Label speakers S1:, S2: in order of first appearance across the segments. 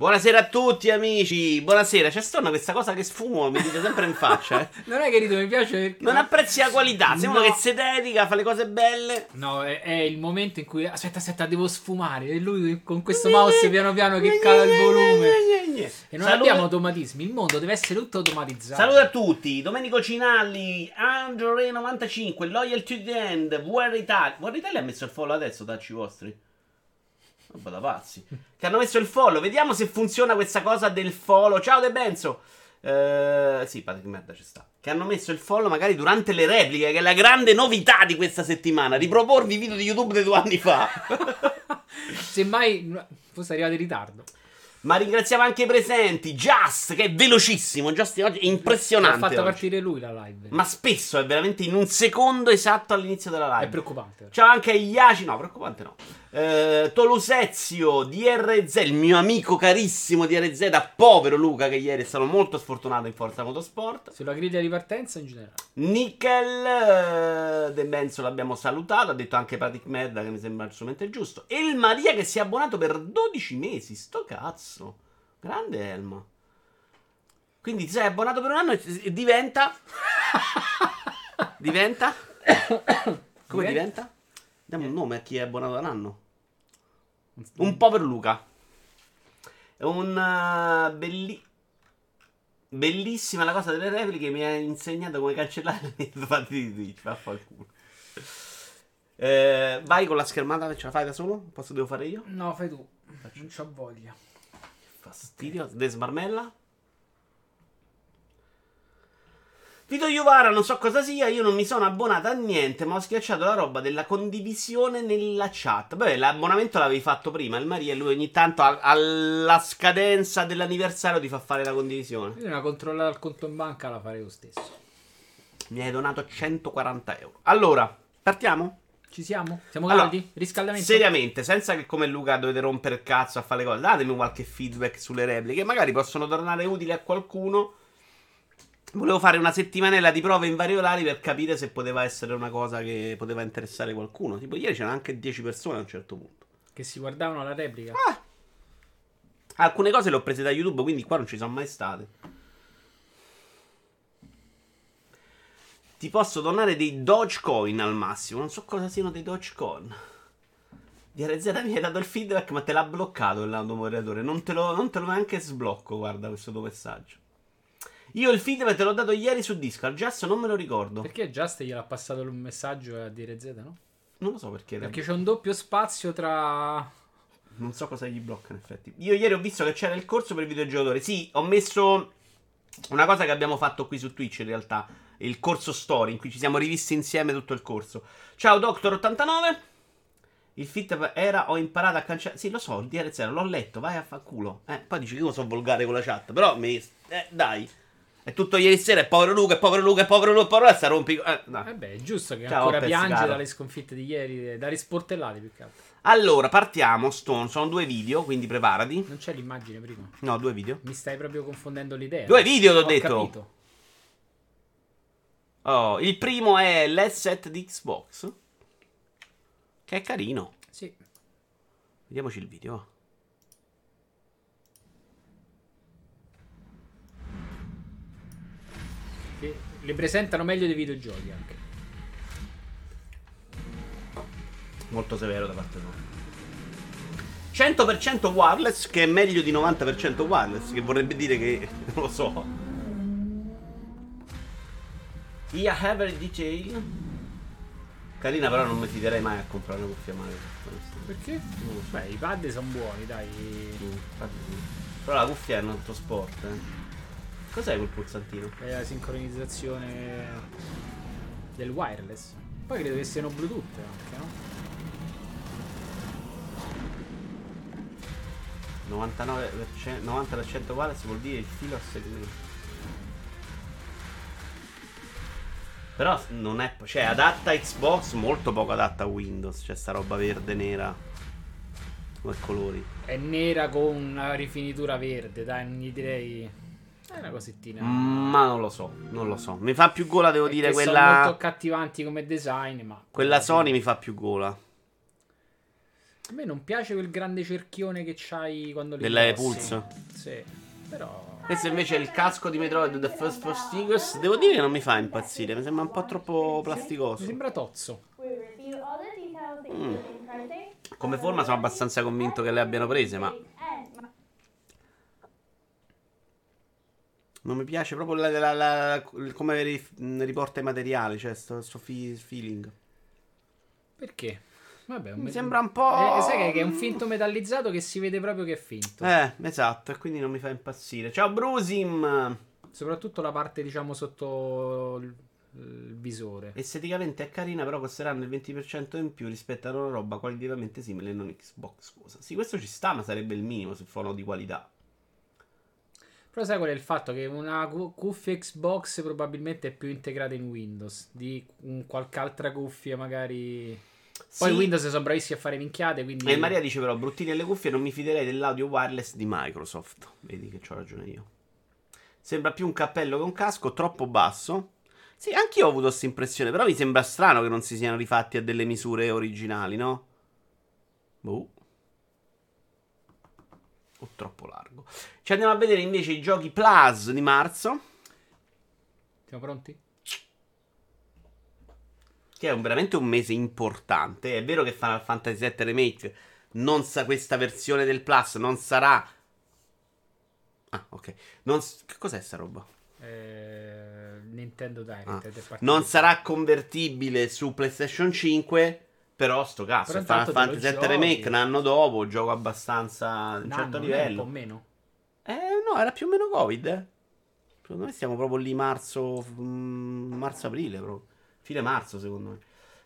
S1: Buonasera a tutti amici, buonasera. C'è stonna questa cosa che sfumo, mi dite sempre in faccia. Eh.
S2: non è che rido, mi piace perché...
S1: Non apprezzi la qualità, sei
S2: No.
S1: uno che si dedica, fa le cose belle.
S2: No, è, è il momento in cui... Aspetta, aspetta, devo sfumare. E lui con questo mouse piano piano che cala il volume. E non
S1: Saluto-
S2: abbiamo automatismi. Il mondo deve essere tutto automatizzato.
S1: Saluto a tutti, Domenico Cinalli, Andre95, Loyal to the End, War Italia. War Italia ha messo il follow adesso, dacci i vostri. Roba da pazzi. Che hanno messo il follow. Vediamo se funziona questa cosa del follow. Ciao De Benzo. Eh, sì, di merda ci sta. Che hanno messo il follow magari durante le repliche, che è la grande novità di questa settimana. Riproporvi i video di YouTube di due anni fa.
S2: Semmai fosse arrivato in ritardo.
S1: Ma ringraziamo anche i presenti. Just, che è velocissimo. Just oggi è
S2: Ha
S1: impressionante.
S2: fatto
S1: oggi.
S2: partire lui la live.
S1: Ma spesso è veramente in un secondo esatto all'inizio della
S2: È
S1: live.
S2: preoccupante.
S1: Ciao anche a Iaci, no, preoccupante no. Eh, Tolusezio, DRZ, il mio amico carissimo DRZ, povero Luca che ieri è stato molto sfortunato in Forza Motorsport.
S2: Sulla griglia di partenza in generale.
S1: Nickel, eh, De Benzo l'abbiamo salutato, ha detto anche Patrick Merda che mi sembra assolutamente giusto. E il Maria che si è abbonato per 12 mesi, sto cazzo. Grande Elma. Quindi ti sei abbonato per un anno e diventa... diventa... Come diventa? Diamo un nome a chi è abbonato da un anno. Un povero Luca. È un eh, belli- bellissima la cosa delle repliche. Mi ha insegnato come cancellare le partite di Twitch. Vaffanculo. Eh, vai con la schermata, ce la fai da solo? Posso devo fare io?
S2: No, fai tu. Non c'ho voglia.
S1: Fastidio. Desmarmella. Vito Iuvara, non so cosa sia, io non mi sono abbonato a niente, ma ho schiacciato la roba della condivisione nella chat. Beh, l'abbonamento l'avevi fatto prima, il Maria, e lui ogni tanto a- alla scadenza dell'anniversario ti fa fare la condivisione.
S2: Io una controllata al conto in banca la farei lo stesso.
S1: Mi hai donato 140 euro. Allora, partiamo?
S2: Ci siamo? Siamo
S1: Allora,
S2: caldi? Riscaldamento?
S1: Seriamente, senza che come Luca dovete rompere il cazzo a fare le cose, datemi qualche feedback sulle repliche, magari possono tornare utili a qualcuno. Volevo fare una settimanella di prove in vari orari per capire se poteva essere una cosa che poteva interessare qualcuno. Tipo, ieri c'erano anche 10 persone a un certo punto.
S2: Che si guardavano la replica.
S1: Ah. Alcune cose le ho prese da YouTube, quindi qua non ci sono mai state. Ti posso donare dei Dogecoin al massimo. Non so cosa siano dei Dogecoin. DRZ mi hai dato il feedback, ma te l'ha bloccato l'automoderatore. Non te lo, non te lo neanche sblocco. Guarda questo tuo messaggio. Io il feedback te l'ho dato ieri su Discord. Just non me lo ricordo.
S2: Perché Just gliel'ha passato un messaggio a DRZ, no?
S1: Non lo so perché.
S2: Perché c'è un doppio spazio tra...
S1: Non so cosa gli blocca, in effetti. Io ieri ho visto che c'era il corso per il videogiocatore. Sì, ho messo una cosa che abbiamo fatto qui su Twitch, in realtà. Il corso story, in cui ci siamo rivisti insieme tutto il corso. Ciao, Doctor89. Il fit era, ho imparato a cancellare. Sì, lo so, il DRZ, l'ho letto, vai a fa culo. Eh, poi dici che io sono volgare con la chat. Però, mi... eh, dai. È tutto ieri sera, è povero Luca, è povero Luca, è povero Luca, è povero Luca, sta rompi... Eh, dai.
S2: Eh beh, è giusto che
S1: Ciao,
S2: ancora piange
S1: caro.
S2: dalle sconfitte di ieri, dalle sportellate più che altro.
S1: Allora, partiamo, Stone. Sono due video, quindi preparati.
S2: Non c'è l'immagine prima.
S1: No, due video.
S2: Mi stai proprio confondendo l'idea.
S1: Due video, t'ho
S2: Ho
S1: detto.
S2: capito.
S1: Oh, il primo è l'headset di Xbox. Che è carino.
S2: Sì.
S1: Vediamoci il video.
S2: Le presentano meglio dei videogiochi anche.
S1: Molto severo da parte loro. 100% wireless, che è meglio di 90% wireless, che vorrebbe dire che non lo so. Via Every Detail. Carina, però non mi fiderei mai a comprare una cuffia male.
S2: Perché? Beh, i pad sono buoni, dai.
S1: Mm. Però la cuffia è un altro sport. Eh. Cos'è quel pulsantino?
S2: È la sincronizzazione del wireless. Poi credo che siano Bluetooth anche, no?
S1: 99%, 90% wireless vuol dire il filo a segmento. Però non è. Cioè, adatta a Xbox, molto poco adatta a Windows. C'è sta roba verde nera. Come colori.
S2: È nera con una rifinitura verde, dai, non gli direi. È una cosettina.
S1: Ma non lo so, non lo so. Mi fa più gola, devo
S2: È
S1: dire,
S2: che Sono
S1: quella.
S2: molto accattivanti come design, ma.
S1: Quella Sony mi fa più gola.
S2: A me non piace quel grande cerchione che c'hai quando li
S1: Della
S2: indossi.
S1: Pulse?
S2: Sì, però...
S1: Questo invece è il casco di Metroid The First Four Stickers. Devo dire che non mi fa impazzire, mi sembra un po' troppo
S2: Mi
S1: plasticoso.
S2: sembra tozzo.
S3: Pricing.
S1: Come forma sono abbastanza convinto che le abbiano prese, ma
S3: And
S1: non mi piace proprio la- la- la- come ri- riporta i materiali, cioè sto, sto fi- feeling.
S2: Perché? Vabbè,
S1: Mi
S2: me-
S1: sembra un po'...
S2: Eh, sai che- è un finto metallizzato che si vede proprio che è finto.
S1: Eh, esatto, e quindi non mi fa impazzire. Ciao Brusim!
S2: Soprattutto la parte, diciamo, sotto il, il visore.
S1: Esteticamente è carina, però costeranno il 20% in più rispetto a una roba qualitativamente simile non Xbox. Scusa. Sì, questo ci sta, ma sarebbe il minimo se fono di qualità.
S2: Però sai qual è il fatto? Che una cu- cuffia Xbox probabilmente è più integrata in Windows di qualche altra cuffia magari... Poi
S1: Sì.
S2: Windows sono bravissimi a fare minchiate, quindi...
S1: E Maria dice però, bruttini alle cuffie, non mi fiderei dell'audio wireless di Microsoft. Vedi che ho ragione io. Sembra più un cappello che un casco, troppo basso. Sì, anch'io ho avuto questa impressione, però mi sembra strano che non si siano rifatti a delle misure originali, no? Boh. O troppo largo. Ci andiamo a vedere invece i giochi Plus di marzo,
S2: Siamo pronti?
S1: che è un- veramente un mese importante. È vero che Final Fantasy VII Remake non sa questa versione del Plus, non sarà... Ah, ok. Non Che cos'è sta roba?
S2: Eh, Nintendo Direct.
S1: Ah. Non sarà convertibile su PlayStation 5. Però sto cazzo,
S2: Però
S1: Final
S2: te
S1: Fantasy VII. Remake un anno dopo, gioco abbastanza un
S2: Un
S1: certo
S2: anno, è Un
S1: livello.
S2: po' meno.
S1: Eh no, era più o meno Covid, eh. Secondo me stiamo proprio lì marzo, mm, marzo-aprile proprio. Fine marzo secondo me.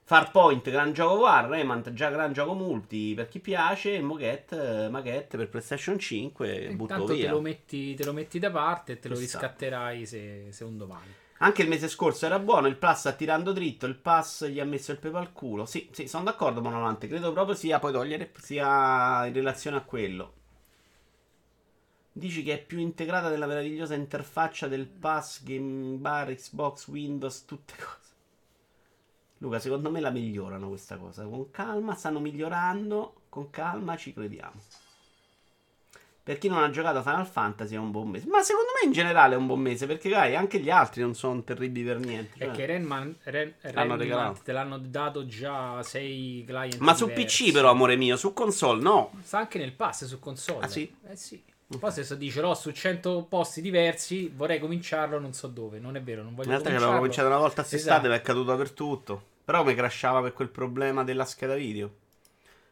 S1: Farpoint, gran gioco War, Remant, già gran gioco multi per chi piace, Moquette, Maquette per PlayStation 5, butto
S2: Intanto te
S1: via.
S2: lo, metti, te lo metti da parte e te lo
S1: Ci sta.
S2: riscatterai se, se un domani.
S1: Anche il mese scorso era buono, il Plus sta tirando dritto, il Pass gli ha messo il pepe al culo. Sì, sì, sono d'accordo Monolante, credo proprio sia poi togliere, sia in relazione a quello. Dici che è più integrata nella meravigliosa interfaccia del Pass, Game Bar, Xbox, Windows, tutte cose. Luca, secondo me la migliorano questa cosa. Con calma, stanno migliorando. Con calma ci crediamo. Per chi non ha giocato a Final Fantasy è un buon mese. Ma secondo me in generale è un buon mese. Perché, dai, anche gli altri non sono terribili per niente.
S2: È
S1: cioè.
S2: che Renman, Ren, Renman
S1: regalato.
S2: te l'hanno dato già sei client
S1: Ma su
S2: diversi.
S1: PC, però, amore mio, su console no.
S2: Sta anche nel pass su console.
S1: Ah, sì?
S2: Eh sì. Poi se dice, "Oh, su 100 posti diversi, vorrei cominciarlo, non so dove. Non è vero, non
S1: In
S2: voglio
S1: realtà ci
S2: cominciarlo.
S1: avevo cominciato una volta quest'estate,
S2: Esatto.
S1: ma è caduto dappertutto. Però mi crashava per quel problema della scheda video.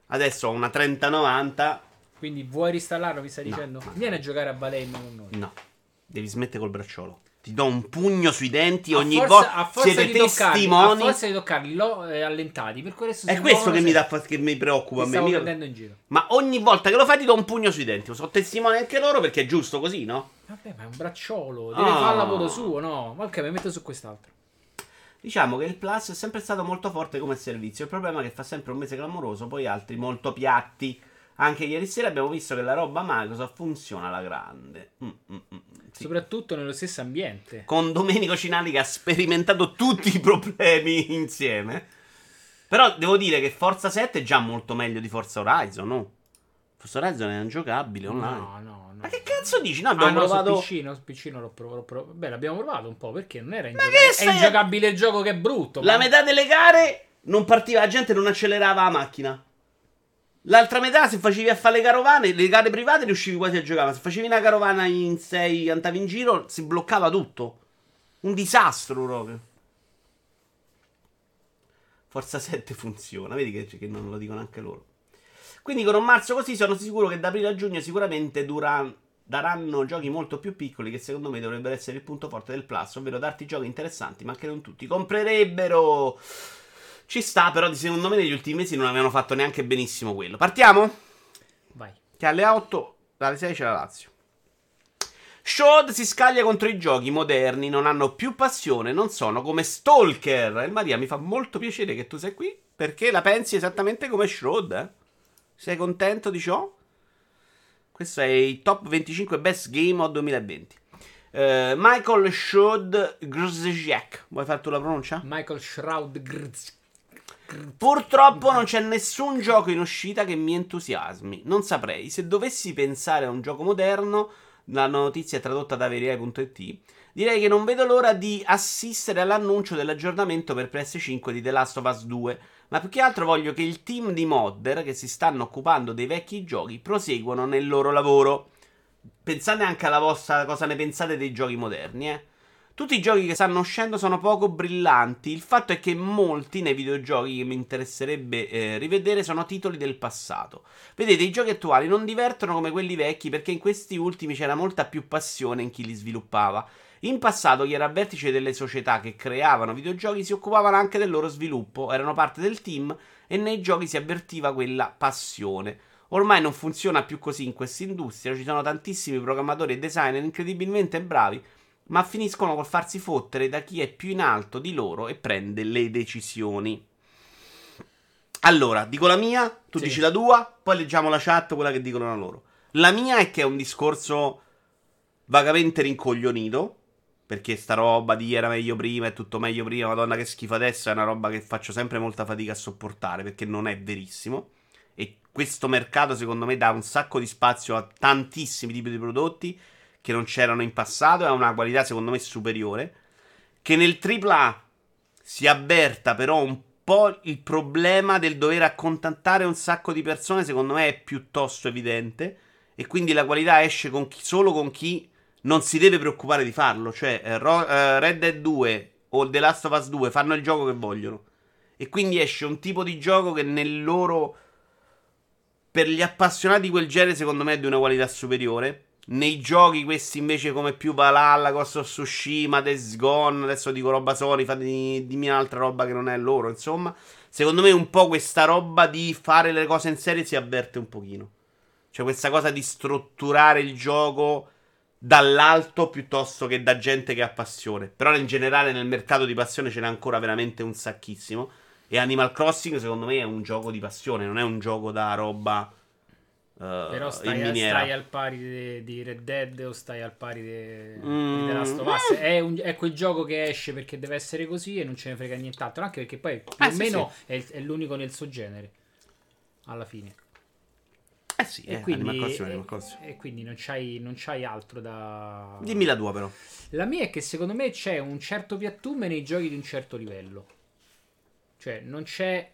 S1: Adesso ho una 3090.
S2: Quindi vuoi reinstallarlo, mi stai
S1: No,
S2: dicendo? Vieni a giocare a Balem con noi.
S1: No, devi smettere col bracciolo. Ti do un pugno sui denti
S2: A
S1: ogni volta.
S2: a forza
S1: Siete
S2: di toccarli, a
S1: testimoni.
S2: forza di toccarli, l'ho eh, allentati. Per questo
S1: È questo che mi,
S2: se-
S1: dà fas- che mi preoccupa.
S2: Ti
S1: a me.
S2: prendendo in giro.
S1: Ma ogni volta che lo fai ti do un pugno sui denti. Sono testimoni anche loro perché è giusto così, no?
S2: Vabbè, ma è un bracciolo. Deve
S1: Ah.
S2: fare il lavoro suo, no? Ma ok, mi metto su quest'altro.
S1: Diciamo che il Plus è sempre stato molto forte come servizio. Il problema è che fa sempre un mese clamoroso, poi altri molto piatti. Anche ieri sera abbiamo visto che la roba Microsoft funziona alla grande. Mm, mm, mm, sì.
S2: Soprattutto nello stesso ambiente.
S1: Con Domenico Cinali che ha sperimentato tutti i problemi insieme. Però devo dire che Forza 7 è già molto meglio di Forza Horizon, no? Forza Horizon è ingiocabile online.
S2: No, no, no.
S1: Ma che cazzo dici? No,
S2: Ah,
S1: abbiamo
S2: no,
S1: provato...
S2: su PC, no, su PC non l'ho provato. l'ho provato. Beh, l'abbiamo provato un po' perché non era ingiocabile. È ingiocabile il gioco che è brutto.
S1: La
S2: ma-
S1: metà delle gare non partiva, la gente non accelerava la macchina. L'altra metà, se facevi a fare le carovane, le gare private, riuscivi quasi a giocare. Ma se facevi una carovana in 6 andavi in giro, si bloccava tutto. Un disastro proprio. Forza 7 funziona, vedi che, che non lo dicono anche loro. Quindi con un marzo così sono sicuro che da aprile a giugno sicuramente dura- daranno giochi molto più piccoli che secondo me dovrebbero essere il punto forte del Plus, ovvero darti giochi interessanti, ma che non tutti comprerebbero. Ci sta, però di secondo me negli ultimi mesi non avevano fatto neanche benissimo quello. Partiamo?
S2: Vai.
S1: Che alle 8, alle 6 c'è la Lazio. Shod si scaglia contro i giochi moderni, non hanno più passione, non sono come Stalker. E Maria, mi fa molto piacere che tu sei qui, perché la pensi esattamente come Shod, eh? Sei contento di ciò? Questo è il top 25 best game of 2020. Eh, Michael Shod Grzesiak. Vuoi fare tu la pronuncia?
S2: Michael Shroud Grz.
S1: Purtroppo non c'è nessun gioco in uscita che mi entusiasmi. Non saprei. Se dovessi pensare a un gioco moderno, la notizia è tradotta da Verie.it. Direi che non vedo l'ora di assistere all'annuncio dell'aggiornamento per PS5 di The Last of Us 2. Ma più che altro voglio che il team di modder che si stanno occupando dei vecchi giochi proseguano nel loro lavoro. Pensate anche alla vostra cosa ne pensate dei giochi moderni, eh. Tutti i giochi che stanno uscendo sono poco brillanti. Il fatto è che molti nei videogiochi che mi interesserebbe eh, rivedere sono titoli del passato. Vedete, i giochi attuali non divertono come quelli vecchi perché in questi ultimi c'era molta più passione in chi li sviluppava. In passato chi era vertice delle società che creavano videogiochi si occupavano anche del loro sviluppo, erano parte del team e nei giochi si avvertiva quella passione. Ormai non funziona più così in questa industria, ci sono tantissimi programmatori e designer incredibilmente bravi ma finiscono col farsi fottere da chi è più in alto di loro e prende le decisioni. Allora, dico la mia, tu
S2: Sì.
S1: dici la tua, poi leggiamo la chat, quella che dicono la loro. La mia è che è un discorso vagamente rincoglionito. Perché sta roba di era meglio prima, è tutto meglio prima, madonna che schifo adesso, è una roba che faccio sempre molta fatica a sopportare perché non è verissimo. E questo mercato, secondo me, dà un sacco di spazio a tantissimi tipi di prodotti che non c'erano in passato ha una qualità, secondo me, superiore. Che nel AAA si avverta però un po' il problema del dover accontentare un sacco di persone, secondo me, è piuttosto evidente. E quindi la qualità esce con chi- solo con chi non si deve preoccupare di farlo. Cioè, eh, Ro- eh, Red Dead 2 o The Last of Us 2 fanno il gioco che vogliono. E quindi esce un tipo di gioco che nel loro. Per gli appassionati di quel genere, secondo me, è di una qualità superiore. Nei giochi, questi invece, come più Valhalla, Ghost of Tsushima, Days Gone, adesso dico roba Sony, fatemi, dimmi un'altra roba che non è loro, insomma. Secondo me, un po' questa roba di fare le cose in serie si avverte un pochino. Cioè, questa cosa di strutturare il gioco dall'alto piuttosto che da gente che ha passione. Però in generale nel mercato di passione ce n'è ancora veramente un sacchissimo. E Animal Crossing, secondo me, è un gioco di passione, non è un gioco da roba. Eh,
S2: Però stai,
S1: miniera.
S2: stai al pari de- di Red Dead o stai al pari de-
S1: Mm.
S2: di The Last of Us? È, un- è quel gioco che esce perché deve essere così e non ce ne frega nient'altro. Anche perché poi più
S1: Eh,
S2: o
S1: sì,
S2: meno È, è l'unico nel suo genere. Alla fine.
S1: Eh sì,
S2: E
S1: eh,
S2: quindi, e- e quindi non, c'hai, non c'hai altro da.
S1: Dimmi la tua, però.
S2: La mia è che secondo me c'è un certo piattume nei giochi di un certo livello. Cioè, non c'è.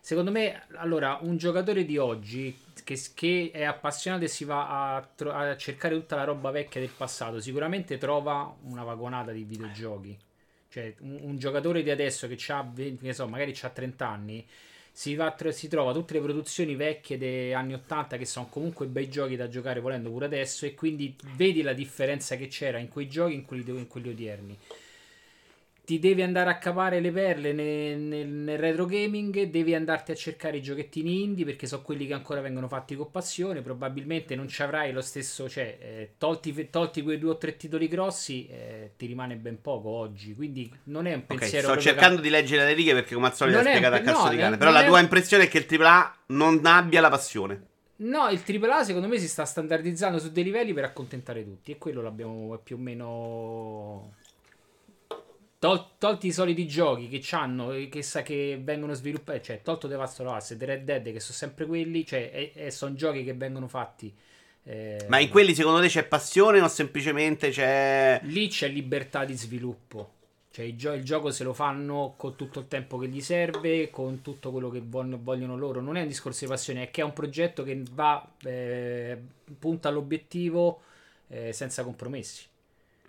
S2: Secondo me, allora, un giocatore di oggi che, che è appassionato e si va a, tro- a cercare tutta la roba vecchia del passato, sicuramente trova una vagonata di videogiochi. Cioè, un, un giocatore di adesso che ha, che so, magari ha 30 anni, si, va si trova tutte le produzioni vecchie degli anni 80 che sono comunque bei giochi da giocare volendo pure adesso e quindi vedi la differenza che c'era in quei giochi e in in quelli odierni. Ti devi andare a cavare le perle nel, nel- nel retro gaming, devi andarti a cercare i giochettini indie perché sono quelli che ancora vengono fatti con passione. Probabilmente non ci avrai lo stesso, cioè, eh, tolti, tolti quei due o tre titoli grossi, eh, ti rimane ben poco oggi. Quindi non è un pensiero.
S1: sto
S2: proprio
S1: cercando di leggere le righe perché, come al solito, è
S2: è-
S1: spiegata a cazzo
S2: no,
S1: di cane.
S2: non
S1: Però la
S2: è-
S1: tua impressione è che il AAA non abbia la passione.
S2: No, il AAA secondo me si sta standardizzando su dei livelli per accontentare tutti e quello l'abbiamo più o meno tol- tolti i soliti giochi che c'hanno e che sa che vengono sviluppati, cioè tolto The Last of Us e The Red Dead che sono sempre quelli, cioè e, e sono giochi che vengono fatti eh,
S1: Ma in quelli, secondo te, c'è passione o semplicemente c'è.
S2: lì c'è libertà di sviluppo. Cioè il, gio- il gioco se lo fanno con tutto il tempo che gli serve, con tutto quello che vogliono, vogliono loro. Non è un discorso di passione, è che è un progetto che va, eh, punta all'obiettivo eh, senza compromessi.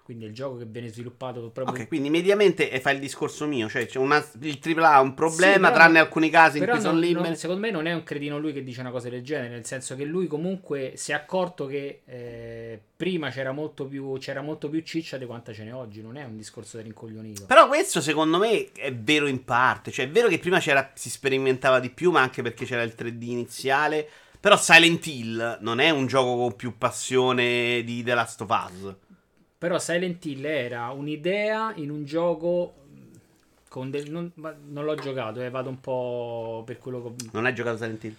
S2: Quindi è il gioco che viene sviluppato proprio...
S1: Ok, quindi mediamente eh, fa il discorso mio. Cioè, c'è una, il AAA ha un problema,
S2: Sì, però-
S1: tranne alcuni casi in cui sono
S2: non-
S1: liberi.
S2: non- secondo me non è un cretino lui che dice una cosa del genere, nel senso che lui comunque si è accorto che eh, prima c'era molto, più, c'era molto più ciccia di quanta ce n'è oggi, non è un discorso da rincoglionito.
S1: Però questo secondo me è vero in parte. Cioè, è vero che prima c'era, si sperimentava di più, ma anche perché c'era il 3D iniziale. Però Silent Hill non è un gioco con più passione di The Last of Us.
S2: Però Silent Hill era un'idea in un gioco con del... non, non l'ho giocato, eh, vado un po' per quello che... ho-
S1: Non hai giocato Silent Hill?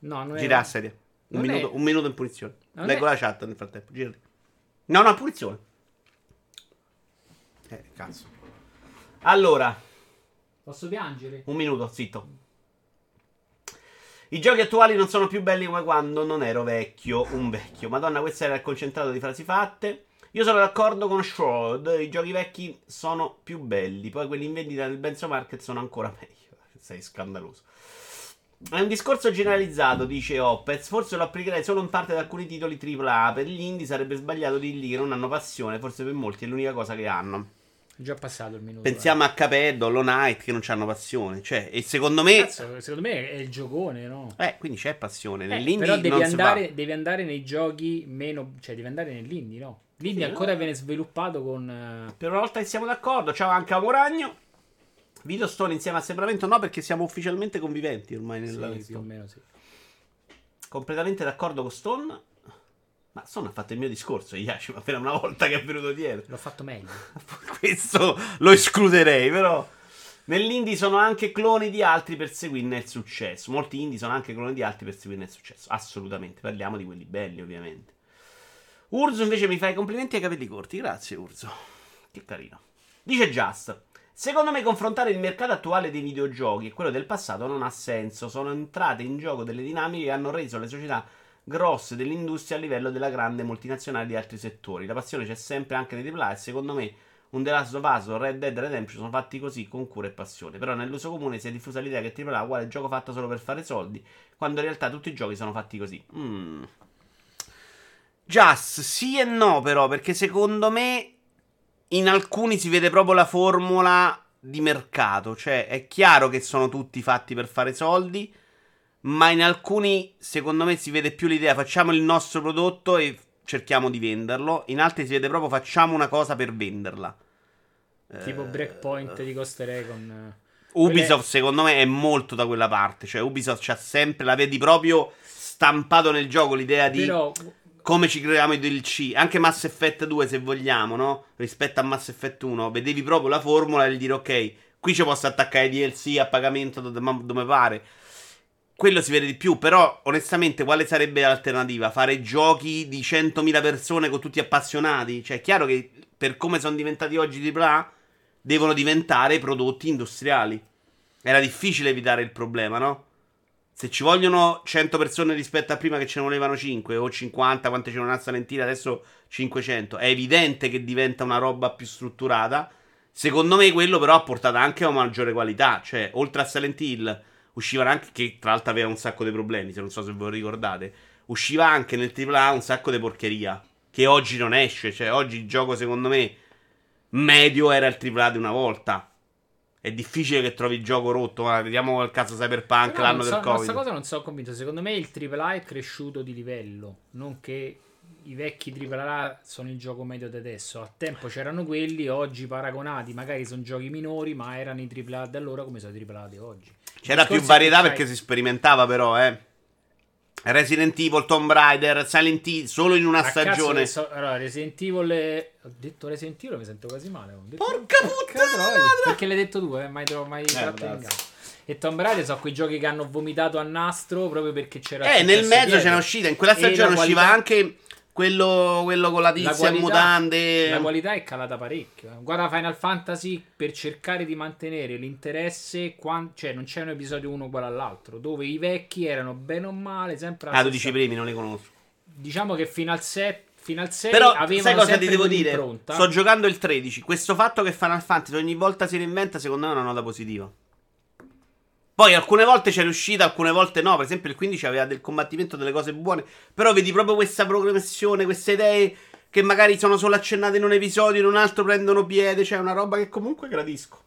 S2: No, non
S1: Gira
S2: è...
S1: a serie. Un minuto,
S2: è-
S1: un minuto in punizione.
S2: Non
S1: Leggo
S2: è-
S1: la chat nel frattempo. Girati. No, no, punizione. Eh, cazzo. Allora,
S2: Posso piangere?
S1: un minuto, zitto. I giochi attuali non sono più belli come quando non ero vecchio, un vecchio. Madonna, questo era il concentrato di frasi fatte. Io sono d'accordo con Shroud, i giochi vecchi sono più belli, poi quelli in vendita nel Benzo Market sono ancora meglio. Sei scandaloso. È un discorso generalizzato, dice Opez. Forse lo applicherei solo in parte ad alcuni titoli AAA. Per gli indie sarebbe sbagliato dirgli che non hanno passione. Forse per molti è l'unica cosa che hanno.
S2: È già passato il minuto.
S1: Pensiamo a Caped, Hollow Knight che non hanno passione. Cioè, e secondo me.
S2: Cazzo, secondo me è il giocone, no?
S1: Eh, quindi c'è passione.
S2: Eh,
S1: Nell'indie
S2: però devi andare, devi andare nei giochi meno. cioè devi andare nell'indie, no?
S1: Sì,
S2: ancora viene sviluppato con. eh,
S1: Per una volta che siamo d'accordo. Ciao anche a Moragno. Video Stone insieme a Assembramento no, perché siamo ufficialmente conviventi ormai nella
S2: sì, più o meno sì.
S1: Completamente d'accordo con Stone. Ma Stone ha fatto il mio discorso, Yashi, ma per una volta che è venuto dietro.
S2: L'ho fatto meglio.
S1: Questo lo escluderei, però. Nell'indie sono anche cloni di altri per seguirne il successo. Molti indie sono anche cloni di altri per seguirne il successo. Assolutamente. Parliamo di quelli belli, ovviamente. Urzo invece mi fa i complimenti ai capelli corti. Grazie, Urzo. Che carino. Dice Just. Secondo me confrontare il mercato attuale dei videogiochi e quello del passato non ha senso. Sono entrate in gioco delle dinamiche che hanno reso le società grosse dell'industria a livello della grande multinazionale di altri settori. La passione c'è sempre anche nei AAA e secondo me un The Last of Us Red Dead Redemption sono fatti così con cura e passione. Però nell'uso comune si è diffusa l'idea che AAA è uguale gioco fatto solo per fare soldi, quando in realtà tutti i giochi sono fatti così. Mm. Just sì e no, però, perché secondo me in alcuni si vede proprio la formula di mercato. Cioè, è chiaro che sono tutti fatti per fare soldi. Ma in alcuni, secondo me, si vede più l'idea: facciamo il nostro prodotto e cerchiamo di venderlo. In altri si vede proprio: facciamo una cosa per venderla.
S2: Tipo
S1: Eh,
S2: Breakpoint di Ghost Recon.
S1: Ubisoft, secondo me, è molto da quella parte. Cioè, Ubisoft c'ha sempre, la vedi proprio stampato nel gioco l'idea di
S2: Però
S1: come ci creiamo i DLC. Anche Mass Effect 2, se vogliamo, no? Rispetto a Mass Effect 1, vedevi proprio la formula e dire, ok, qui ci posso attaccare DLC a pagamento dove, pare. Quello si vede di più, però onestamente quale sarebbe l'alternativa? Fare giochi di 100.000 persone con tutti appassionati? Cioè è chiaro che per come sono diventati oggi AAA devono diventare prodotti industriali. Era difficile evitare il problema, no? Se ci vogliono 100 persone rispetto a prima che ce ne volevano 5 o 50, quante c'erano una Salentina, adesso 500, è evidente che diventa una roba più strutturata. Secondo me quello però ha portato anche a una maggiore qualità, cioè oltre a Silent Hill uscivano anche, che tra l'altro aveva un sacco di problemi, se non so se ve lo ricordate, usciva anche nel AAA un sacco di porcheria, che oggi non esce, cioè oggi il gioco secondo me medio era il AAA di una volta. È difficile che trovi il gioco rotto. Guarda, vediamo il caso Cyberpunk,
S2: Però
S1: l'anno
S2: so-
S1: del
S2: ma
S1: Covid.
S2: Questa cosa non sono convinto. Secondo me il AAA è cresciuto di livello, non che i vecchi AAA sono il gioco medio di adesso. A tempo c'erano quelli, oggi paragonati, magari sono giochi minori, ma erano i AAA di allora come sono i AAA di oggi.
S1: C'era più varietà perché si sperimentava, però, eh. Resident Evil, Tomb Raider, Silent Hill, solo in una
S2: A
S1: stagione.
S2: so- allora, Resident Evil. è- Ho detto Resident Evil, mi sento quasi male. Detto-
S1: Porca puttana!
S2: Perché l'hai detto tu, eh? Mai, tro- mai tratto in caso. E Tomb Raider sono quei giochi che hanno vomitato a nastro proprio perché c'era.
S1: Eh, nel mezzo
S2: dietro.
S1: c'era uscita. In quella
S2: E la
S1: stagione usciva
S2: qualità-
S1: anche quello, quello con la
S2: La
S1: tizia in
S2: qualità-
S1: mutande.
S2: La qualità è calata parecchio. Guarda Final Fantasy per cercare di mantenere l'interesse, quan- cioè non c'è un episodio uno uguale all'altro, dove i vecchi erano bene o male sempre la
S1: Ah, tu
S2: stessa-
S1: dici i primi, non li conosco.
S2: Diciamo che fino al 7 fino al 6
S1: Però, sai cosa ti devo dire? Sto giocando il 13. Questo fatto che Final Fantasy ogni volta si reinventa, secondo me è una nota positiva. Poi alcune volte c'è riuscita, alcune volte no. Per esempio, il 15 aveva del combattimento, delle cose buone. Però vedi proprio questa progressione, queste idee che magari sono solo accennate in un episodio, in un altro prendono piede. Cioè, una roba che comunque gradisco.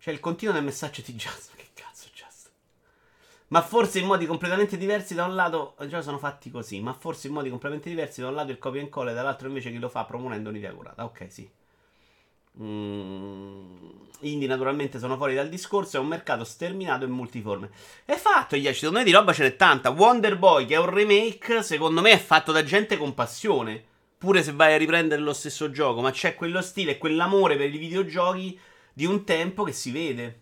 S1: C'è il continuo del messaggio di Just. Che cazzo, Just? Ma forse in modi completamente diversi da un lato già sono fatti così, ma forse in modi completamente diversi da un lato il copia e incolla e dall'altro invece chi lo fa proponendo un'idea curata. Ok, sì. Mm, naturalmente sono fuori dal discorso, è un mercato sterminato e multiforme. È fatto, Iaci, secondo me di roba ce n'è tanta. Wonder Boy, che è un remake, secondo me è fatto da gente con passione. Pure se vai a riprendere lo stesso gioco, ma c'è quello stile e quell'amore per i videogiochi di un tempo che si vede.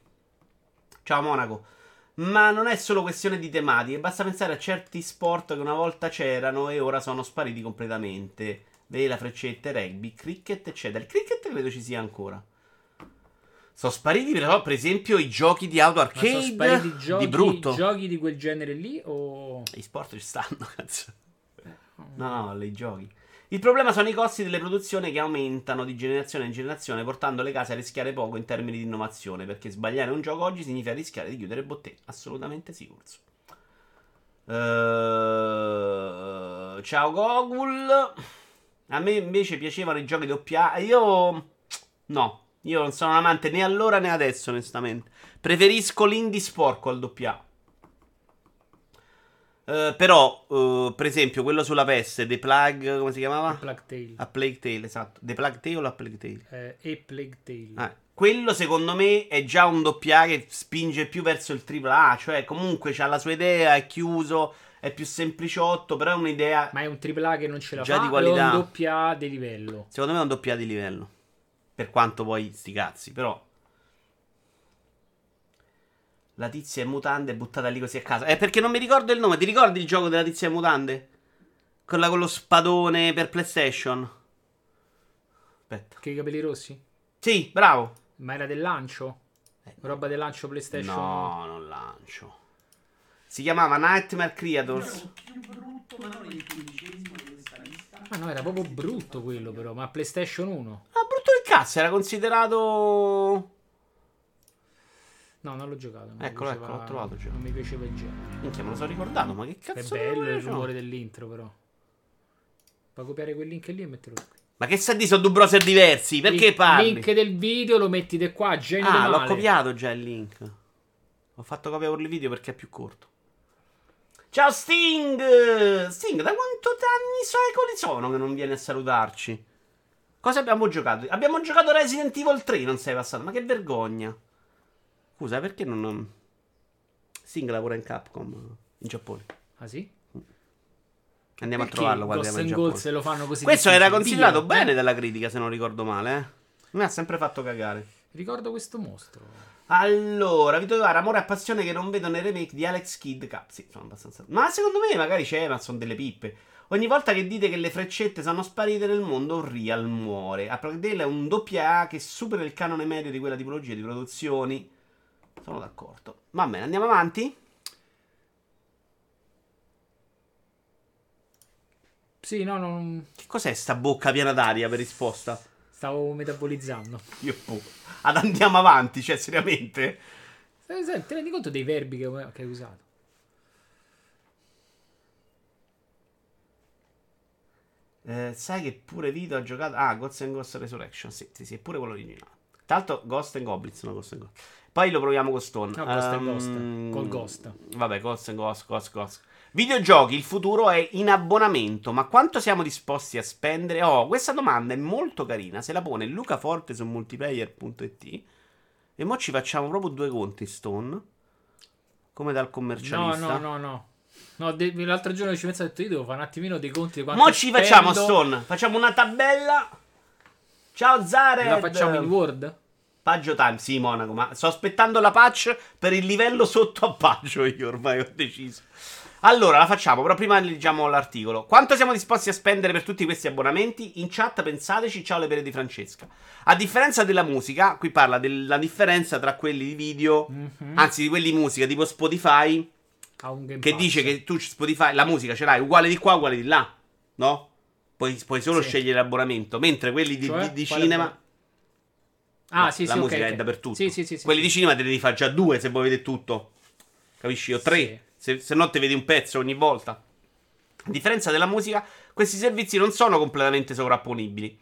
S1: Ciao Monaco. Ma non è solo questione di tematiche, basta pensare a certi sport che una volta c'erano e ora sono spariti completamente. Vela, freccette, rugby, cricket, eccetera. Il cricket credo ci sia ancora. Sono spariti però, per esempio, i giochi di auto arcade
S2: giochi,
S1: di brutto.
S2: giochi di quel genere lì o...
S1: I sport ci stanno, cazzo. No, no, i giochi. Il problema sono i costi delle produzioni che aumentano di generazione in generazione, portando le case a rischiare poco in termini di innovazione. Perché sbagliare un gioco oggi significa rischiare di chiudere bottega. Assolutamente sì, Urso. Eh, ciao Gogul. A me invece piacevano i giochi doppia. Io. No, io non sono un amante né allora né adesso, onestamente. Preferisco l'indie sporco al doppia. Eh, però, eh, per esempio, quello sulla PS, The Plug, come si chiamava?
S2: Plague Tale.
S1: A Plague Tale, esatto. The Plague Tale o a Plague Tale?
S2: Eh, e Plague Tale.
S1: Ah, quello secondo me è già un doppia che spinge più verso il AAA, cioè comunque c'ha la sua idea, è chiuso, è più sempliciotto, però è un'idea,
S2: Ma è un AAA che non ce la
S1: Già
S2: fa
S1: di qualità.
S2: è un doppia di livello?
S1: secondo me è un doppia di livello. Per quanto poi sti cazzi, però... La tizia in mutande è buttata lì così a casa. Eh, perché non mi ricordo il nome. Ti ricordi il gioco della tizia in mutande? Quella con lo spadone per PlayStation. Aspetta.
S2: Che i capelli rossi?
S1: Sì, bravo.
S2: Ma era del lancio? Roba del lancio PlayStation?
S1: Eh, No, non lancio. Si chiamava Nightmare Creators.
S4: il.
S2: Ah no, era proprio brutto quello però, ma PlayStation 1?
S1: Ah, brutto il cazzo, era considerato.
S2: No, non l'ho giocato. non
S1: Eccolo,
S2: piaceva-
S1: eccolo, l'ho trovato già.
S2: Non mi piaceva il genere.
S1: Minchia, me lo sono ricordato, ma che
S2: È
S1: cazzo
S2: bello
S1: di
S2: il
S1: rumore
S2: rumore dell'intro però. Puoi copiare quel link lì e metterlo qui.
S1: Ma che sa di sono due browser diversi? Perché
S2: il
S1: parli?
S2: link del video lo metti qua, genio
S1: ah, l'ho copiato già il link. Ho fatto copia per il video perché è più corto. Ciao Sting! Sting, da quanto anni secoli sono che non vieni a salutarci? Cosa abbiamo giocato? Abbiamo giocato Resident Evil 3, non sei passato. Ma che vergogna. Scusa, perché non... Sting lavora in Capcom in Giappone.
S2: Ah sì?
S1: Andiamo
S2: Perché
S1: a trovarlo
S2: Ghost
S1: guardiamo in Giappone.
S2: Se lo fanno così
S1: Questo era considerato bene
S2: eh?
S1: dalla critica, se non ricordo male, eh. Mi ha sempre fatto cagare.
S2: Ricordo questo mostro.
S1: Allora, Vito Iovara, amore e passione che non vedo nei remake di Alex Kidd. Sì, sono abbastanza. Ma secondo me magari c'è, ma sono delle pippe. Ogni volta che dite che le freccette sono sparite nel mondo, Real muore. A Tale è un doppia A che supera il canone medio di quella tipologia di produzioni. Sono d'accordo. Va bene, andiamo avanti.
S2: Sì, no, non...
S1: Che cos'è sta bocca piena d'aria per risposta?
S2: Stavo metabolizzando.
S1: Io boh. Ad andiamo avanti, cioè, seriamente?
S2: Ti rendi conto dei verbi che, che hai usato?
S1: Eh, sai che pure Vito ha giocato. Ah, Ghost and Ghost Resurrection. Sì, sì, sì, è pure quello originale. Tra l'altro, Ghost and Goblins, no Ghost and Ghost. Poi lo proviamo con Stone.
S2: No, Ghost and
S1: Ehm,
S2: Ghost, col Ghost.
S1: Vabbè, Ghost and Ghost, Ghost, Ghost. Videogiochi, il futuro è in abbonamento, ma quanto siamo disposti a spendere? Oh, questa domanda è molto carina. Se la pone Luca Forte su multiplayer.it. E mo ci facciamo proprio due conti, Stone. Come dal
S2: No,
S1: commercialista.
S2: no, no, no. No, de- l'altro giorno ci ho detto, io devo fare un attimino dei conti di
S1: Mo ci facciamo,
S2: spendo.
S1: Stone. Facciamo una tabella. Ciao Zare.
S2: La facciamo in Word?
S1: Paggio Time, sì, Monaco, ma sto aspettando la patch per il livello sotto a Paggio io ormai ho deciso. Allora, la facciamo, però prima leggiamo l'articolo. Quanto siamo disposti a spendere per tutti questi abbonamenti? In chat pensateci, ciao le pere di Francesca. A differenza della musica, qui parla della differenza tra quelli di video,
S2: Mhm.
S1: anzi di quelli di musica, tipo Spotify, che
S2: Pass.
S1: dice che tu Spotify, la musica ce l'hai uguale di qua, uguale di là, no? Puoi, puoi solo
S2: Sì.
S1: scegliere l'abbonamento, mentre quelli di,
S2: Cioè?
S1: di- di cinema...
S2: Ah,
S1: No,
S2: sì,
S1: la
S2: sì,
S1: musica
S2: ok,
S1: è
S2: ok.
S1: dappertutto.
S2: Sì, sì, sì,
S1: Quelli di cinema te ne devi fare già due se vuoi vedere tutto. Capisci? O tre. Se, se no te vedi un pezzo ogni volta. A differenza della musica, questi servizi non sono completamente sovrapponibili.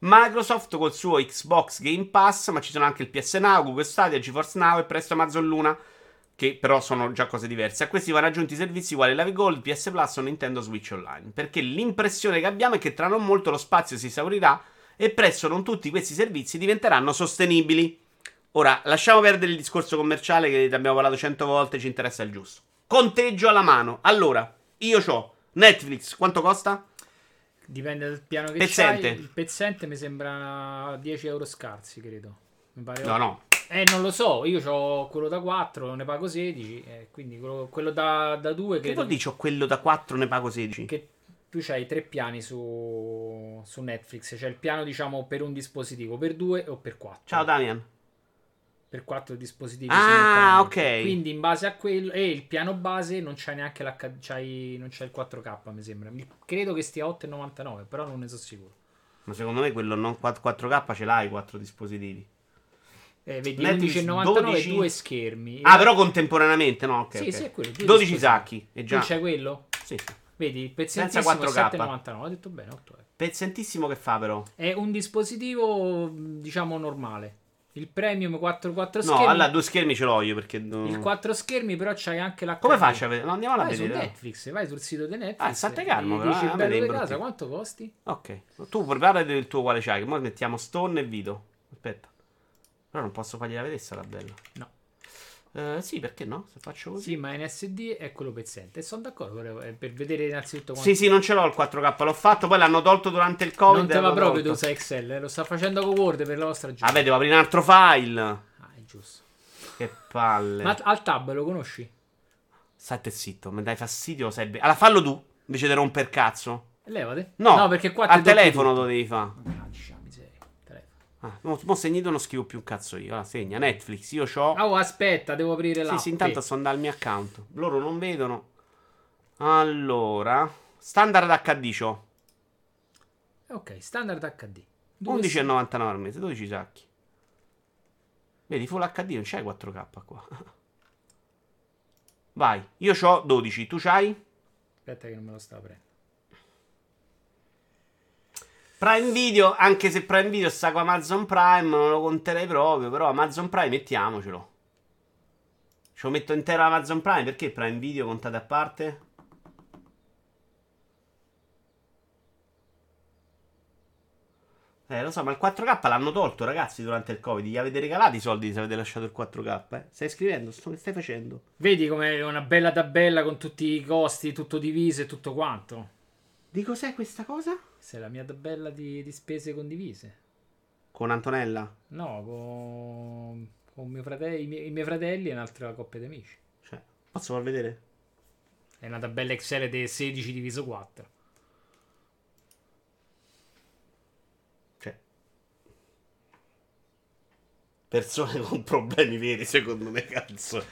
S1: Microsoft col suo Xbox Game Pass, ma ci sono anche il PS Now, Google Stadia, GeForce Now e presto Amazon Luna, che però sono già cose diverse. A questi vanno aggiunti servizi quali Live Gold, PS Plus o Nintendo Switch Online. Perché l'impressione che abbiamo è che tra non molto lo spazio si esaurirà e presto non tutti questi servizi diventeranno sostenibili. Ora, lasciamo perdere il discorso commerciale che abbiamo parlato cento volte, ci interessa il giusto. Conteggio alla mano. Allora, io ho Netflix, quanto costa?
S2: Dipende dal piano che
S1: Pezzente.
S2: c'hai. Il pezzente mi sembra 10 euro scarsi, credo. Mi pare
S1: No, no.
S2: Eh, non lo so, io ho quello da 4, ne pago 16, eh, quindi quello, quello da, da 2
S1: Che
S2: credo
S1: vuol dire quello da 4 ne pago 16?
S2: che tu hai tre piani su, su Netflix, c'è il piano diciamo per un dispositivo, per 2 o per 4.
S1: Ciao Damian.
S2: Per 4 dispositivi.
S1: Ah, ok.
S2: Quindi in base a quello e il piano base non c'è neanche l'H, c'hai- non c'è il 4K, mi sembra. Credo che stia a 8,99, però non ne sono sicuro.
S1: Ma secondo me quello non 4, k ce l'hai, 4 dispositivi.
S2: Eh, vedi,
S1: Netflix
S2: 11,99
S1: 12.
S2: due schermi.
S1: Ah, però contemporaneamente, no? Ok.
S2: Sì,
S1: ok.
S2: sì, è quello, due
S1: 12
S2: dispositivi.
S1: sacchi.
S2: Tu
S1: già.
S2: c'è quello?
S1: Sì, sì.
S2: Vedi,
S1: Senza
S2: pezzentissimo
S1: 4K.
S2: 7,99. Ho detto bene, 8 euro.
S1: Pezzentissimo che fa, però.
S2: È un dispositivo, diciamo, normale. Il premium 4, 4
S1: No,
S2: schermi.
S1: allora due schermi ce l'ho io perché. non-
S2: Il 4 schermi, però c'hai anche la
S1: Come faccio a vedere? No, andiamola a
S2: Vai su
S1: vedere.
S2: Netflix, vai sul sito di Netflix.
S1: Ah, state calmo, però,
S2: Dici
S1: eh,
S2: il
S1: a me
S2: bello casa, quanto costi?
S1: Ok. Tu prepara del tuo quale c'hai. Che ora mettiamo Stone e Vito. Aspetta. Però non posso fargliela vedere sta bella.
S2: No.
S1: Eh, sì, perché no? Se faccio così.
S2: Sì, ma in SD è quello pezzente. E sono d'accordo eh, per vedere innanzitutto quanto...
S1: Sì, sì, non ce l'ho il 4K, l'ho fatto, poi l'hanno tolto durante il Covid.
S2: non te va proprio di usare Excel, eh, lo sta facendo con Word per la vostra giornata.
S1: Vabbè, devo aprire un altro file.
S2: Ah, è giusto.
S1: Che palle.
S2: Ma al tab lo conosci?
S1: State zitto, mi dai fastidio. Sei be- allora fallo tu, invece di romper cazzo.
S2: Levate.
S1: No,
S2: perché qua
S1: al telefono
S2: tutto.
S1: lo devi fare.
S2: Telefono.
S1: Ah, mo, mo segnito non scrivo più un cazzo io. Allora, segna Netflix, io c'ho.
S2: Ah, oh, aspetta, devo aprire l'app.
S1: sì, sì, intanto sto andando al mio account. Loro non vedono. Allora, standard HD c'ho.
S2: Ok, standard HD. Due
S1: 11,99 al mese, 12 sacchi. Vedi, Full HD non c'hai 4K qua. Vai, io c'ho 12, tu c'hai?
S2: Aspetta che non me lo sta aprendo.
S1: Prime Video, anche se Prime Video sta con Amazon Prime, non lo conterei proprio, però Amazon Prime mettiamocelo. Ce lo metto intero Amazon Prime, perché Prime Video contate a parte? Eh, lo so, ma il 4K l'hanno tolto, ragazzi, durante il Covid. Gli avete regalato i soldi se avete lasciato il 4K, eh? Stai scrivendo? Sto- Che stai facendo?
S2: Vedi com'è una bella tabella con tutti i costi, tutto diviso e tutto quanto.
S1: Di cos'è questa cosa?
S2: Questa è la mia tabella di, di spese condivise.
S1: Con Antonella?
S2: No, con, con mio frate- i, miei, i miei fratelli e un'altra coppia di amici.
S1: Cioè, posso far vedere?
S2: È una tabella Excel di 16 diviso 4.
S1: Cioè, persone con problemi veri, secondo me, cazzo.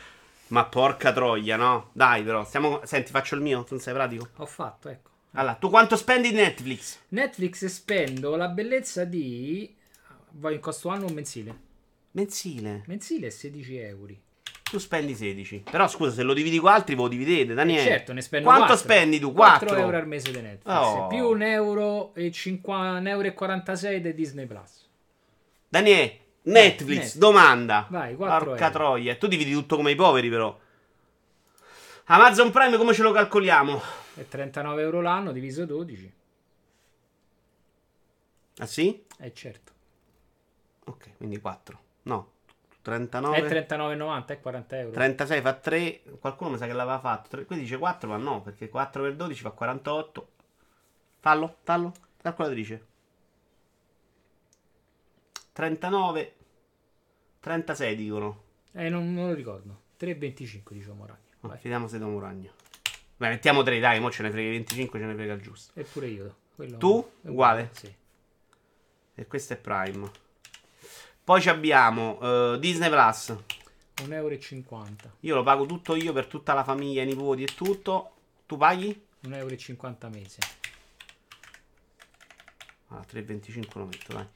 S1: Ma porca troia, no? Dai, però, stiamo. Senti, faccio il mio, tu non sei pratico.
S2: Ho fatto, ecco.
S1: Allora, tu quanto spendi di Netflix?
S2: Netflix spendo la bellezza di... Vai in costo anno o mensile?
S1: Mensile.
S2: Mensile è 16 euro.
S1: Tu spendi 16. Però scusa, se lo dividi con altri, voi lo dividete, Daniele.
S2: Eh, certo, ne spendo
S1: Quanto
S2: 4.
S1: spendi tu?
S2: 4
S1: 4
S2: euro al mese di Netflix.
S1: Oh.
S2: Più un euro e 50, un euro e 46 di Disney Plus.
S1: Daniele, Netflix,
S2: Netflix.
S1: domanda.
S2: Vai, 4
S1: Porca
S2: euro.
S1: troia. Tu dividi tutto come i poveri, però. Amazon Prime, come ce lo calcoliamo?
S2: E 39 euro l'anno diviso 12.
S1: Ah, sì?
S2: Eh certo.
S1: Ok, quindi 4. No, 39.
S2: È 39,90 e 40 euro.
S1: 36 fa 3. Qualcuno mi sa che l'aveva fatto. Qui dice 4, ma no, perché 4 per 12 fa 48. Fallo, fallo. Calcolatrice. 39. 36 dicono.
S2: Eh, non, non lo ricordo. 3,25 diciamo Ragno.
S1: Oh. Fidiamo se Domo Ragno. Beh, mettiamo 3, dai, mo ce ne frega 25, ce ne frega il giusto.
S2: Eppure io. Quello-
S1: Tu? Uguale?
S2: Sì.
S1: E questo è Prime. Poi ci abbiamo eh, Disney Plus.
S2: 1,50 euro.
S1: Io lo pago tutto io per tutta la famiglia, i nipoti e tutto. Tu paghi?
S2: 1,50 euro mese.
S1: Ah, 3,25 lo metto, dai.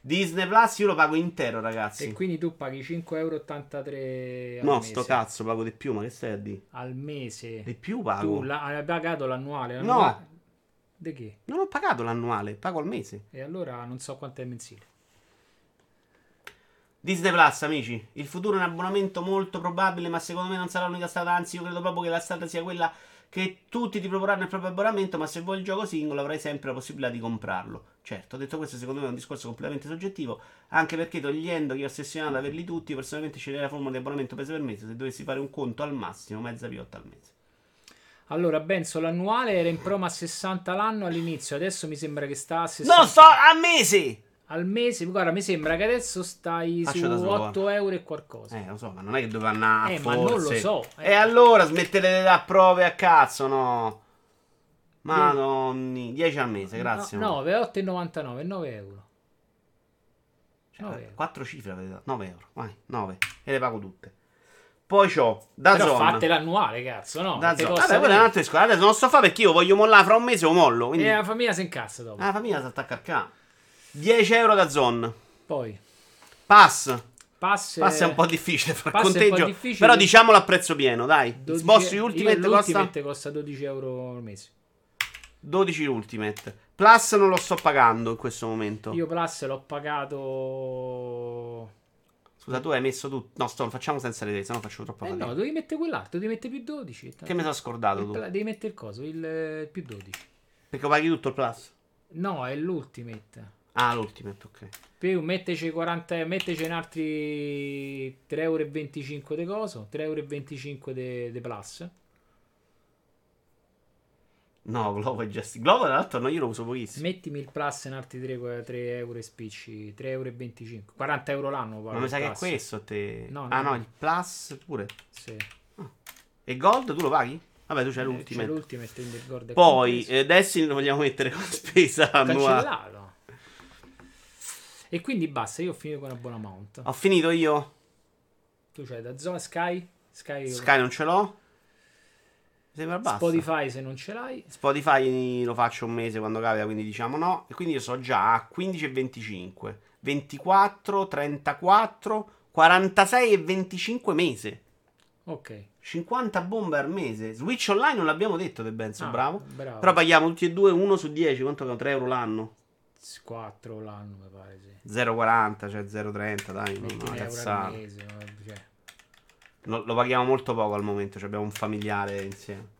S1: Disney Plus io lo pago intero, ragazzi.
S2: E quindi tu paghi 5,83 euro al
S1: No,
S2: mese.
S1: sto cazzo, pago di più, ma che stai a dire?
S2: Al mese.
S1: Di più
S2: Tu
S1: pago.
S2: la- hai pagato l'annuale?
S1: No.
S2: l'annuale- Di che?
S1: Non ho pagato l'annuale, pago al mese.
S2: E allora non so quanto è mensile.
S1: Disney Plus, amici. Il futuro è un abbonamento molto probabile, ma secondo me non sarà l'unica strada. Anzi, io credo proprio che la strada sia quella che tutti ti proporranno il proprio abbonamento, ma se vuoi il gioco singolo avrai sempre la possibilità di comprarlo. Certo, detto questo, secondo me è un discorso completamente soggettivo, anche perché togliendo chi è ossessionato ad averli tutti, io personalmente sceglierei la formula di abbonamento mese per mese, se dovessi fare un conto al massimo, mezza piotta al mese.
S2: Allora, Benzo, l'annuale era in promo a 60 l'anno all'inizio, adesso mi sembra che sta a 60
S1: No, sto a mese!
S2: al mese. Guarda, mi sembra che adesso stai
S1: Faccio
S2: su
S1: da solo,
S2: 8 euro e qualcosa.
S1: Eh, lo so, ma non è che doveva andare
S2: Eh,
S1: a
S2: ma non lo so, eh.
S1: E allora smettete dare prove a cazzo, no? Madonni, 10 al mese, grazie.
S2: No, 9, 8,99, 9 euro. Nove euro.
S1: 4 cifre avete dato. 9 euro. Vai, 9. E le pago tutte. Poi c'ho da
S2: Però
S1: zona.
S2: fate l'annuale, cazzo, no?
S1: Da zona. Vabbè, quello è un altro discorso. Adesso non sto fa perché io voglio mollare fra un mese o mollo. Quindi...
S2: E la famiglia si incazza dopo.
S1: Ah, la famiglia si attacca a ca. 10 euro da zona.
S2: Poi,
S1: Pass.
S2: pass,
S1: Pass è un po' difficile fare
S2: Pass è un po'
S1: conteggio.
S2: difficile.
S1: Però diciamolo a prezzo pieno, dai.
S2: 12
S1: Xbox
S2: io
S1: Ultimate costa
S2: l'Ultimate costa 12 euro al mese.
S1: 12 Ultimate. Plus non lo sto pagando in questo momento.
S2: Io Plus l'ho pagato...
S1: Scusa, tu hai messo tutto. No, sto, facciamo senza le idee, sennò faccio troppa
S2: Eh no, devi mettere quell'altro, devi mettere più 12.
S1: Che mi sono scordato
S2: Il
S1: tu?
S2: Devi mettere il coso, il, il più 12.
S1: Perché paghi tutto il Plus?
S2: No, è l'Ultimate.
S1: Ah, l'Ultimate, ok.
S2: Più metteci 40, metteci in altri 3,25 euro di coso, 3,25 euro di Plus.
S1: No, Glovo è già. Glovo, tra l'altro, no, io lo uso pochissimo.
S2: Mettimi il Plus in altri 3, 3 euro e spicci, 3,25 euro. 40 euro l'anno.
S1: Ma mi sa che è questo te.
S2: No,
S1: ah,
S2: no.
S1: no, il Plus pure.
S2: Sì.
S1: E Gold tu lo paghi? Vabbè, tu c'hai
S2: Eh,
S1: l'Ultimate.
S2: C'è l'Ultimate, quindi il Gord è
S1: Poi, eh, Destiny lo vogliamo mettere come spesa annuale.
S2: cancellato. E quindi basta, io ho finito con Abbonamount.
S1: Ho finito io.
S2: Tu c'hai da zona Sky, Sky,
S1: Sky non ce l'ho. Sembra basta.
S2: Spotify se non ce l'hai.
S1: Spotify lo faccio un mese quando capita, quindi diciamo no. E quindi io so già a 15 e 25, 24, 34, 46 e 25 mese.
S2: Ok.
S1: 50 bombe al mese. Switch online non l'abbiamo detto, De Benzo,
S2: Ah,
S1: bravo.
S2: bravo.
S1: Però paghiamo tutti e due 1 su 10, quanto che 3 euro l'anno?
S2: 4 l'anno mi pare, sì.
S1: 0,40, cioè 0,30, dai, non una
S2: un euro al
S1: cazzata.
S2: mese. Cioè,
S1: No, lo paghiamo molto poco al momento, cioè abbiamo un familiare insieme.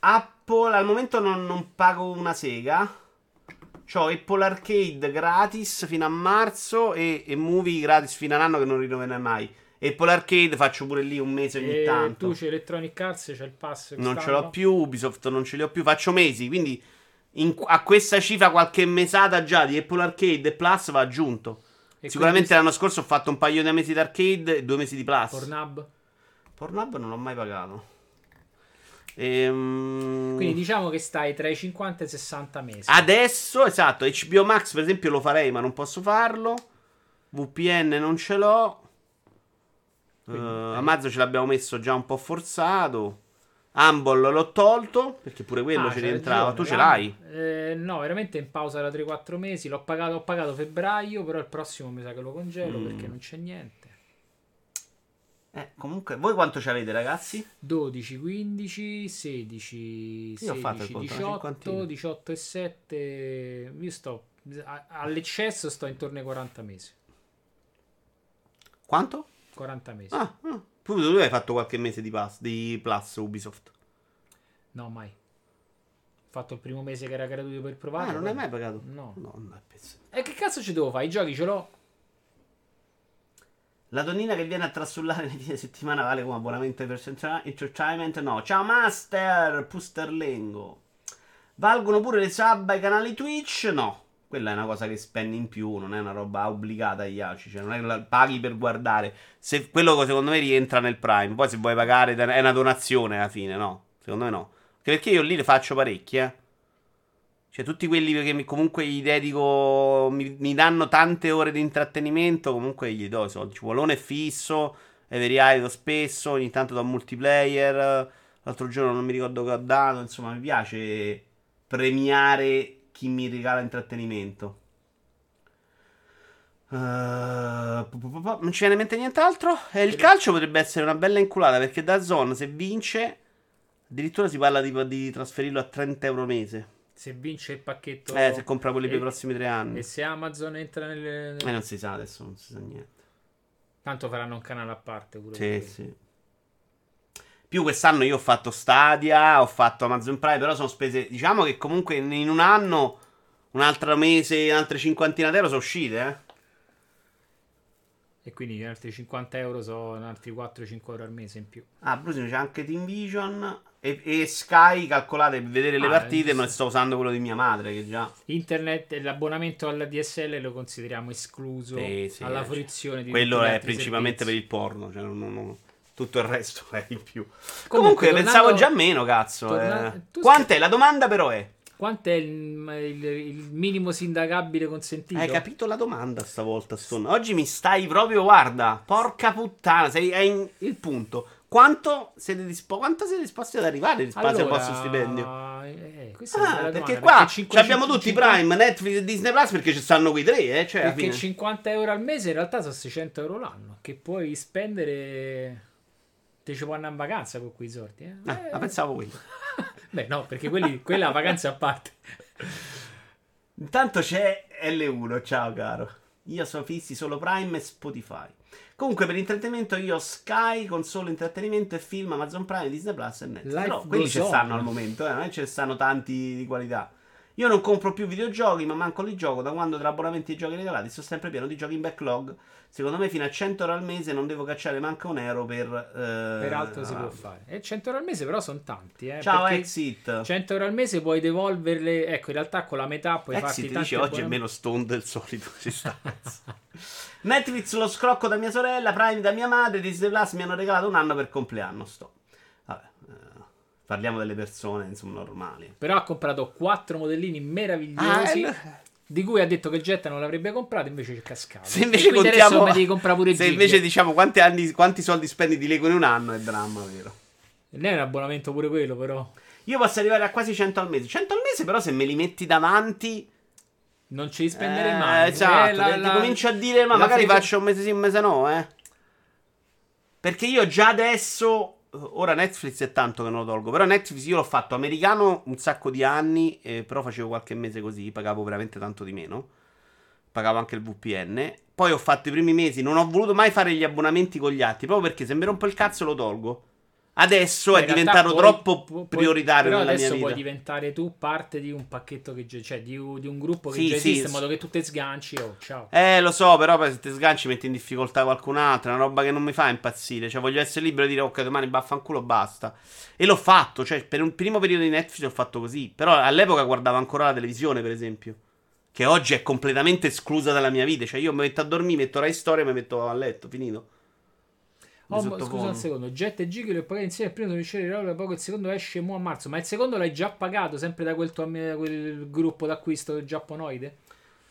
S1: Apple al momento non, non pago una sega. C'ho Apple Arcade gratis fino a marzo e, e Movie gratis fino a un anno che non rinnoverai mai. Apple Arcade faccio pure lì un mese ogni
S2: e
S1: tanto.
S2: tu c'è Electronic Arts, c'è il pass.
S1: Non ce l'ho più, Ubisoft non ce li ho più, faccio mesi, quindi in- a questa cifra qualche mesata già di Apple Arcade e Plus va aggiunto.
S2: E
S1: Sicuramente l'anno scorso ho fatto un paio di mesi di arcade e due mesi di Plus.
S2: Pornhub.
S1: Pornhub non l'ho mai pagato. Ehm,
S2: Quindi diciamo che stai tra i 50 e i 60 mesi.
S1: Adesso, esatto, HBO Max per esempio lo farei ma non posso farlo. VPN non ce l'ho.
S2: Quindi,
S1: Eh,
S2: eh.
S1: Amazon ce l'abbiamo messo già un po' forzato. Humble l'ho tolto perché pure quello
S2: Ah,
S1: ci rientrava. Tu ce l'hai?
S2: Eh, no, veramente in pausa da 3-4 mesi. L'ho pagato, ho pagato febbraio, però il prossimo mi sa che lo congelo
S1: Mm.
S2: perché non c'è niente.
S1: Eh, comunque, voi quanto ci avete, ragazzi?
S2: 12, 15, 16,
S1: Io ho fatto il
S2: 16,
S1: conto, una
S2: 18,
S1: cinquantina.
S2: 18 e 7. Io sto a- all'eccesso sto intorno ai 40 mesi.
S1: Quanto?
S2: 40 mesi.
S1: Ah, ah. Tu, tu hai fatto qualche mese di, pass, di Plus Ubisoft.
S2: No, mai. Ho fatto il primo mese che era gratuito per provare.
S1: Ah, non
S2: poi-
S1: hai mai pagato?
S2: No.
S1: No, no, è pezzo.
S2: E che cazzo ci devo fare? I giochi ce l'ho.
S1: La donnina che viene a trasullare nei fine settimana vale come abbonamento per entertainment? No. Ciao Master, Pusterlengo. Valgono pure le sub ai canali Twitch? No. Quella è una cosa che spendi in più, non è una roba obbligata agli ACI, cioè non è che la paghi per guardare. Se, quello secondo me rientra nel Prime. Poi se vuoi pagare è una donazione alla fine, no. Secondo me no. Perché io lì le faccio parecchie, eh. Cioè, tutti quelli che mi- comunque gli dedico, mi, mi danno tante ore di intrattenimento, comunque gli do i soldi. Ciuolone fisso, Every Eye do spesso, ogni tanto do multiplayer. L'altro giorno non mi ricordo che ho dato, insomma, mi piace premiare chi mi regala intrattenimento. Eh, pu- non ci viene in mente nient'altro. E il calcio potrebbe essere una bella inculata perché da Zone, se vince, addirittura si parla di, di trasferirlo a 30 euro al mese.
S2: Se vince il pacchetto.
S1: Eh, se compra quelli per i
S2: e-
S1: prossimi tre anni.
S2: E se Amazon entra nel.
S1: Eh, non si sa adesso, non si sa niente.
S2: Tanto faranno un canale a parte pure.
S1: Sì, sì. Più quest'anno io ho fatto Stadia, ho fatto Amazon Prime, però sono spese, diciamo che comunque in un anno, un altro mese, un'altra cinquantina d'euro sono uscite, eh.
S2: E quindi altri 50 euro sono altri 4-5 euro al mese in più.
S1: Ah, Brusino c'è anche Team Vision e, e Sky, calcolate per vedere le
S2: Ah,
S1: partite, ma sto usando quello di mia madre che già...
S2: Internet, l'abbonamento alla DSL lo consideriamo escluso
S1: Sì, sì,
S2: alla
S1: eh,
S2: fruizione di
S1: Quello è principalmente per
S2: servizi.
S1: il porno, cioè non- non- non- tutto il resto è in più.
S2: Comunque,
S1: Comunque,
S2: tornando-
S1: pensavo già meno, cazzo.
S2: torna-
S1: eh. Quant'è? La domanda però è...
S2: Quanto è il, il- il minimo sindacabile consentito?
S1: Hai capito la domanda stavolta, Stone? Oggi mi stai proprio, guarda, porca puttana, sei è in- il punto. Quanto siete, dispo- quanto siete disposti ad arrivare in base al vostro stipendio?
S2: eh,
S1: Ah, perché
S2: domanda,
S1: qua
S2: cinque-
S1: abbiamo tutti
S2: 50
S1: Prime, Netflix e Disney Plus perché ci stanno quei tre, eh? Cioè,
S2: Perché
S1: fine.
S2: 50 euro al mese in realtà sono 600 euro l'anno che puoi spendere. Te ci puoi andare in vacanza con quei soldi. Eh?
S1: Ah,
S2: Eh,
S1: ma pensavo quello.
S2: Beh, no, perché quelli, quella è la vacanza a parte.
S1: Intanto c'è L1, ciao caro. Io sono fissi solo Prime e Spotify. Comunque per intrattenimento io ho Sky con solo intrattenimento e film, Amazon Prime, Disney Plus e Netflix.
S2: Life
S1: Però quelli ci stanno al momento, eh, non è che ce ne stanno tanti di qualità. Io non compro più videogiochi, ma manco li gioco da quando tra abbonamenti e giochi regalati sto sempre pieno di giochi in backlog. Secondo me fino a 100 euro al mese non devo cacciare manco un euro per... eh,
S2: Peraltro si può fare. E 100 euro al mese però sono tanti. Eh,
S1: Ciao Exit.
S2: 100 euro al mese puoi devolverle. Ecco, in realtà con la metà puoi farti
S1: Exit
S2: tanti
S1: dice oggi è
S2: abbonamenti.
S1: meno stone del solito. Sta. Netflix lo scrocco da mia sorella, Prime da mia madre, Disney Plus mi hanno regalato un anno per compleanno. Sto. Parliamo delle persone insomma normali.
S2: Però ha comprato 4 modellini meravigliosi.
S1: Ah,
S2: Di cui ha detto che Jetta non l'avrebbe comprato, invece c'è cascato.
S1: Se invece contiamo,
S2: adesso mi devi comprare pure
S1: se
S2: Gig.
S1: invece diciamo quanti, anni, quanti soldi spendi di Lego in un anno è dramma, vero?
S2: Non è un abbonamento pure quello, però.
S1: Io posso arrivare a quasi 100 al mese. 100 al mese, però, se me li metti davanti.
S2: Non ci spenderei
S1: eh,
S2: mai.
S1: Esatto.
S2: Eh, la-
S1: ti
S2: la-
S1: comincio a dire, ma magari
S2: frigo-
S1: faccio un mese sì, un mese no, eh. Perché io già adesso. Ora Netflix è tanto che non lo tolgo. Però Netflix io l'ho fatto americano un sacco di anni. eh, però facevo qualche mese così. Pagavo veramente tanto di meno. Pagavo anche il VPN. Poi ho fatto i primi mesi. Non ho voluto mai fare gli abbonamenti con gli altri. Proprio perché se mi rompo il cazzo lo tolgo. Adesso
S2: in
S1: è diventato
S2: puoi-
S1: troppo
S2: pu- puoi-
S1: prioritario
S2: però
S1: nella mia
S2: adesso
S1: vita.
S2: puoi diventare tu parte di un pacchetto che cioè di, un- di un gruppo che
S1: Sì,
S2: già
S1: sì,
S2: esiste, in modo che tu te sganci. Oh, ciao.
S1: Eh, lo so, però se ti sganci metti in difficoltà qualcun altro. È una roba che non mi fa impazzire. Cioè, voglio essere libero di dire, ok, domani baffanculo, basta. E l'ho fatto. Cioè, per un primo periodo di Netflix l'ho fatto così. Però all'epoca guardavo ancora la televisione, per esempio. Che oggi è completamente esclusa dalla mia vita. Cioè, io mi metto a dormire, metto Rai Storia e mi metto a letto, finito.
S2: Oh,
S1: Di
S2: scusa un secondo, Jet e Gig li ho pagati insieme. Il primo devo uscire da poco, il secondo esce mo a marzo. Ma il secondo l'hai già pagato sempre da quel, tuo, am- quel gruppo d'acquisto giapponoide?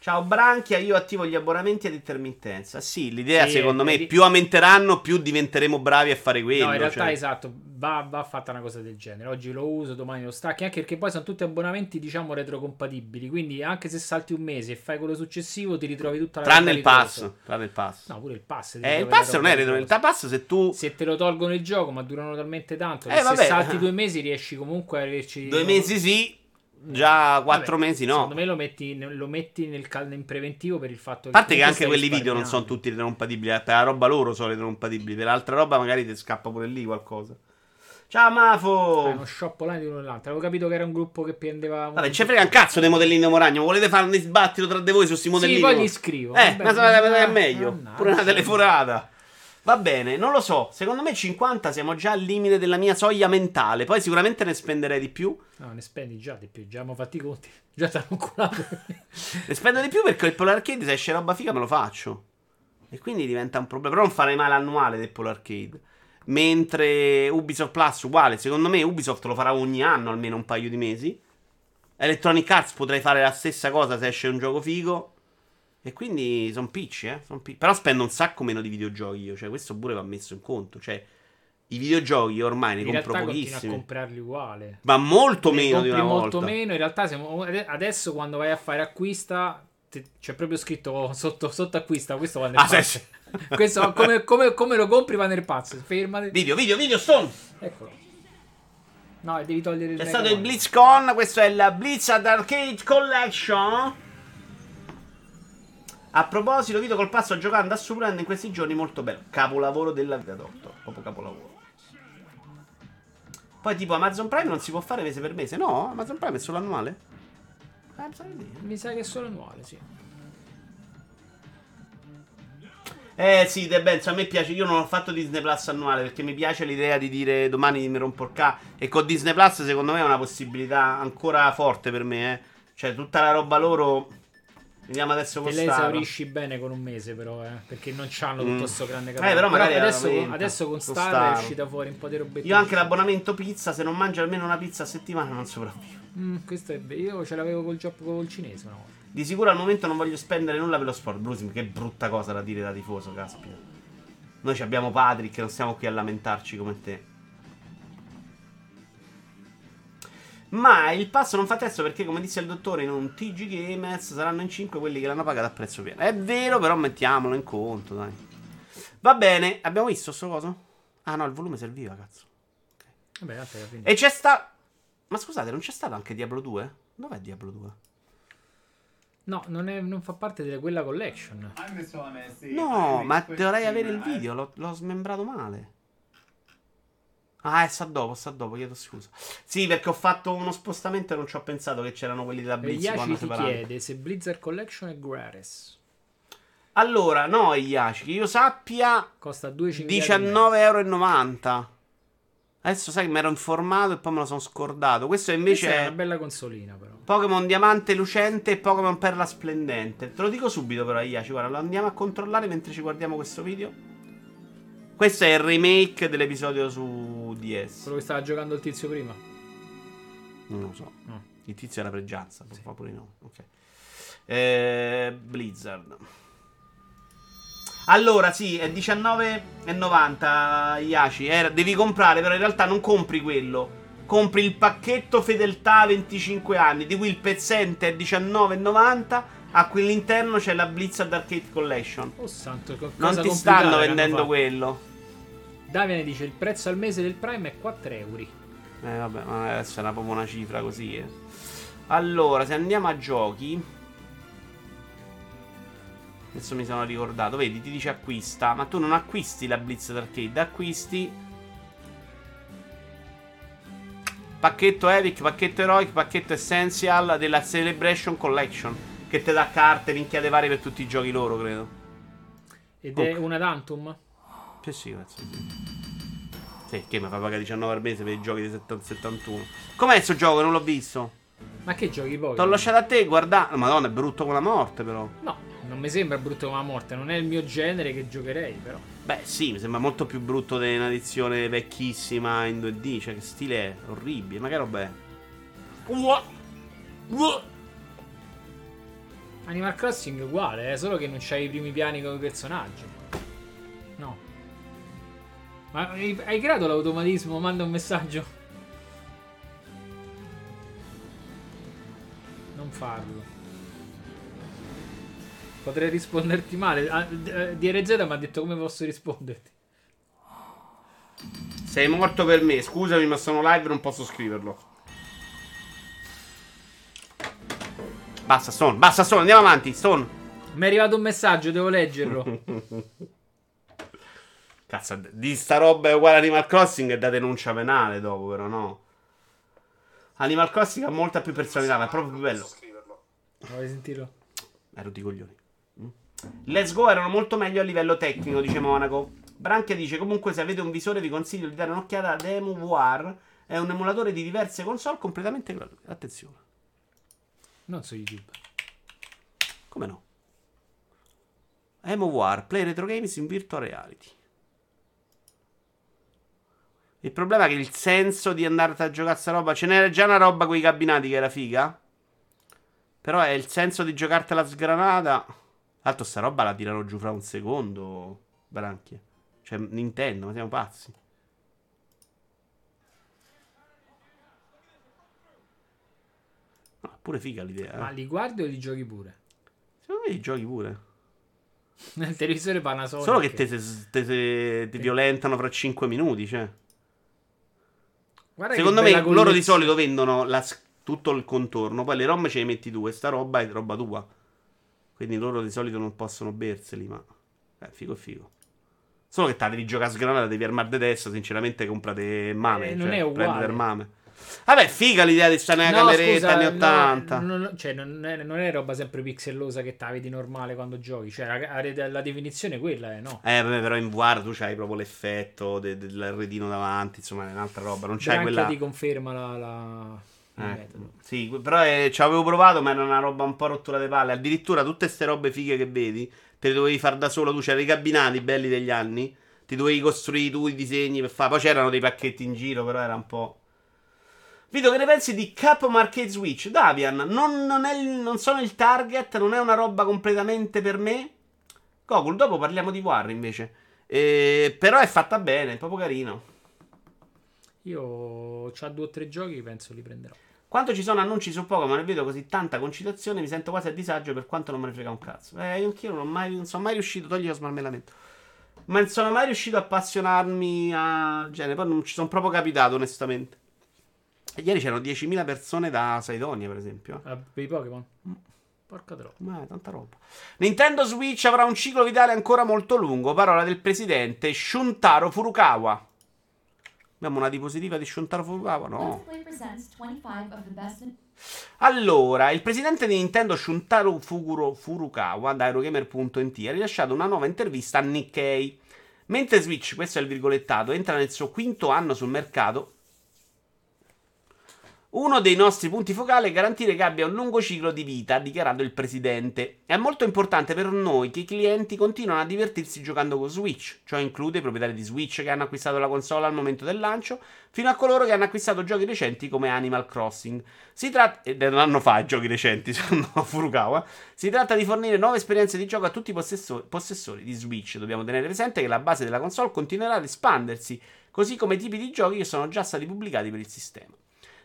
S1: Ciao Branchia, io attivo gli abbonamenti ad intermittenza. Sì, l'idea
S2: Sì,
S1: secondo me
S2: vedi-
S1: più aumenteranno, più diventeremo bravi a fare quello.
S2: no, in realtà
S1: cioè.
S2: esatto, va, va fatta una cosa del genere. Oggi lo uso, domani lo stacchi. Anche perché poi sono tutti abbonamenti, diciamo, retrocompatibili. Quindi anche se salti un mese e fai quello successivo, ti ritrovi tutta la
S1: Tranne il pass. Tranne il pass.
S2: No, pure il pass.
S1: eh, il pass non è retro. Il pass se tu...
S2: Se te lo tolgono il gioco, ma durano talmente tanto.
S1: Eh,
S2: che
S1: vabbè.
S2: se salti due mesi, riesci comunque a averci.
S1: Due mesi sì, già quattro
S2: Vabbè,
S1: mesi no.
S2: Secondo me lo metti, lo metti nel cal- in preventivo per il fatto
S1: A parte che anche quelli video non sono tutti retrocompatibili. Per la roba loro sono retrocompatibili. Per l'altra roba magari ti scappa pure lì qualcosa. Ciao
S2: Ah, è
S1: Mafo.
S2: uno shop di uno e l'altro. Avevo capito che era un gruppo che prendeva.
S1: Vabbè, ci frega un cazzo dei modellini Moragno. Volete fare un sbattito tra di voi su questi modellini?
S2: Sì, poi gli scrivo.
S1: Eh,
S2: Vabbè,
S1: ma che è
S2: ah,
S1: meglio. Pure una telefonata. Va bene, non lo so. Secondo me 50 siamo già al limite della mia soglia mentale. Poi sicuramente ne spenderei di più.
S2: No, ne spendi già di più. Già abbiamo fatti i conti. Già ti hanno curato.
S1: Ne spendo di più perché il Polar Arcade, se esce roba figa, me lo faccio. E quindi diventa un problema. Però non farei mai l'annuale del Polar Arcade. Mentre Ubisoft Plus, uguale. Secondo me Ubisoft lo farà ogni anno, almeno un paio di mesi. Electronic Arts potrei fare la stessa cosa se esce un gioco figo. E quindi sono picci, eh. son pi- Però spendo un sacco meno di videogiochi io. Cioè, questo pure va messo in conto. Cioè, i videogiochi ormai ne
S2: In realtà
S1: compro
S2: a
S1: pochissimi.
S2: comprarli uguale.
S1: Ma molto
S2: Ne
S1: meno di una
S2: molto
S1: volta.
S2: meno. In realtà, siamo- adesso quando vai a fare acquista, c'è proprio scritto sotto, sotto acquista. Questo va nel
S1: Ah,
S2: pazzo. Questo come, come- come lo compri va nel pazzo. Fermati.
S1: Video, video, video, Stone.
S2: Eccolo. No, devi togliere il mega
S1: stato il
S2: one.
S1: BlizzCon, questo è la Blizzard Arcade Collection. A proposito, video col passo giocando a Superland in questi giorni molto bello. Capolavoro della vita, Doctor. Proprio capolavoro. Poi tipo Amazon Prime non si può fare mese per mese. No, Amazon Prime è solo annuale. Eh, mi sa
S2: che è solo annuale, sì.
S1: Eh sì, De Benzo, a me piace. Io non ho fatto Disney Plus annuale perché mi piace l'idea di dire domani mi rompo il ca. E con Disney Plus, secondo me, è una possibilità ancora forte per me. Eh. Cioè, tutta la roba loro Vediamo adesso
S2: Te
S1: con
S2: le
S1: Star.
S2: esaurisci bene con un mese, però, eh, perché non c'hanno
S1: Mm.
S2: tutto sto grande
S1: Eh,
S2: catalogo.
S1: però magari
S2: adesso, adesso con Star,
S1: Star.
S2: è uscita fuori un po' di robettine.
S1: Io anche l'abbonamento pizza, se non mangio almeno una pizza a settimana non sopravvivo.
S2: Mm, questo è vero. Io ce l'avevo col gioco col cinese una volta.
S1: Di sicuro al momento non voglio spendere nulla per lo sport. Brusim, che brutta cosa da dire da tifoso, caspita. Noi ci abbiamo Patrick, non stiamo qui a lamentarci come te. Ma il passo non fa testo perché, come disse il dottore in un TG Gamers, saranno in 5 quelli che l'hanno pagato a prezzo pieno. È vero, però mettiamolo in conto, dai. Va bene, abbiamo visto sto coso? Ah no, il volume serviva, cazzo.
S2: Vabbè, tanto alla fine.
S1: E c'è sta... Ma scusate, non c'è stato anche Diablo 2? Dov'è Diablo 2?
S2: No, non, è- non fa parte di quella collection.
S4: Amazing.
S1: No, ma dovrei avere il video, l'ho, l'ho smembrato male. Ah, è sta dopo, sta dopo, chiedo scusa. Sì, perché ho fatto uno spostamento e non ci ho pensato che c'erano quelli da
S2: E
S1: Blitz
S2: Yashi ti chiede se Blizzard Collection è gratis.
S1: Allora, no, Yashi, che io sappia
S2: Costa 2,50
S1: 19,90€. Adesso sai che mi ero informato e poi me lo sono scordato. Questo invece
S2: Questa è una bella consolina, però.
S1: Pokémon Diamante Lucente e Pokémon Perla Splendente. Te lo dico subito però, Yashi, guarda, lo andiamo a controllare mentre ci guardiamo questo video. Questo è il remake dell'episodio su DS.
S2: Quello che stava giocando il tizio prima.
S1: Non lo so.
S2: No.
S1: Il tizio era pregianza, fa pure no. Ok. Eh, Blizzard. Allora, sì, è 19,90 Iaci. Era- devi comprare, però in realtà non compri quello. Compri il pacchetto fedeltà 25 anni, di cui il pezzente è 19,90. A cui all'interno c'è la Blizzard Arcade Collection.
S2: Oh santo,
S1: Non ti stanno vendendo quello.
S2: Davide dice il prezzo al mese del Prime è 4 euro.
S1: Eh vabbè, ma adesso era proprio una cifra così. eh. Allora, se andiamo a giochi. Adesso mi sono ricordato. Vedi, ti dice acquista. Ma tu non acquisti la Blizzard Arcade, acquisti. Pacchetto Epic, pacchetto Heroic, pacchetto Essential della Celebration Collection. Che ti dà carte, minchiate varie per tutti i giochi loro, credo.
S2: Ed
S1: Ok.
S2: è una Tantum?
S1: Sì, sì, penso sì. Sì, che mi fa pagare 19 al mese per i giochi di 70 71. Com'è questo gioco? Non l'ho visto.
S2: Ma che giochi poi?
S1: T'ho lasciato a te, guarda. Madonna, è brutto come la morte, però.
S2: No, non mi sembra brutto come la morte. Non è il mio genere che giocherei, però.
S1: Beh, sì, mi sembra molto più brutto di una edizione vecchissima in 2D. Cioè, che stile è? Orribile. Ma che roba è? Ua! Ua!
S2: Animal Crossing è uguale, eh, solo che non c'hai i primi piani come personaggi. No. Ma hai, hai creato l'automatismo? Manda un messaggio. Non farlo. Potrei risponderti male. Ah, d- eh, DRZ mi ha detto come posso risponderti.
S1: Sei morto per me. Scusami, ma sono live e non posso scriverlo. Basta, Stone. Basta, Stone. Andiamo avanti. Stone.
S2: Mi è arrivato un messaggio, devo leggerlo.
S1: Cazzo, di sta roba è uguale a Animal Crossing e da denuncia penale dopo, però no. Animal Crossing ha molta più personalità, ma è proprio più bello.
S2: Vuoi sentirlo?
S1: Ero di coglioni. Mm. Let's Go erano molto meglio a livello tecnico, dice Monaco. Branchia dice: Comunque, se avete un visore, vi consiglio di dare un'occhiata ad EmuWar. È un emulatore di diverse console completamente gratuito. Attenzione,
S2: Non su YouTube.
S1: come no? EmuWar, Play Retro Games in Virtual Reality. Il problema è che il senso di andare a giocare sta roba. Ce n'era già una roba con i cabinati che era figa. Però è il senso di giocartela sgranata. Altro sta roba la tirano giù fra un secondo. Branchie. Cioè, Nintendo, ma siamo pazzi. No, pure figa l'idea.
S2: Ma
S1: Eh.
S2: li guardi o li giochi pure?
S1: Secondo me li giochi pure.
S2: Nel televisore Panasonic.
S1: Solo che te, te- te- ti violentano fra 5 minuti. Cioè.
S2: Guarda
S1: Secondo me loro di solito vendono la tutto il contorno, poi le ROM ce le metti tu e sta roba è roba tua. Quindi loro di solito non possono berseli, ma... Eh, figo figo. Solo che te devi giocare a sgranata, devi armare de testa, sinceramente comprate mame.
S2: Eh, non
S1: cioè,
S2: è uguale.
S1: prendete il mame. Vabbè, figa l'idea di stare nella
S2: No,
S1: cameretta
S2: scusa,
S1: anni
S2: no,
S1: 80.
S2: no, no, cioè, non è, non è roba sempre pixellosa che te vedi normale quando giochi. Cioè, la, la- definizione è quella, eh, no?
S1: Eh, vabbè, però in VR tu c'hai proprio l'effetto de- dell'arredino davanti, insomma, è un'altra roba. Non c'hai
S2: Branchia
S1: quella...
S2: ti conferma la, la-
S1: Eh, sì, però eh, ci avevo provato, ma era una roba un po' rottura le palle. Addirittura tutte queste robe fighe che vedi, te le dovevi far da solo. Tu c'erano i cabinati belli degli anni. Ti dovevi costruire tu i disegni per fare. Poi c'erano dei pacchetti in giro, però era un po'. Vito, che ne pensi di Capcom Arcade Switch? Davian, non, non è non sono il target, non è una roba completamente per me. Gogol, dopo parliamo di War invece. Eh, però è fatta bene, è proprio carino.
S2: Io c'ha due o tre giochi, penso li prenderò.
S1: Quando ci sono annunci su Pokémon e vedo così tanta concitazione, mi sento quasi a disagio per quanto non me ne frega un cazzo. Eh, io anch'io non, ho mai, non sono mai riuscito, togli lo smarmellamento. Ma non sono mai riuscito a appassionarmi a genere. Poi non ci sono proprio capitato, onestamente. E Ieri c'erano 10.000 persone da Saidonia, per esempio.
S2: Ah, per i Pokémon? Porca troppa.
S1: Ma è tanta roba. Nintendo Switch avrà un ciclo vitale ancora molto lungo. Parola del presidente Shuntaro Furukawa. Abbiamo una diapositiva di Shuntaro Furukawa? No.
S5: Play presents 25 of the best.
S1: Allora, il presidente di Nintendo Shuntaro Fuguro Furukawa da Eurogamer.it ha rilasciato una nuova intervista a Nikkei. Mentre Switch, questo è il virgolettato, entra nel suo quinto anno sul mercato, uno dei nostri punti focali è garantire che abbia un lungo ciclo di vita, ha dichiarato il presidente. È molto importante per noi che i clienti continuino a divertirsi giocando con Switch. Ciò include i proprietari di Switch che hanno acquistato la console al momento del lancio, fino a coloro che hanno acquistato giochi recenti come Animal Crossing. Si tratta. Ed è un anno fa i giochi recenti, secondo Furukawa. Si tratta di fornire nuove esperienze di gioco a tutti i possessori, possessori di Switch. Dobbiamo tenere presente che la base della console continuerà ad espandersi, così come i tipi di giochi che sono già stati pubblicati per il sistema.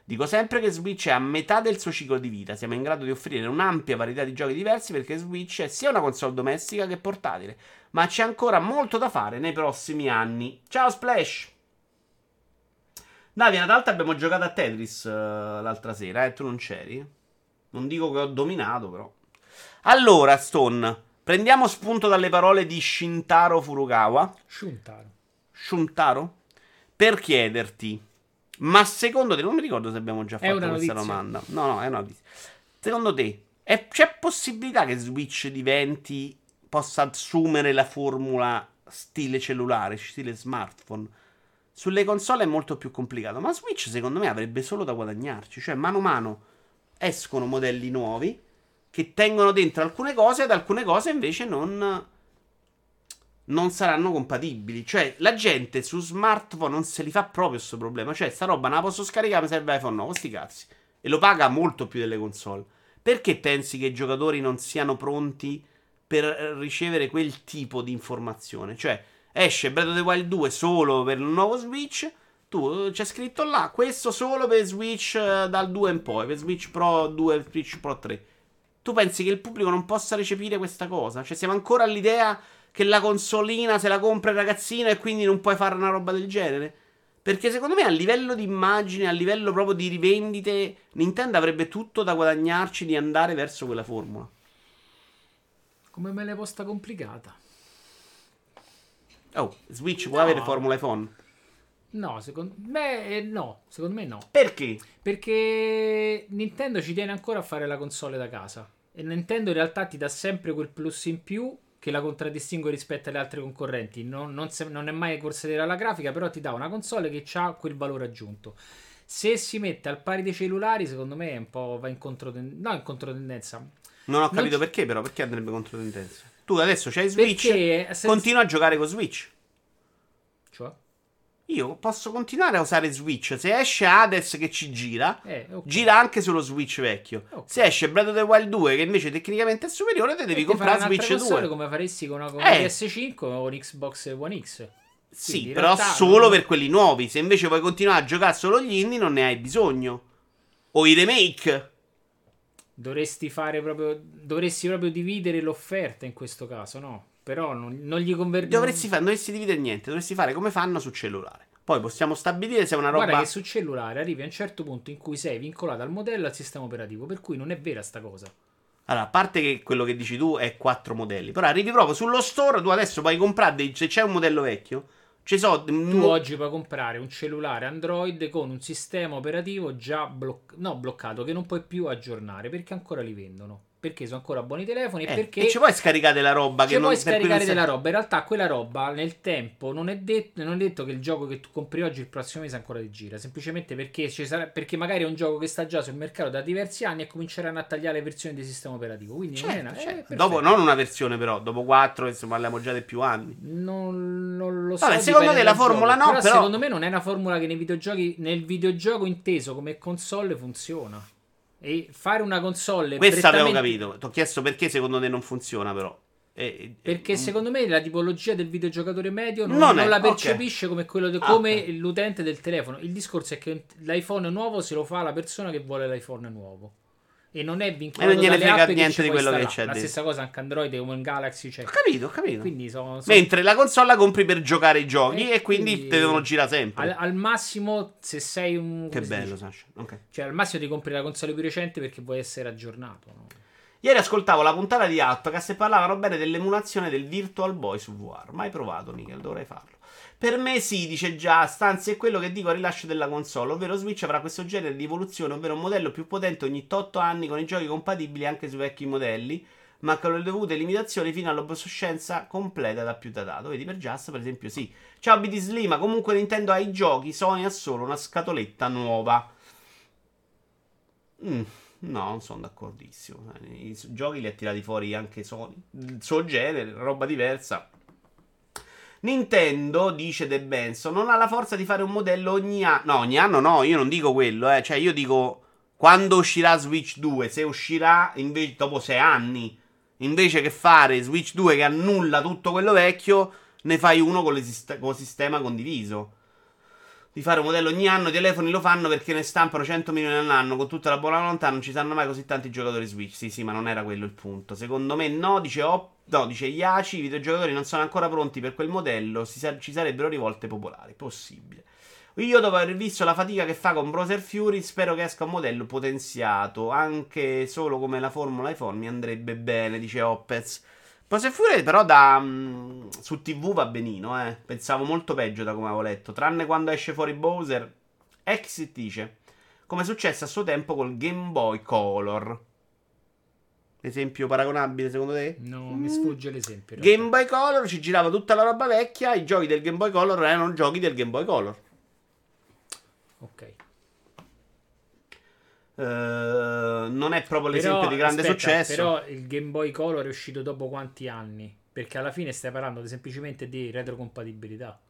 S1: Dico sempre che Switch è a metà del suo ciclo di vita. Siamo in grado di offrire un'ampia varietà di giochi diversi perché Switch è sia una console domestica che portatile. Ma c'è ancora molto da fare nei prossimi anni. Ciao Splash! Davide, d'altro abbiamo giocato a Tetris eh, l'altra sera, eh? Tu non c'eri? Non dico che ho dominato, però. Allora, Stone, prendiamo spunto dalle parole di Shintaro Furukawa.
S2: Shuntaro.
S1: Shuntaro? Per chiederti, ma secondo te, non mi ricordo se abbiamo già fatto questa
S2: notizia.
S1: domanda. No, no, è una notizia. Secondo te, è- c'è possibilità che Switch diventi, possa assumere la formula stile cellulare, stile smartphone? Sulle console è molto più complicato, ma Switch secondo me avrebbe solo da guadagnarci. Cioè, mano a mano escono modelli nuovi che tengono dentro alcune cose ed alcune cose invece non non saranno compatibili. Cioè, la gente su smartphone non se li fa proprio questo problema. Cioè, sta roba non la posso scaricare, mi serve iPhone 9, sti cazzi. E lo paga molto più delle console. Perché pensi che i giocatori non siano pronti per ricevere quel tipo di informazione? Cioè, esce Breath of the Wild 2 solo per il nuovo Switch. Tu eh, c'è scritto là, questo solo per Switch eh, dal 2 in poi, per Switch Pro 2 Switch Pro 3. Tu pensi che il pubblico non possa recepire questa cosa? Cioè, siamo ancora all'idea che la consolina se la compra il ragazzino e quindi non puoi fare una roba del genere? Perché secondo me a livello di immagine, a livello proprio di rivendite, Nintendo avrebbe tutto da guadagnarci di andare verso quella formula.
S2: Come me l'hai posta complicata?
S1: Oh, Switch può
S2: No.
S1: avere formula iPhone.
S2: No, secondo me eh, no. Secondo me no.
S1: Perché?
S2: Perché Nintendo ci tiene ancora a fare la console da casa. E Nintendo in realtà ti dà sempre quel plus in più che la contraddistingue rispetto alle altre concorrenti. Non, non se- non è mai corsetera la grafica, però ti dà una console che ha quel valore aggiunto. Se si mette al pari dei cellulari, secondo me è un po' va in controtendenza. No, in controtendenza.
S1: Non ho capito
S2: ci-
S1: perché, però. Perché andrebbe contro tendenza? Tu adesso c'hai Switch,
S2: Perché se-
S1: continua a giocare con Switch. Io posso continuare a usare Switch. Se esce Hades che ci gira,
S2: Eh, ok.
S1: gira anche sullo Switch vecchio.
S2: Ok.
S1: Se esce Breath of the Wild 2, che invece tecnicamente è superiore, te devi
S2: E
S1: comprare Switch
S2: console
S1: 2.
S2: come faresti con una con
S1: Eh.
S2: PS5 o un Xbox One X.
S1: Sì,
S2: Quindi in
S1: però solo
S2: non-
S1: per quelli nuovi. Se invece vuoi continuare a giocare solo gli indie, non ne hai bisogno. O i remake.
S2: Dovresti fare proprio. Dovresti proprio dividere l'offerta in questo caso, no? Però non, non gli converrebbe.
S1: Dovresti fare, non dovresti dividere niente, dovresti fare come fanno su cellulare. Poi possiamo stabilire se è una roba.
S2: Guarda che su cellulare arrivi a un certo punto in cui sei vincolato al modello e al sistema operativo, per cui non è vera sta cosa.
S1: Allora, a parte che quello che dici tu è quattro modelli, però arrivi proprio sullo store, tu adesso puoi comprare dei, se c'è un modello vecchio, ci so
S2: Tu
S1: mo-
S2: oggi puoi comprare un cellulare Android con un sistema operativo già bloc- no, bloccato che non puoi più aggiornare perché ancora li vendono. Perché sono ancora buoni telefoni e
S1: Eh,
S2: perché
S1: e ci puoi scaricare la roba che
S2: Cioè,
S1: non
S2: puoi
S1: cui
S2: scaricare
S1: non sei-
S2: della roba. In realtà, quella roba nel tempo non è, detto, non è detto che il gioco che tu compri oggi il prossimo mese ancora ti gira. Semplicemente perché, ci sarà, perché magari è un gioco che sta già sul mercato da diversi anni e cominceranno a tagliare versioni di sistema operativo. Quindi non è
S1: Certo,
S2: una- eh,
S1: certo. Dopo, non una versione, però, dopo 4, insomma, parliamo già di più anni.
S2: Non, non lo so.
S1: Vabbè, secondo te la formula
S2: gioco.
S1: no,
S2: Però,
S1: però-
S2: secondo me non è una formula che nei videogiochi, nel videogioco inteso come console funziona. E fare una console
S1: Questo avevo
S2: prettamente-
S1: capito. Ti ho chiesto perché secondo te non funziona, però. E- e-
S2: Perché
S1: mm.
S2: secondo me la tipologia del videogiocatore medio non,
S1: Non
S2: non
S1: è-
S2: la percepisce come, quello de-
S1: Ah,
S2: come
S1: ok.
S2: l'utente del telefono. Il discorso è che l'iPhone nuovo se lo fa la persona che vuole l'iPhone nuovo. E non è vincolato
S1: E non gliene frega niente di quello che
S2: installare.
S1: c'è
S2: La
S1: dentro.
S2: stessa cosa anche Android come in Galaxy c'è.
S1: Ho capito, ho capito.
S2: Quindi sono, sono-
S1: Mentre la console la compri per giocare i giochi
S2: Eh,
S1: e quindi,
S2: quindi-
S1: te devono girare sempre.
S2: al, al massimo se sei un...
S1: Che bello? Sasha. Ok.
S2: Cioè al massimo ti compri la console più recente perché vuoi essere aggiornato. no?
S1: Ieri ascoltavo la puntata di Outcast e parlavano bene dell'emulazione del Virtual Boy su VR. Mai provato, Miguel, dovrei farlo. Per me sì, dice già, stanzi è quello che dico al rilascio della console, ovvero Switch avrà questo genere di evoluzione, ovvero un modello più potente ogni 8 anni con i giochi compatibili anche sui vecchi modelli, ma con le dovute limitazioni fino all'obsolescenza completa da più datato. Vedi per Just, per esempio, sì. Ciao BD Slim, comunque Nintendo ha i giochi, Sony ha solo una scatoletta nuova. Mm, no, non sono d'accordissimo. I giochi li ha tirati fuori anche Sony. Il suo genere, roba diversa. Nintendo, dice De Benson, non ha la forza di fare un modello ogni anno. No, ogni anno no, io non dico quello, eh. Cioè, io dico quando uscirà Switch 2, se uscirà invece dopo sei anni, invece che fare Switch 2 che annulla tutto quello vecchio, ne fai uno con, con sistema condiviso. Di fare un modello ogni anno, i telefoni lo fanno perché ne stampano 100 milioni all'anno con tutta la buona volontà, non ci saranno mai così tanti giocatori Switch. Sì, sì, ma non era quello il punto. Secondo me no, dice Op- no, dice Yaci, i videogiocatori non sono ancora pronti per quel modello, sa- ci sarebbero rivolte popolari. Possibile. Io dopo aver visto la fatica che fa con Browser Fury, spero che esca un modello potenziato. Anche solo come la formula iPhone mi andrebbe bene, dice Opez. Browser Fury però da mm, su TV va benino, eh. Pensavo molto peggio da come avevo letto. Tranne quando esce fuori Bowser. Exit dice. Come è successo a suo tempo col Game Boy Color. Esempio paragonabile secondo te?
S2: No, mi sfugge l'esempio.
S1: Game Boy Color ci girava tutta la roba vecchia. I giochi del Game Boy Color erano giochi del Game Boy Color.
S2: Ok.
S1: Eh, non è proprio l'esempio
S2: Però,
S1: di grande
S2: aspetta,
S1: successo.
S2: Però il Game Boy Color è uscito dopo quanti anni? Perché alla fine stai parlando semplicemente di retrocompatibilità.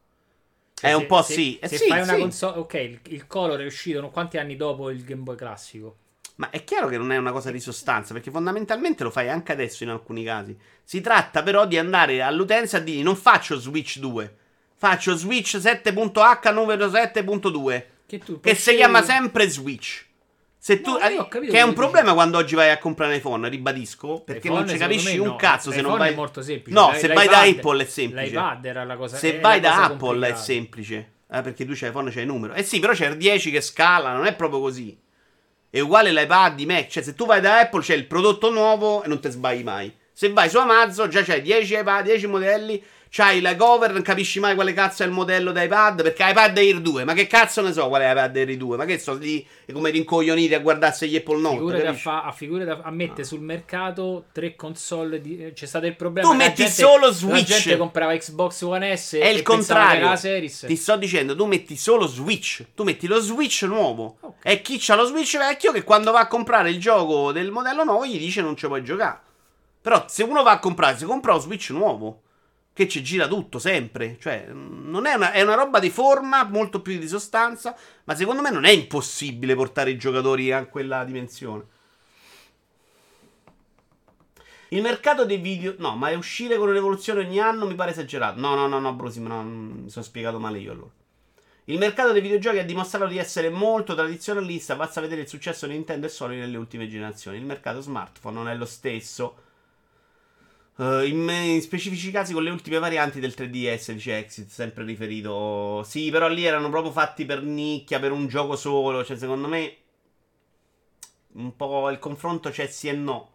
S2: Cioè,
S1: È un
S2: se-
S1: po'
S2: se-
S1: sì. Eh
S2: Se
S1: sì,
S2: fai una
S1: sì.
S2: console, ok, il, il Color è uscito quanti anni dopo il Game Boy classico?
S1: Ma è chiaro che non è una cosa di sostanza, perché fondamentalmente lo fai anche adesso in alcuni casi. Si tratta però di andare all'utenza e dire non faccio Switch 2, faccio Switch 7.h numero 7.2,
S2: Che, tu
S1: che si chiama sempre Switch. Se tu,
S2: No, io ho capito
S1: che è un problema quando oggi vai a comprare un iPhone, ribadisco, perché
S2: L'iPhone,
S1: non ci capisci un
S2: no.
S1: cazzo se non vai
S2: è molto semplice.
S1: No, se vai da Apple è semplice.
S2: L'iPad era la cosa
S1: Se vai da Apple è semplice. Eh, perché tu c'hai iPhone, c'hai il numero. Eh sì, però c'è il 10 che scala, non è proprio così. È uguale l'iPad, i Mac. Cioè, se tu vai da Apple c'è il prodotto nuovo e non ti sbagli mai. Se vai su Amazon già c'hai 10 iPad, 10 modelli. C'hai la cover, non capisci mai quale cazzo è il modello da iPad. Perché iPad Air 2, ma che cazzo ne so qual è iPad Air 2? Ma che so lì come rincoglioniti a guardarsi gli Apple Note.
S2: Figurati a,
S1: capisci?
S2: fa- a, figurati a, a mettere sul mercato tre console. Di, eh, c'è stato il problema.
S1: Tu
S2: la
S1: metti
S2: gente-
S1: solo
S2: La
S1: Switch.
S2: gente comprava Xbox One S
S1: È
S2: e
S1: il contrario.
S2: la Series.
S1: Ti sto dicendo, tu metti solo Switch. Tu metti lo Switch nuovo.
S2: Ok.
S1: E chi c'ha lo Switch vecchio che quando va a comprare il gioco del modello nuovo gli dice non ci puoi giocare. Però se uno va a comprare, si compra lo Switch nuovo. Che ci gira tutto sempre. Cioè, non è una, è una roba di forma, molto più di sostanza. Ma secondo me non è impossibile portare i giocatori a quella dimensione. Il mercato dei video. No, ma uscire con un'evoluzione ogni anno mi pare esagerato. No, no, no, no, Brosim, no, mm, mi sono spiegato male io allora. Il mercato dei videogiochi ha dimostrato di essere molto tradizionalista. Basta vedere il successo di Nintendo e Sony nelle ultime generazioni. Il mercato smartphone non è lo stesso. Eh, in, in specifici casi con le ultime varianti del 3DS, dice Exit, sempre riferito. Sì, però lì erano proprio fatti per nicchia, per un gioco solo. Cioè, secondo me. Un po' il confronto c'è sì e no.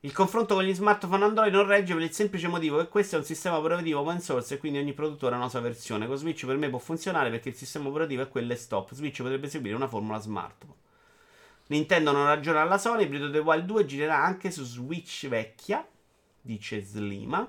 S1: Il confronto con gli smartphone Android non regge per il semplice motivo che questo è un sistema operativo open source e quindi ogni produttore ha una sua versione. Con Switch per me può funzionare perché il sistema operativo è quello e stop. Switch potrebbe seguire una formula smartphone. Nintendo non ragiona alla Sony. Breath of the Wild 2 girerà anche su Switch vecchia. Dice Slima.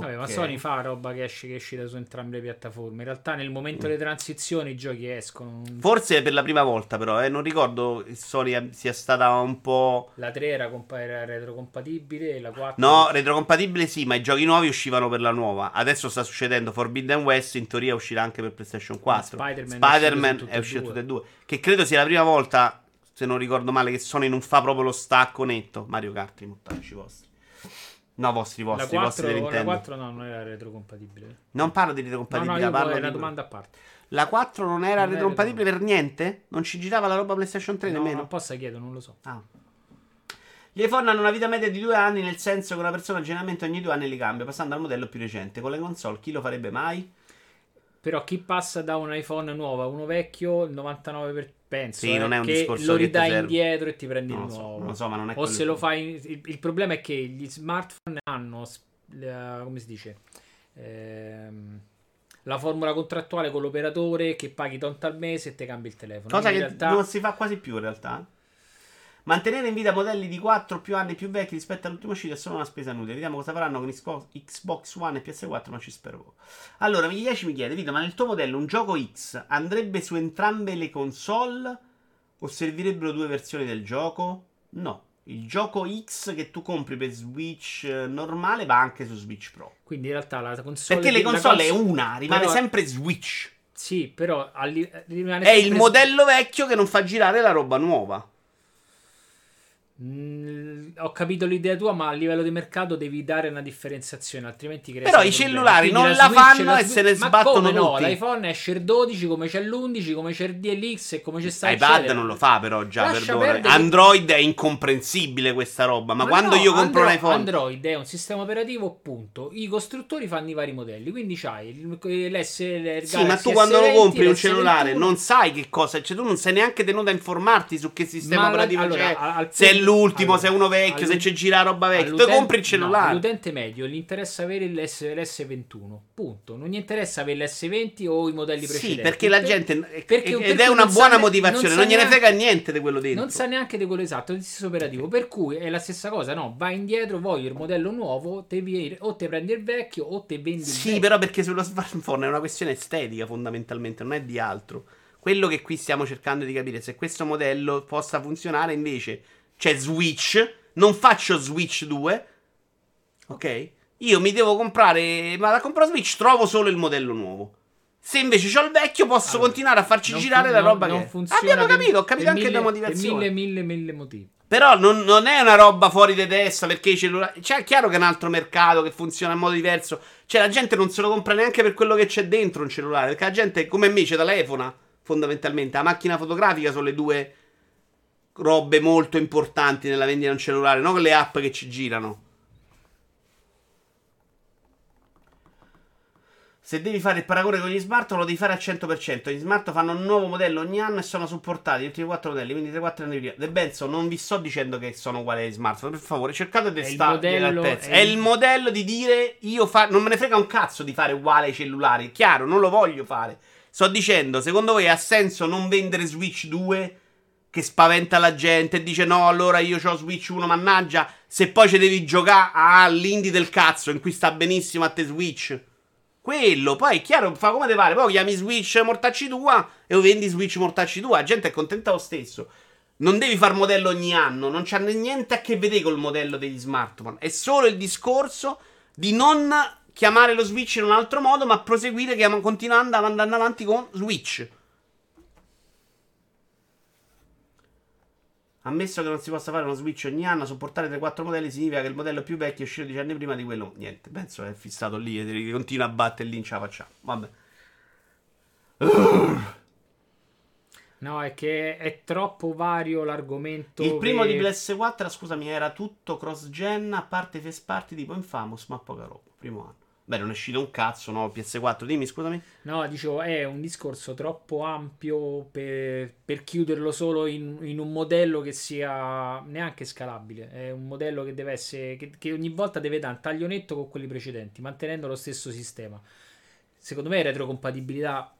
S2: Vabbè, ma. Sony fa roba che esce che è uscita su entrambe le piattaforme. In realtà, nel momento
S1: Mm.
S2: delle transizioni, i giochi escono.
S1: Forse per la prima volta, però, eh, non ricordo che Sony sia stata un po'.
S2: La 3 era, compa- era retrocompatibile la 4
S1: No, retrocompatibile sì, ma i giochi nuovi uscivano per la nuova. Adesso sta succedendo Forbidden West, in teoria uscirà anche per PlayStation 4.
S2: Spider-Man è
S1: Spider-Man
S2: uscito su tutte
S1: è
S2: e
S1: uscito
S2: due.
S1: tutte e due. Che credo sia la prima volta, se non ricordo male, che Sony non fa proprio lo stacco netto. Mario Kart, i mortacci vostri. No, vostri,
S2: la
S1: vostri, vostri
S2: 4,
S1: di
S2: la
S1: Nintendo.
S2: 4 no, non era retrocompatibile.
S1: Non parlo di
S2: No, no, io
S1: parlo
S2: è
S1: di...
S2: una domanda a parte.
S1: La 4 non era
S2: Non
S1: retrocompatibile per niente? Non ci girava la roba PlayStation 3
S2: No,
S1: nemmeno?
S2: apposta chiedo, non lo so.
S1: Ah. Gli iPhone hanno una vita media di due anni, nel senso che una persona generalmente ogni due anni li cambia, passando al modello più recente. Con le console chi lo farebbe mai?
S2: Però chi passa da un iPhone nuovo a uno vecchio, il 99% per, penso
S1: Sì,
S2: eh,
S1: non è un
S2: che
S1: discorso
S2: lo
S1: che
S2: ridai
S1: serve.
S2: indietro e ti prendi
S1: Non
S2: il
S1: lo so,
S2: nuovo.
S1: non so, ma non è
S2: o se lo fai il, il problema è che gli smartphone hanno come si dice Ehm, la formula contrattuale con l'operatore che paghi tanto al mese e ti cambi il telefono.
S1: Cosa che
S2: In realtà
S1: non si fa quasi più in realtà. Mantenere in vita modelli di 4 più anni più vecchi rispetto all'ultimo uscita è solo una spesa inutile. Vediamo cosa faranno con Xbox- One e PS4, ma ci spero poco. Allora, Migli 10 mi chiede, Vito, ma nel tuo modello un gioco X andrebbe su entrambe le console o servirebbero due versioni del gioco? No. Il gioco X che tu compri per Switch eh, normale va anche su Switch Pro.
S2: quindi in realtà la console
S1: Perché le
S2: la
S1: console è una, rimane
S2: però-
S1: sempre Switch.
S2: Sì, però li-
S1: È il modello vecchio che non fa girare la roba nuova.
S2: Mm, ho capito l'idea tua, ma a livello di mercato devi dare una differenziazione, altrimenti crei
S1: Però i cellulari non
S2: la
S1: la
S2: Switch
S1: fanno
S2: la
S1: e se ne
S2: ma
S1: sbattono
S2: no?
S1: tutti.
S2: L'iPhone esce il 12 come c'è l'11, come c'è il DLX e come c'è sta
S1: iPad
S2: eccetera.
S1: non lo fa però già,
S2: Lascia
S1: perdona. Android è incomprensibile questa roba, ma, quando
S2: no,
S1: io compro
S2: Andro-
S1: un iPhone...
S2: Android è un sistema operativo, punto. I costruttori fanno i vari modelli, quindi c'hai l'S
S1: Sì, ma tu quando lo
S2: S20,
S1: compri un
S2: l'S21.
S1: cellulare non sai che cosa, cioè tu non sei neanche tenuto a informarti su che sistema
S2: Ma la-
S1: operativo
S2: allora,
S1: c'è,
S2: al- al
S1: se l'ultimo,
S2: allora,
S1: se è uno vecchio, se c'è gira roba vecchia. Tu compri il cellulare.
S2: no, all'utente medio gli interessa avere l'S, l'S21, punto. Non gli interessa avere l'S20 o i modelli precedenti.
S1: sì, perché la gente...
S2: perché-
S1: ed
S2: perché
S1: è una buona
S2: ne-
S1: motivazione,
S2: non
S1: non, gliene frega niente di quello dentro.
S2: Non sa neanche di quello esatto, il stesso operativo. Per cui è la stessa cosa, no? Vai indietro, voglio il modello nuovo, te vi- o te prendi il vecchio o te vendi il
S1: Sì, però perché sullo smartphone è una questione estetica fondamentalmente, non è di altro. Quello che qui stiamo cercando di capire è se questo modello possa funzionare invece c'è Switch, non faccio Switch 2, ok? Io mi devo comprare, ma da comprare Switch trovo solo il modello nuovo. Se invece ho il vecchio posso
S2: Allora,
S1: continuare a farci
S2: non
S1: girare
S2: fu-
S1: la
S2: non-
S1: roba
S2: non
S1: che...
S2: funziona
S1: Abbiamo
S2: per-
S1: capito, ho capito anche
S2: mille-
S1: la motivazione.
S2: Per mille, mille, mille motivi.
S1: Però non, non è una roba fuori di testa perché i cellulari. Cioè, è chiaro che è un altro mercato che funziona in modo diverso. Cioè, la gente non se lo compra neanche per quello che c'è dentro un cellulare. Perché la gente, come me, ci telefona fondamentalmente. La macchina fotografica sono le due robe molto importanti nella vendita di un cellulare, non le app che ci girano. Se devi fare il paragone con gli smartphone lo devi fare al 100%. Gli smartphone fanno un nuovo modello ogni anno e sono supportati gli ultimi 4 modelli, quindi 3-4 anni prima. De Benzo, non vi sto dicendo che sono uguali agli smartphone, per favore, cercate di stare
S2: modello-
S1: al pezzo.
S2: è
S1: È
S2: il-
S1: il modello di dire io fa... non me ne frega un cazzo di fare uguale ai cellulari, chiaro, non lo voglio fare. Sto dicendo, secondo voi ha senso non vendere Switch 2 che spaventa la gente e dice no, allora io ho Switch 1, mannaggia, se poi ci devi giocare all'indie del cazzo in cui sta benissimo a te Switch. Quello, poi è chiaro, fa come te pare, poi chiami Switch Mortacci tua e lo vendi Switch Mortacci tua, la gente è contenta lo stesso. Non devi far modello ogni anno, non c'ha niente a che vedere col modello degli smartphone, è solo il discorso di non chiamare lo Switch in un altro modo, ma proseguire chiam- continuando andando avanti con Switch. Ammesso che non si possa fare uno Switch ogni anno, supportare 3-4 modelli significa che il modello più vecchio è uscito 10 anni prima di quello. Niente, penso è fissato lì e continua a battere lì, non ce la facciamo. Vabbè.
S2: No, è che è troppo vario l'argomento.
S1: Il primo
S2: che-
S1: di PS4, scusami, era tutto cross-gen, a parte first party tipo Infamous, ma poca roba. Primo anno. Beh, non è uscito un cazzo, no? PS4, dimmi, scusami.
S2: No, dicevo, è un discorso troppo ampio per, per chiuderlo solo in, in un modello che sia neanche scalabile. È un modello che deve essere. che, che ogni volta deve dare un taglionetto con quelli precedenti, mantenendo lo stesso sistema. Secondo me, retrocompatibilità.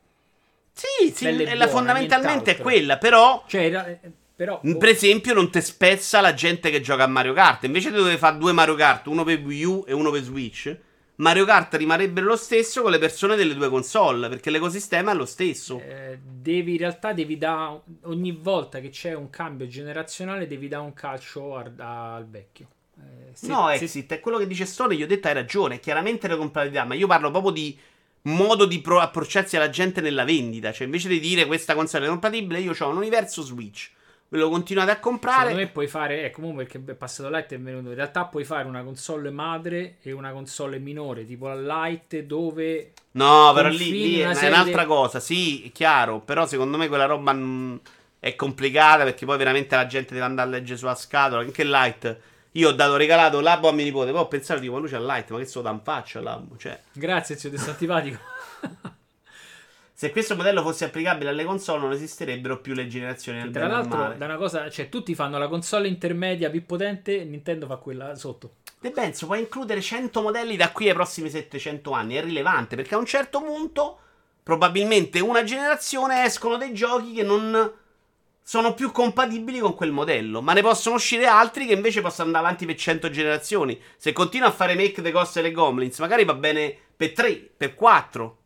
S1: Sì, sì,
S2: Bella e
S1: e la fondamentalmente è quella, però...
S2: Cioè, Però
S1: Mm, Per esempio, non ti spezza la gente che gioca a Mario Kart. Invece di dover fare due Mario Kart, uno per Wii U e uno per Switch, Mario Kart rimarrebbe lo stesso con le persone delle due console, perché l'ecosistema è lo stesso.
S2: eh, devi in realtà devi dare ogni volta che c'è un cambio generazionale devi dare un calcio al, al vecchio. Eh, se-
S1: no,
S2: se-
S1: Exit, è quello che dice Sony, gli ho detto hai ragione, chiaramente le compatibilità, ma io parlo proprio di modo di pro- approcciarsi alla gente nella vendita, cioè invece di dire questa console è compatibile, io ho un universo Switch, ve lo continuate a comprare.
S2: Secondo me puoi fare, ecco, comunque perché è passato Light è venuto. In realtà puoi fare una console madre e una console minore, tipo la Light, dove
S1: No, però lì, lì è un'altra
S2: di-
S1: cosa, sì, è chiaro, però secondo me quella roba mm, è complicata perché poi veramente la gente deve andare a leggere sulla scatola, anche Light. Io ho dato regalato l'abo a mio nipote, poi ho pensato, ma lui c'ha Light, ma che so da in faccia l'abo, cioè...
S2: Grazie, zio, ti sto antipatico.
S1: Se questo modello fosse applicabile alle console non esisterebbero più le generazioni del
S2: Tra l'altro,
S1: male.
S2: da una cosa, cioè, tutti fanno la console intermedia più potente, Nintendo fa quella sotto.
S1: De Benzo puoi includere 100 modelli da qui ai prossimi 700 anni, è rilevante perché a un certo punto, probabilmente una generazione, escono dei giochi che non sono più compatibili con quel modello, ma ne possono uscire altri che invece possono andare avanti per 100 generazioni. Se continua a fare make The Ghost e le Goblins, magari va bene per 3, per 4.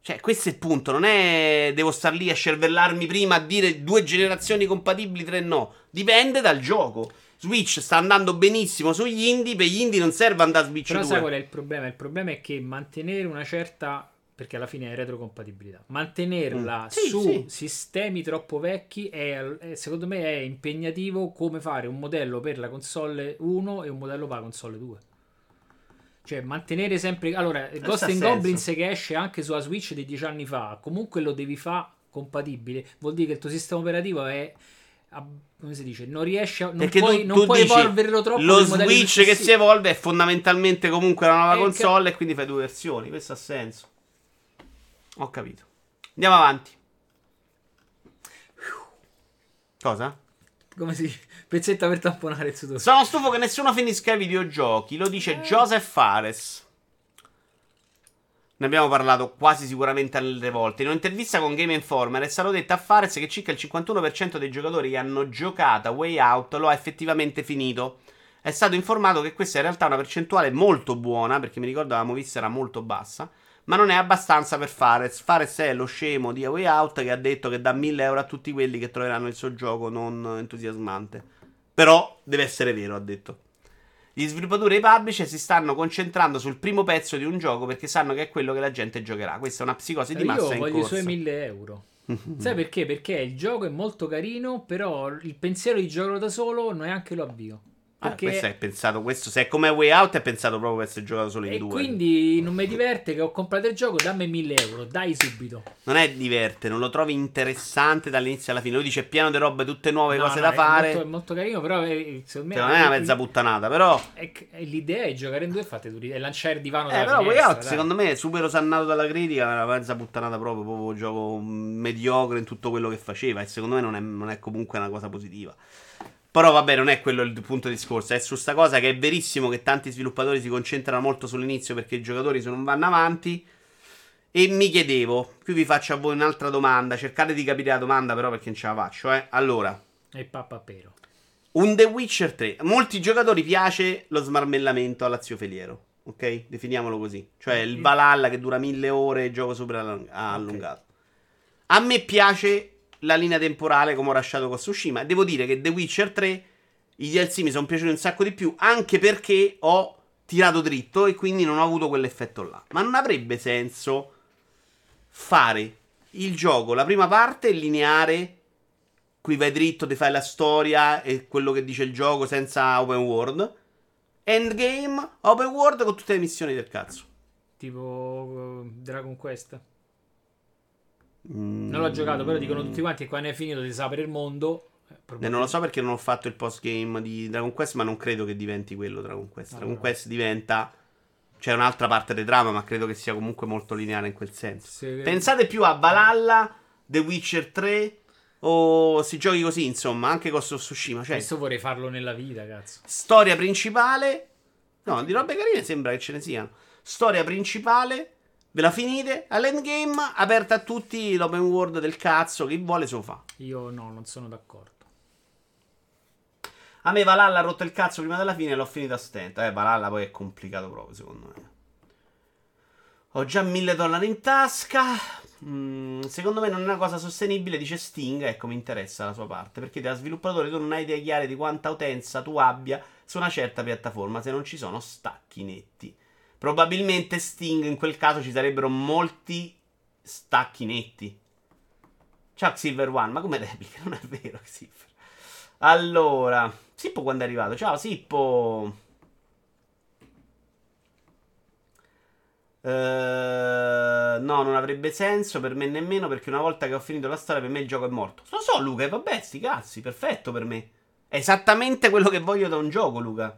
S1: Cioè, questo è il punto, non è devo star lì a cervellarmi prima a dire due generazioni compatibili, tre no. Dipende dal gioco. Switch sta andando benissimo sugli indie, per gli indie non serve andare a Switch
S2: Però
S1: 2.
S2: sai qual è il problema? Il problema è che mantenere una certa. Perché alla fine è retrocompatibilità. Mantenerla
S1: Mm. Sì,
S2: su
S1: sì.
S2: sistemi troppo vecchi è, è- secondo me è impegnativo come fare un modello per la console 1 e un modello per la console 2. Cioè, mantenere sempre. Allora, Ghost
S1: ha
S2: and. Goblins che esce anche sulla Switch di 10 anni fa, comunque lo devi fare compatibile. Vuol dire che il tuo sistema operativo è. Come si dice? Non riesci a. Non
S1: Perché
S2: puoi,
S1: tu,
S2: non
S1: tu
S2: puoi
S1: dici,
S2: evolverlo troppo.
S1: Lo Switch che si evolve è fondamentalmente comunque una nuova
S2: Eh,
S1: console e quindi fai due versioni. Questo ha senso. Ho capito. Andiamo avanti. Cosa?
S2: Come si pezzetta per tamponare il sudore.
S1: Sono stufo che nessuno finisca i videogiochi. Lo dice Joseph Fares. Ne abbiamo parlato quasi sicuramente alle volte. In un'intervista con Game Informer è stato detto a Fares che circa il 51% dei giocatori che hanno giocato a Way Out lo ha effettivamente finito. È stato informato che questa è in realtà una percentuale molto buona, perché mi ricordo avevamo visto era molto bassa, ma non è abbastanza per Fares. Fares è lo scemo di A Way Out che ha detto che dà 1000 euro a tutti quelli che troveranno il suo gioco non entusiasmante. Però deve essere vero, ha detto. Gli sviluppatori e i publisher si stanno concentrando sul primo pezzo di un gioco perché sanno che è quello che la gente giocherà. Questa è una psicosi di massa
S2: Io
S1: in
S2: voglio i suoi 1000 euro. Sai perché? Perché il gioco è molto carino, però il pensiero di giocarlo da solo neanche lo avvio.
S1: Ah,
S2: Perché...
S1: questo è pensato, questo, se è come Way Out è pensato proprio per essere giocato solo in
S2: E
S1: due.
S2: quindi non mi diverte che ho comprato il gioco, dammi 1000 euro, dai subito.
S1: Non è diverte, non lo trovi interessante dall'inizio alla fine. Lui dice è pieno di robe tutte nuove,
S2: No,
S1: cose
S2: no,
S1: da
S2: è
S1: fare.
S2: molto, è molto carino, però eh, secondo me...
S1: Non è una mezza puttanata, però.
S2: è- è- l'idea è giocare in due e fate due, e lanciare il divano
S1: Eh,
S2: dalla
S1: però Way
S2: finestra,
S1: Out,
S2: dai.
S1: secondo me, super osannato dalla critica. Era una mezza puttanata proprio. Proprio un gioco mediocre in tutto quello che faceva. E secondo me non è, non è comunque una cosa positiva. Però vabbè, non è quello il punto di discorso. È su sta cosa che è verissimo che tanti sviluppatori si concentrano molto sull'inizio perché i giocatori se non vanno avanti. E mi chiedevo, qui vi faccio a voi un'altra domanda. Cercate di capire la domanda, però, perché non ce la faccio, eh. Allora,
S2: E papapero.
S1: un The Witcher 3. A molti giocatori piace lo smarmellamento all'azio feliero. Ok? Definiamolo così. Cioè il Valhalla che dura mille ore e gioco super allung- allungato. A me piace la linea temporale come ho lasciato con Tsushima. Devo dire che The Witcher 3 i DLC mi sono piaciuti un sacco di più. Anche perché ho tirato dritto e quindi non ho avuto quell'effetto là. Ma non avrebbe senso fare il gioco, la prima parte lineare qui vai dritto, ti fai la storia e quello che dice il gioco senza open world. Endgame, open world con tutte le missioni del cazzo.
S2: Tipo eh, Dragon Quest.
S1: Mm.
S2: Non l'ho giocato, però dicono tutti quanti che quando è finito di sapere il mondo... eh,
S1: Eh, non lo so perché non ho fatto il post game di Dragon Quest, ma non credo che diventi quello Dragon Quest.
S2: No,
S1: Dragon
S2: no.
S1: Quest diventa. C'è un'altra parte del trama, ma credo che sia comunque molto lineare in quel senso.
S2: Se-
S1: Pensate più a Valhalla, The Witcher 3 o si giochi così, insomma, anche of Tsushima. Cioè,
S2: Questo vorrei farlo nella vita, cazzo.
S1: Storia principale. No, di robe carine sembra che ce ne siano. Storia principale. Ve la finite? All'endgame, aperta a tutti l'open world del cazzo. Chi vuole se lo fa.
S2: Io no, non sono d'accordo.
S1: A me Valhalla ha rotto il cazzo prima della fine e l'ho finito a stento. Eh, Valhalla poi è complicato proprio, secondo me. Ho già 1000 dollari in tasca. Mm, secondo me non è una cosa sostenibile, dice Sting. Ecco, mi interessa la sua parte. Perché da sviluppatore tu non hai idea chiare di quanta utenza tu abbia su una certa piattaforma se non ci sono stacchi netti. Probabilmente Sting in quel caso ci sarebbero molti stacchi netti. Ciao Silver One, ma come replica? Non è vero, Silver. Allora, Sippo quando è arrivato? Ciao Sippo. Eh, no, non avrebbe senso per me nemmeno perché una volta che ho finito la storia per me il gioco è morto. Lo so Luca, vabbè, sti cazzi, perfetto per me. È esattamente quello che voglio da un gioco, Luca.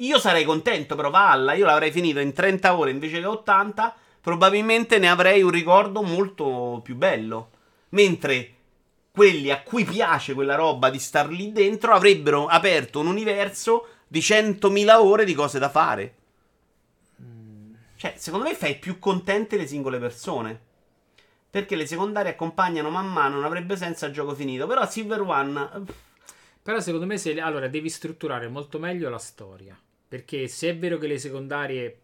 S1: Io sarei contento, però Valla, io l'avrei finito in 30 ore invece che 80, probabilmente ne avrei un ricordo molto più bello. Mentre quelli a cui piace quella roba di star lì dentro avrebbero aperto un universo di 100.000 ore di cose da fare. Cioè, secondo me fai più contente le singole persone. Perché le secondarie accompagnano man mano, non avrebbe senso al gioco finito. Però Silver One...
S2: Però secondo me se, allora devi strutturare molto meglio la storia. Perché se è vero che le secondarie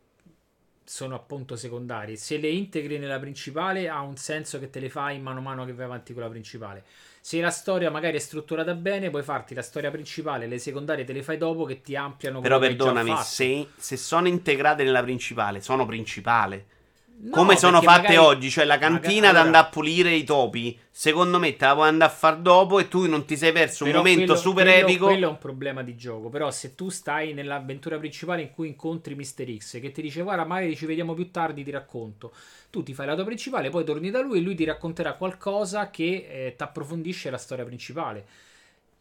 S2: sono appunto secondarie, se le integri nella principale ha un senso che te le fai mano a mano che vai avanti con la principale. Se la storia magari è strutturata bene, puoi farti la storia principale, le secondarie te le fai dopo che ti ampliano
S1: Però perdonami, se, se sono integrate nella principale, sono principale.
S2: No,
S1: Come sono fatte
S2: magari-
S1: oggi, cioè la cantina da
S2: allora,
S1: andare a pulire i topi. Secondo me te la puoi andare a far dopo e tu non ti sei perso un momento
S2: quello-
S1: super
S2: quello-
S1: epico.
S2: Quello è un problema di gioco. Però, se tu stai nell'avventura principale in cui incontri Mr. X che ti dice, guarda, magari ci vediamo più tardi, ti racconto. Tu ti fai la tua principale, poi torni da lui e lui ti racconterà qualcosa che eh, ti approfondisce la storia principale.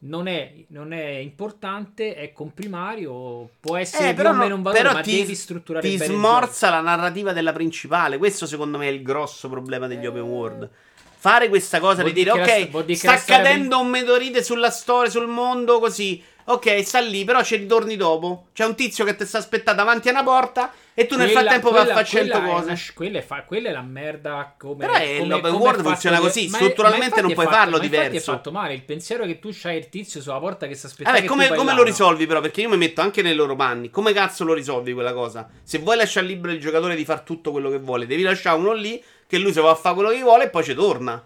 S2: Non è, non è importante, è comprimario, può essere
S1: Eh,
S2: più
S1: però,
S2: o meno
S1: no-
S2: un valore,
S1: però
S2: ma
S1: ti,
S2: devi strutturare
S1: ti smorza la narrativa della principale. Questo, secondo me, è il grosso problema degli open world. Fare questa cosa
S2: Vuol
S1: di dire, ok, sta
S2: la storia
S1: cadendo un meteorite sulla storia, sul mondo, così. Ok, sta lì, però ci ritorni dopo. C'è un tizio che ti sta aspettando davanti a una porta e tu nel
S2: Quella-
S1: frattempo vai a fare 100
S2: quella è
S1: cose.
S2: una quella, è fa- quella è la merda come
S1: Però è-
S2: come-
S1: l'open
S2: come
S1: world funziona
S2: di-
S1: così,
S2: ma
S1: strutturalmente
S2: ma
S1: non puoi
S2: fatto-
S1: farlo
S2: ma
S1: diverso.
S2: è fatto male il pensiero che tu c'hai il tizio sulla porta che sta aspettando
S1: Vabbè, come, come lo risolvi però? Perché io mi metto anche nei loro panni. Come cazzo lo risolvi quella cosa? Se vuoi lasciare libero il giocatore di fare tutto quello che vuole, devi lasciare uno lì che lui se va a fare quello che vuole e poi ci torna.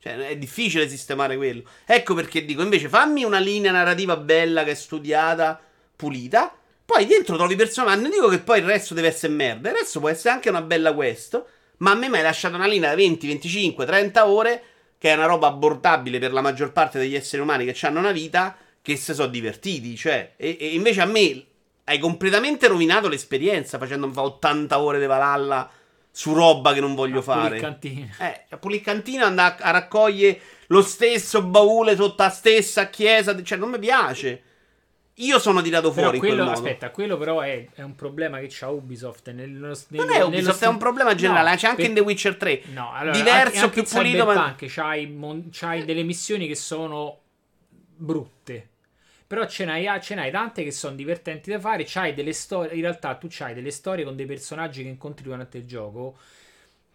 S1: Cioè, è difficile sistemare quello. Ecco perché dico, invece fammi una linea narrativa bella che è studiata, pulita. Poi dentro trovi personaggi. Non dico che poi il resto deve essere merda. Il resto può essere anche una bella quest. Ma a me mi hai lasciato una linea da 20, 25, 30 ore. Che è una roba abbordabile per la maggior parte degli esseri umani che hanno una vita. Che si sono divertiti. Cioè, e, e invece a me hai completamente rovinato l'esperienza facendomi fare 80 ore di Valhalla su roba che non voglio
S2: A
S1: fare.
S2: il cantino.
S1: Eh, a cantino andare a, raccogliere lo stesso baule sotto la stessa chiesa. Cioè, non mi piace. Io sono tirato
S2: Però
S1: fuori
S2: quello, aspetta, quello però è, è un problema che c'ha Ubisoft. Nel, nello-
S1: Non
S2: nello-
S1: è Ubisoft,
S2: sti-
S1: è un problema generale.
S2: No,
S1: C'è anche
S2: per-
S1: in The Witcher 3.
S2: No, allora,
S1: Diverso,
S2: anche, anche
S1: più pulito, ma-
S2: Cyberpunk c'hai, mon- c'hai delle missioni che sono brutte. Però ce n'hai, ce n'hai tante che sono divertenti da fare. C'hai delle storie. In realtà, tu c'hai delle storie con dei personaggi che incontri durante il gioco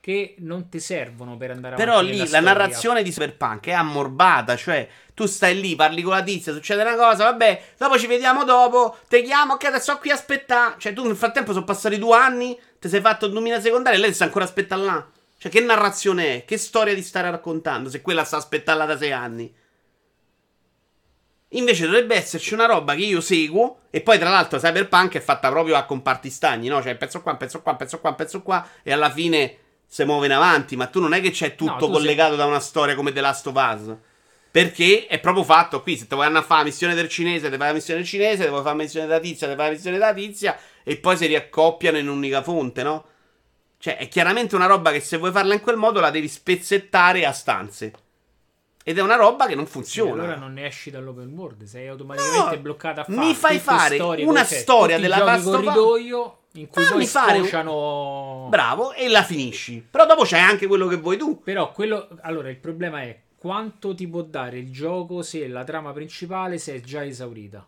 S2: che non ti servono per andare
S1: Però
S2: avanti
S1: lì
S2: nella
S1: la
S2: storia.
S1: narrazione di Cyberpunk è ammorbata, cioè tu stai lì, parli con la tizia, succede una cosa, vabbè, dopo ci vediamo dopo, te chiamo, ok, adesso qui a aspettare. Cioè tu nel frattempo sono passati due anni, ti sei fatto 2000 secondarie e lei sta ancora aspettando là. Cioè che narrazione è? Che storia ti stai raccontando se quella sta aspettando da sei anni? Invece dovrebbe esserci una roba che io seguo. E poi, tra l'altro, Cyberpunk è fatta proprio a comparti stagni, no? Cioè, pezzo qua, pezzo qua, pezzo qua, pezzo qua. E alla fine si muove in avanti. Ma tu non è che c'è tutto
S2: No,
S1: collegato da una storia come The Last of Us. Perché è proprio fatto qui. Se ti vuoi andare a fare la missione del cinese, ti fai la missione del cinese. Se vuoi fare la missione della tizia, ti fai la missione della tizia. E poi si riaccoppiano in un'unica fonte, no? Cioè, è chiaramente una roba che se vuoi farla in quel modo la devi spezzettare a stanze. Ed è una roba che non funziona.
S2: allora non ne esci dall'open world, sei automaticamente
S1: No,
S2: bloccata a
S1: mi
S2: fare
S1: fai
S2: tutte
S1: fare
S2: storie
S1: una
S2: cioè,
S1: storia della Last of
S2: corridoio in cui
S1: Fammi
S2: poi
S1: fare un- Bravo, e la finisci. Però dopo c'hai anche quello che vuoi tu.
S2: Però quello. Allora, il problema è quanto ti può dare il gioco se la trama principale si è già esaurita.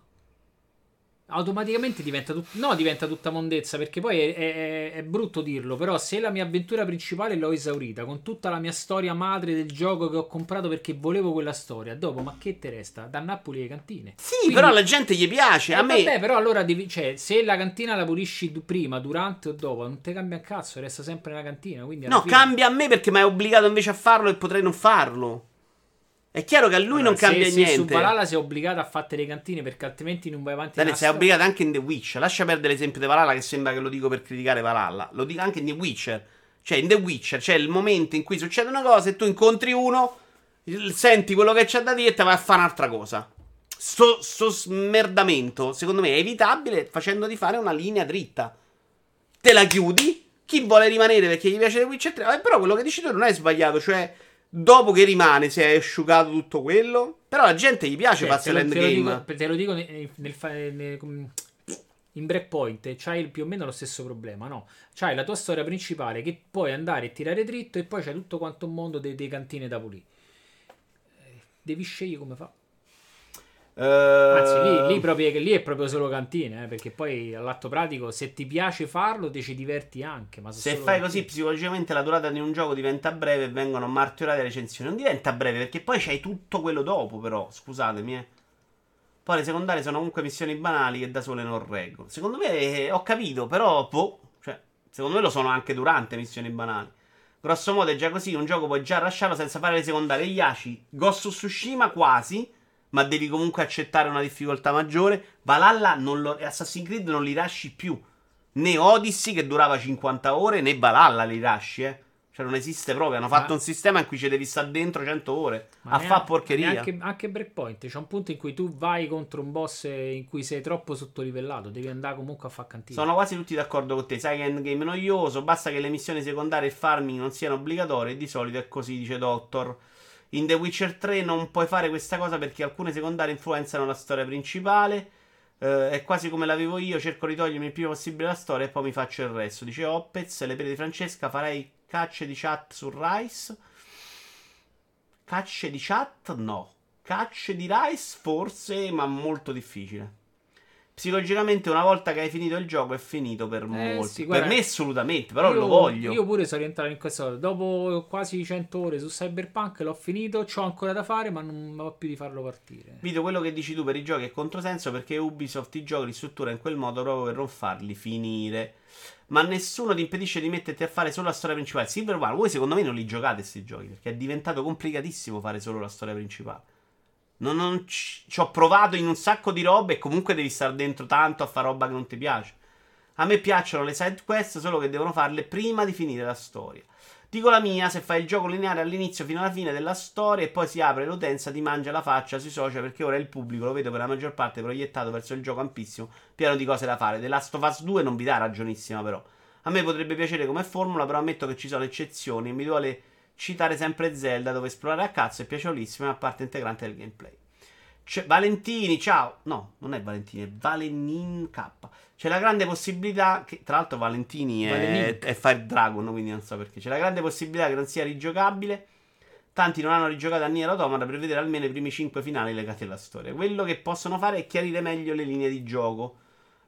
S2: Automaticamente diventa, tut- no, diventa tutta mondezza perché poi è, è- è brutto dirlo però se la mia avventura principale l'ho esaurita con tutta la mia storia madre del gioco che ho comprato perché volevo quella storia dopo ma che te resta? da Napoli alle cantine
S1: Sì,
S2: Quindi-
S1: però alla gente gli piace.
S2: Eh,
S1: a me.
S2: vabbè, però allora devi, cioè, se la cantina la pulisci prima, durante o dopo, non ti cambia un cazzo, resta sempre nella cantina.
S1: No,
S2: fine-
S1: cambia a me perché mi hai obbligato invece a farlo e potrei non farlo. È chiaro che a lui
S2: Allora,
S1: non cambia
S2: se, Se
S1: niente.
S2: su Valhalla sei obbligato a fare le cantine perché altrimenti non vai avanti. Nella
S1: sei obbligato anche in The Witcher. Lascia perdere l'esempio di Valhalla, che sembra che lo dico per criticare Valhalla. Lo dico anche in The Witcher. Cioè, in The Witcher c'è il momento in cui succede una cosa e tu incontri uno, senti quello che c'è da dire e te vai a fare un'altra cosa. Sto, sto smerdamento, secondo me, è evitabile facendo di fare una linea dritta. Te la chiudi. Chi vuole rimanere perché gli piace The Witcher 3? Eh, però quello che dici tu non è sbagliato. Cioè, dopo che rimane, se hai asciugato tutto quello. Però la gente gli piace
S2: Cioè, te, te lo
S1: l'endgame.
S2: dico, te lo dico nel, nel nel- in breakpoint c'hai più o meno lo stesso problema, no? C'hai la tua storia principale che puoi andare e tirare dritto e poi c'è tutto quanto un mondo dei, dei cantine da pulire. Eh, Devi scegliere come fa. Anzi, lì, lì proprio, lì è proprio solo cantine, eh, perché poi all'atto pratico, se ti piace farlo, ti ci diverti anche. Ma
S1: Se fai così, psicologicamente la durata di un gioco diventa breve e vengono martoriate le recensioni. Non diventa breve perché poi c'hai tutto quello dopo, però. Scusatemi, eh. Poi le secondarie sono comunque missioni banali che da sole non reggono. Secondo me eh, ho capito, però, boh. Cioè, secondo me lo sono anche durante missioni banali. Grosso modo è già così, un gioco puoi già lasciarlo senza fare le secondarie. Yashi, Ghost Tsushima quasi, ma devi comunque accettare una difficoltà maggiore. Valhalla non lo, Assassin's Creed non li lasci più. Né Odyssey che durava 50 ore, né Valhalla li lasci, eh. Cioè non esiste proprio, hanno
S2: Ma-
S1: fatto un sistema in cui ci devi stare dentro 100 ore
S2: Ma
S1: a
S2: neanche-
S1: fa porcheria.
S2: Anche, anche Breakpoint c'è un punto in cui tu vai contro un boss in cui sei troppo sottolivellato, devi andare comunque a fare cantine.
S1: Sono quasi tutti d'accordo con te. Sai che è endgame noioso. Basta che le missioni secondarie e farming non siano obbligatorie. Di solito è così, dice Doctor. In The Witcher 3 non puoi fare questa cosa perché alcune secondarie influenzano la storia principale. Eh, è quasi come la vivo io. Cerco di togliermi il prima possibile la storia e poi mi faccio il resto. Dice Opez. Le pere di Francesca. Farei cacce di chat su Rice. Cacce di chat? No. Cacce di Rice? Forse, ma molto difficile. Psicologicamente, una volta che hai finito il gioco, è finito per molti.
S2: Eh, sì, guarda,
S1: per me, assolutamente. Però
S2: Io-
S1: lo voglio.
S2: Io pure sono rientrato in questa cosa. Dopo quasi 100 ore su Cyberpunk l'ho finito, c'ho ancora da fare, ma non va più di farlo partire.
S1: Vito, quello che dici tu per i giochi è controsenso perché Ubisoft i giochi li struttura in quel modo proprio per non farli finire. Ma nessuno ti impedisce di metterti a fare solo la storia principale. Silverware, voi secondo me non li giocate questi giochi perché è diventato complicatissimo fare solo la storia principale. Non, non ci, ci ho provato in un sacco di robe e comunque devi stare dentro tanto a fare roba che non ti piace. A me piacciono le side quest, solo che devono farle prima di finire la storia. Dico la mia, se fai il gioco lineare all'inizio fino alla fine della storia e poi si apre l'utenza, ti mangia la faccia sui social perché ora il pubblico, lo vedo per la maggior parte, proiettato verso il gioco ampissimo, pieno di cose da fare. The Last of Us 2 non vi dà ragionissima però. A me potrebbe piacere come formula, però ammetto che ci sono eccezioni e mi duole citare sempre Zelda dove esplorare a cazzo è piacevolissimo e è parte integrante del gameplay. C'è Valentini, ciao. No, non è Valentini, è Valenin K. C'è la grande possibilità che, tra l'altro, Valentini è, è Fire Dragon, quindi non so perché. C'è la grande possibilità che non sia rigiocabile. Tanti non hanno rigiocato a Nier Automata per vedere almeno i primi 5 finali legati alla storia. Quello che possono fare è chiarire meglio le linee di gioco,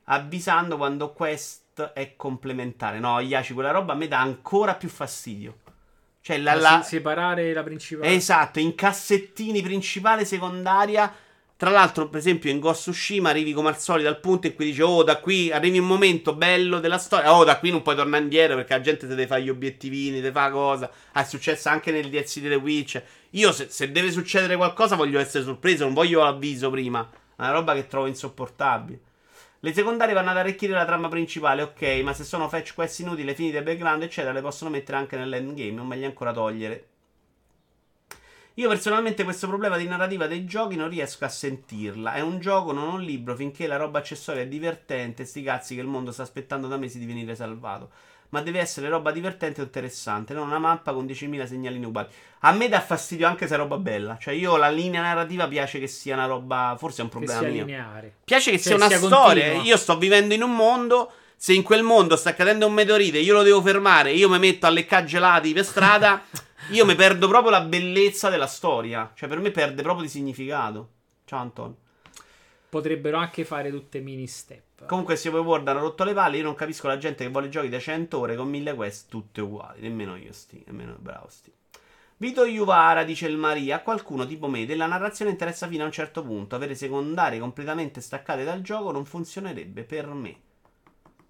S1: avvisando quando quest è complementare. No, Iaci, quella roba a me dà ancora più fastidio. Cioè, la, la-
S2: se- separare la principale.
S1: Esatto, in cassettini principale, secondaria. Tra l'altro, per esempio, in Ghost Tsushima arrivi come al solito al punto in cui dici: Oh, da qui arrivi un momento bello della storia. Oh, da qui non puoi tornare indietro perché la gente ti deve fare gli obiettivini, ti fa cosa. Ah, è successo anche nel DLC The Witch. Io, se, se deve succedere qualcosa, voglio essere sorpreso. Non voglio l'avviso prima. È una roba che trovo insopportabile. Le secondarie vanno ad arricchire la trama principale, ok, ma se sono fetch quest inutili, finite background, eccetera, le possono mettere anche nell'endgame, o meglio ancora togliere. Io personalmente questo problema di narrativa dei giochi non riesco a sentirla. È un gioco, non un libro, finché la roba accessoria è divertente, sti cazzi che il mondo sta aspettando da mesi di venire salvato. Ma deve essere roba divertente e interessante, non una mappa con 10.000 segnalini uguali. A me dà fastidio anche se è roba bella. Cioè, io la linea narrativa piace che sia una roba. Forse è un
S2: che
S1: problema
S2: sia
S1: mio.
S2: lineare.
S1: Piace che
S2: Cioè,
S1: sia una
S2: sia
S1: storia.
S2: continua.
S1: Io sto vivendo in un mondo. Se in quel mondo sta cadendo un meteorite, io lo devo fermare. Io mi metto a leccare gelati per strada. io mi perdo proprio la bellezza della storia. Cioè, per me perde proprio di significato. Ciao, Antonio.
S2: Potrebbero anche fare tutte mini step.
S1: Comunque, se poi World hanno rotto le palle, io non capisco la gente che vuole giochi da 100 ore con 1000 quest tutte uguali. Nemmeno io, sti. Nemmeno bravo, sti. Vito Iuvara, dice il Maria, a qualcuno tipo me della narrazione interessa fino a un certo punto. Avere secondarie completamente staccate dal gioco non funzionerebbe per me.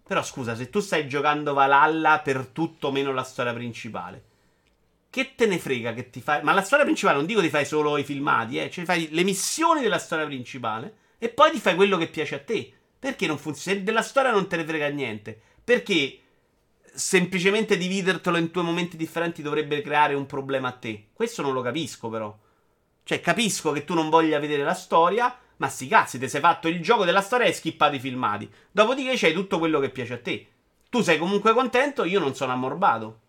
S1: Però scusa, se tu stai giocando Valhalla per tutto meno la storia principale, che te ne frega che ti fai... Ma la storia principale non dico ti fai solo i filmati, eh. Cioè fai le missioni della storia principale e poi ti fai quello che piace a te. Perché non funziona? Se della storia non te ne frega niente. Perché semplicemente dividertelo in due momenti differenti dovrebbe creare un problema a te. Questo non lo capisco, però. Cioè, capisco che tu non voglia vedere la storia, ma sti cazzi, ti sei fatto il gioco della storia e hai skippato i filmati. Dopodiché c'hai tutto quello che piace a te. Tu sei comunque contento, io non sono ammorbato.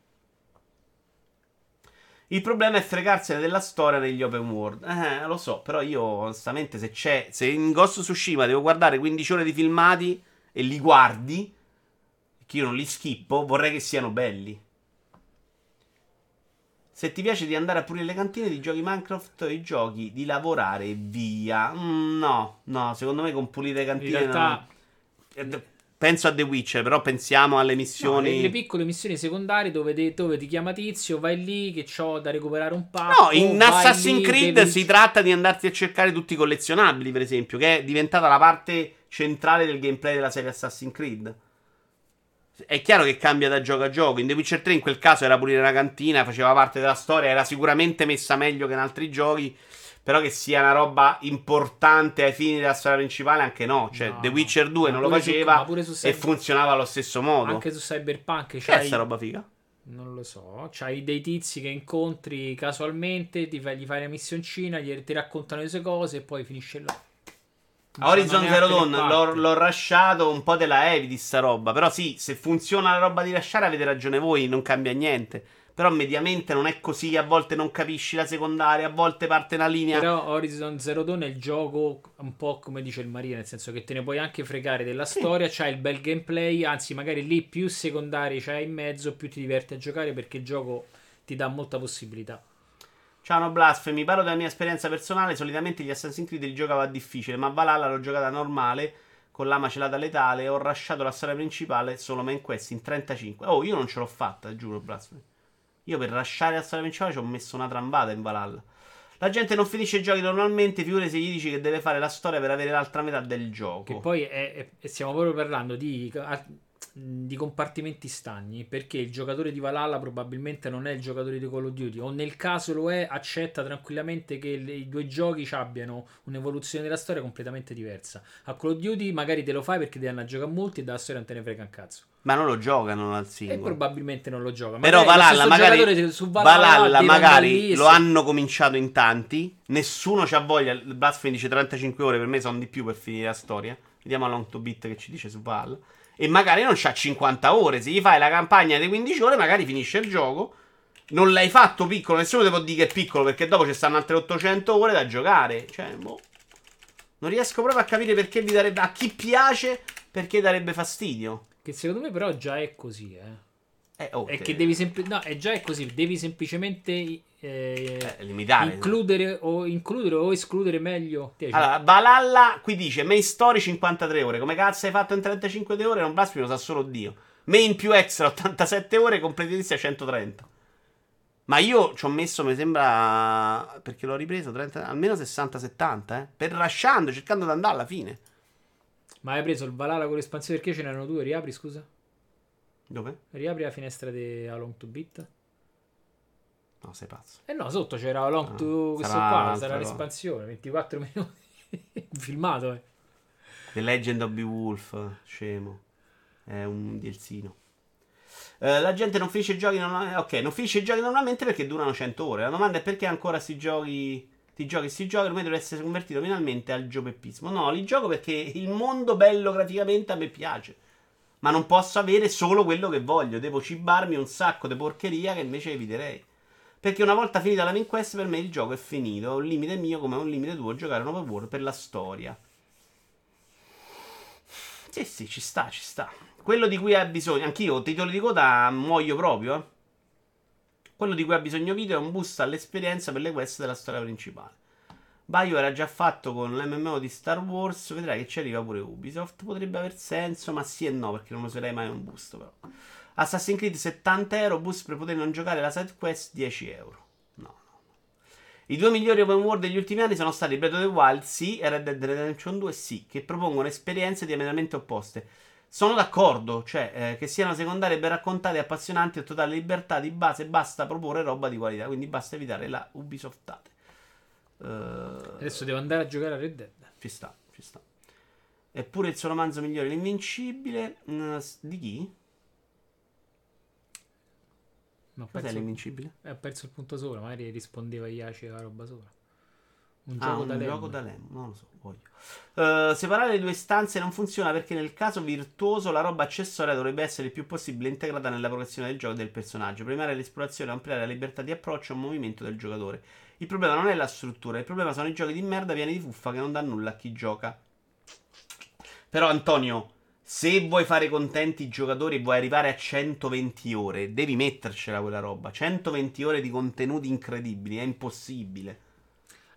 S1: Il problema è fregarsene della storia negli open world. Eh, lo so, però io onestamente se c'è... Se in Ghost Tsushima devo guardare 15 ore di filmati e li guardi che io non li schippo, vorrei che siano belli. Se ti piace di andare a pulire le cantine, di giochi Minecraft e giochi di lavorare via. Mm, no, no, secondo me con pulire le
S2: In
S1: cantine.
S2: realtà,
S1: no. Penso a The Witcher, però pensiamo alle
S2: no,
S1: missioni.
S2: le, le piccole missioni secondarie dove, de- dove ti chiama Tizio, vai lì che ho da recuperare un
S1: No,
S2: pacco.
S1: in
S2: vai
S1: Assassin's
S2: lì,
S1: Creed
S2: devi-
S1: si tratta di andarti a cercare tutti i collezionabili, per esempio, che è diventata la parte centrale del gameplay della serie Assassin's Creed. È chiaro che cambia da gioco a gioco. In The Witcher 3 in quel caso era pulire una cantina, faceva parte della storia, era sicuramente messa meglio che in altri giochi. Però che sia una roba importante ai fini della storia principale, anche no. Cioè,
S2: No,
S1: The Witcher 2
S2: ma
S1: non lo
S2: su-
S1: faceva
S2: pure su
S1: e funzionava allo stesso modo.
S2: Anche su Cyberpunk
S1: Che è
S2: c'hai...
S1: sta roba figa?
S2: Non lo so, c'hai dei tizi che incontri casualmente, ti fai, gli fai una missioncina, gli, ti raccontano le sue cose e poi finisce là.
S1: Horizon Zero Dawn l'ho, l'ho rushato un po' te la eviti sta roba. Però sì, se funziona la roba di lasciare avete ragione voi, non cambia niente. Però mediamente non è così, a volte non capisci la secondaria, a volte parte una linea.
S2: Però Horizon Zero Dawn è il gioco un po' come dice il Maria, nel senso che te ne puoi anche fregare della storia, c'hai il bel gameplay, anzi magari lì più secondari c'hai in mezzo, più ti diverti a giocare perché il gioco ti dà molta possibilità.
S1: Ciao no blasfemi, parlo della mia esperienza personale, solitamente gli Assassin's Creed li giocavo a difficile, ma Valhalla l'ho giocata normale, con la macellata letale, ho rushato la storia principale solo main quest in 35. Oh, io non ce l'ho fatta, giuro, blasfemi. Io per rushare la storia principale ci ho messo una trambata in Valhalla. La gente non finisce i giochi normalmente, figure se gli dici che deve fare la storia per avere l'altra metà del gioco.
S2: Che poi è- è- stiamo proprio parlando di, di compartimenti stagni, perché il giocatore di Valhalla probabilmente non è il giocatore di Call of Duty, o nel caso lo è, accetta tranquillamente che le- i due giochi ci abbiano un'evoluzione della storia completamente diversa. A Call of Duty magari te lo fai perché devi andare a giocare a molti e dalla storia non te ne frega un cazzo.
S1: Ma non lo giocano al
S2: E
S1: singolo.
S2: probabilmente non lo gioca.
S1: Però Valhalla, magari,
S2: giocatore su Valhalla,
S1: Valhalla magari
S2: e
S1: lo
S2: si-
S1: hanno cominciato in tanti. Nessuno c'ha voglia. Il Blasphemy dice 35 ore, per me sono di più per finire la storia. Vediamo a Long to Beat che ci dice su Valhalla. E magari non c'ha 50 ore. Se gli fai la campagna di 15 ore, magari finisce il gioco. Non l'hai fatto piccolo, nessuno ti può dire che è piccolo perché dopo ci stanno altre 800 ore da giocare. Cioè, boh. Non riesco proprio a capire perché vi darebbe. A chi piace, perché darebbe fastidio.
S2: Che secondo me però già è così, eh.
S1: Eh, oh,
S2: È
S1: te-
S2: che devi sempli- no, è già è così, devi semplicemente eh,
S1: eh, limitare.
S2: includere o includere o escludere meglio. Te, cioè,
S1: Allora, Valhalla qui dice main story 53 ore. Come cazzo hai fatto in 35 ore? Non blasfemo, lo sa solo Dio. Main più extra 87 ore, completista 130. Ma io ci ho messo, mi sembra, perché l'ho ripreso, 30 almeno 60-70, eh. Per lasciando, cercando di andare alla fine.
S2: Ma hai preso il Valhalla con l'espansione perché ce n'erano due? Riapri, scusa.
S1: Dove?
S2: Riapri la finestra di Along to Beat.
S1: No, sei pazzo.
S2: Eh no, sotto c'era Along
S1: Ah,
S2: to questo
S1: sarà
S2: qua, sarà l'espansione, 24 minuti. Filmato, eh.
S1: The Legend of Beowulf, scemo. È un DLC. Eh, la gente non finisce i giochi normal- Ok, non finisce i giochi normalmente perché durano 100 ore. La domanda è perché ancora si giochi. Ti giochi sti giochi ormai deve essere convertito finalmente al giopeppismo. No, li gioco perché il mondo bello graficamente a me piace. Ma non posso avere solo quello che voglio. Devo cibarmi un sacco di porcheria che invece eviterei. Perché una volta finita la main quest, per me il gioco è finito. È un limite mio come un limite tuo giocare un open world per la storia. Sì, sì, ci sta, ci sta. Quello di cui ha bisogno, anch'io, titoli di coda, muoio proprio. eh. Quello di cui ha bisogno video è un boost all'esperienza per le quest della storia principale. Bio era già fatto con l'MMO di Star Wars. Vedrai che ci arriva pure Ubisoft. Potrebbe aver senso, ma sì e no, perché non userei mai un boost. Però. Assassin's Creed 70 euro, boost per poter non giocare la side quest 10 euro. No, no, no. I due migliori open world degli ultimi anni sono stati Breath of the Wild, sì, e Red Dead Redemption 2, sì, che propongono esperienze diametralmente opposte. Sono d'accordo, cioè eh, che siano secondarie ben raccontate appassionanti e totale libertà di base, basta proporre roba di qualità, quindi basta evitare la Ubisoftate. Uh,
S2: Adesso devo andare a giocare a Red Dead.
S1: Ci sta, ci sta. Eppure il suo romanzo migliore, L'Invincibile, mm, di chi?
S2: Ma
S1: Cos'è L'Invincibile?
S2: eh, ho perso il punto sopra, magari rispondeva Iaci la roba sopra. Un
S1: Ah,
S2: gioco
S1: un
S2: da Lem.
S1: gioco da Lem, non lo so, voglio. Eh, separare le due stanze non funziona perché nel caso virtuoso la roba accessoria dovrebbe essere il più possibile integrata nella progressione del gioco e del personaggio. Premiare l'esplorazione e ampliare la libertà di approccio a un movimento del giocatore. Il problema non è la struttura, il problema sono i giochi di merda pieni di fuffa che non danno nulla a chi gioca. Però Antonio, se vuoi fare contenti i giocatori e vuoi arrivare a 120 ore, devi mettercela quella roba. 120 ore di contenuti incredibili, è impossibile.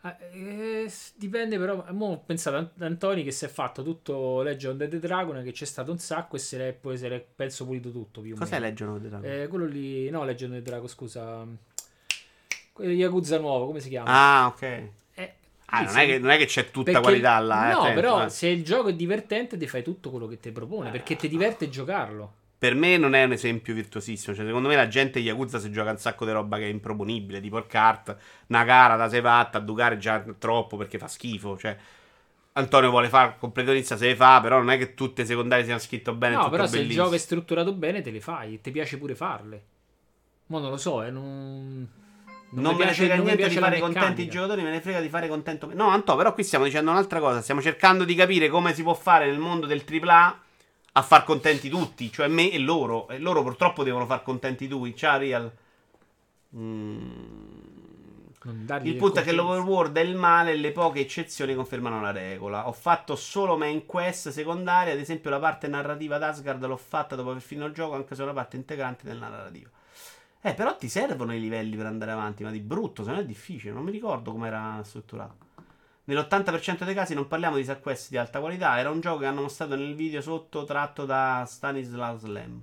S2: Ah, eh, s- dipende però. Mo ho pensato a Antoni che si è fatto tutto Legend of the Dragon, che c'è stato un sacco e se l'è, poi se l'è penso pulito tutto. Più
S1: Cos'è
S2: meno.
S1: Legend of the Dragon?
S2: Eh, quello lì, no, Legend of the Dragon, scusa. Yakuza nuovo, come si chiama?
S1: Ah, ok.
S2: Eh,
S1: Ah, non è, che, non è che c'è tutta
S2: perché-
S1: qualità là. eh,
S2: No,
S1: attento,
S2: però
S1: eh.
S2: se il gioco è divertente, ti fai tutto quello che ti propone. Perché ti diverte giocarlo.
S1: Per me non è un esempio virtuosissimo. Cioè, secondo me la gente Yakuza si gioca un sacco di roba che è improponibile. Tipo il kart, una gara da sei fatta, a giocare già troppo perché fa schifo. Cioè, Antonio vuole fare completezza se le fa, però non è che tutte le secondarie siano scritte bene.
S2: no, però se il gioco è strutturato bene, te le fai. E ti piace pure farle. Ma non lo so, eh, non.
S1: Non,
S2: mi
S1: me ne frega
S2: non
S1: niente di fare contenti i giocatori, me ne frega di fare contento. me. No, Anto, però qui stiamo dicendo un'altra cosa. Stiamo cercando di capire come si può fare nel mondo del AAA a far contenti tutti, cioè me e loro. E loro purtroppo devono far contenti tu. Ciao, Real. Mm.
S2: Non
S1: Il punto è che l'overworld è il male e le poche eccezioni confermano la regola. Ho fatto solo main quest secondarie, ad esempio la parte narrativa d'Asgard l'ho fatta dopo aver finito il gioco, anche se è una parte integrante della narrativa. Eh, però ti servono i livelli per andare avanti, ma di brutto, se no è difficile, non mi ricordo come era strutturato. Nell'80% dei casi non parliamo di side quest di alta qualità, era un gioco che hanno mostrato nel video sotto tratto da Stanislav Lem.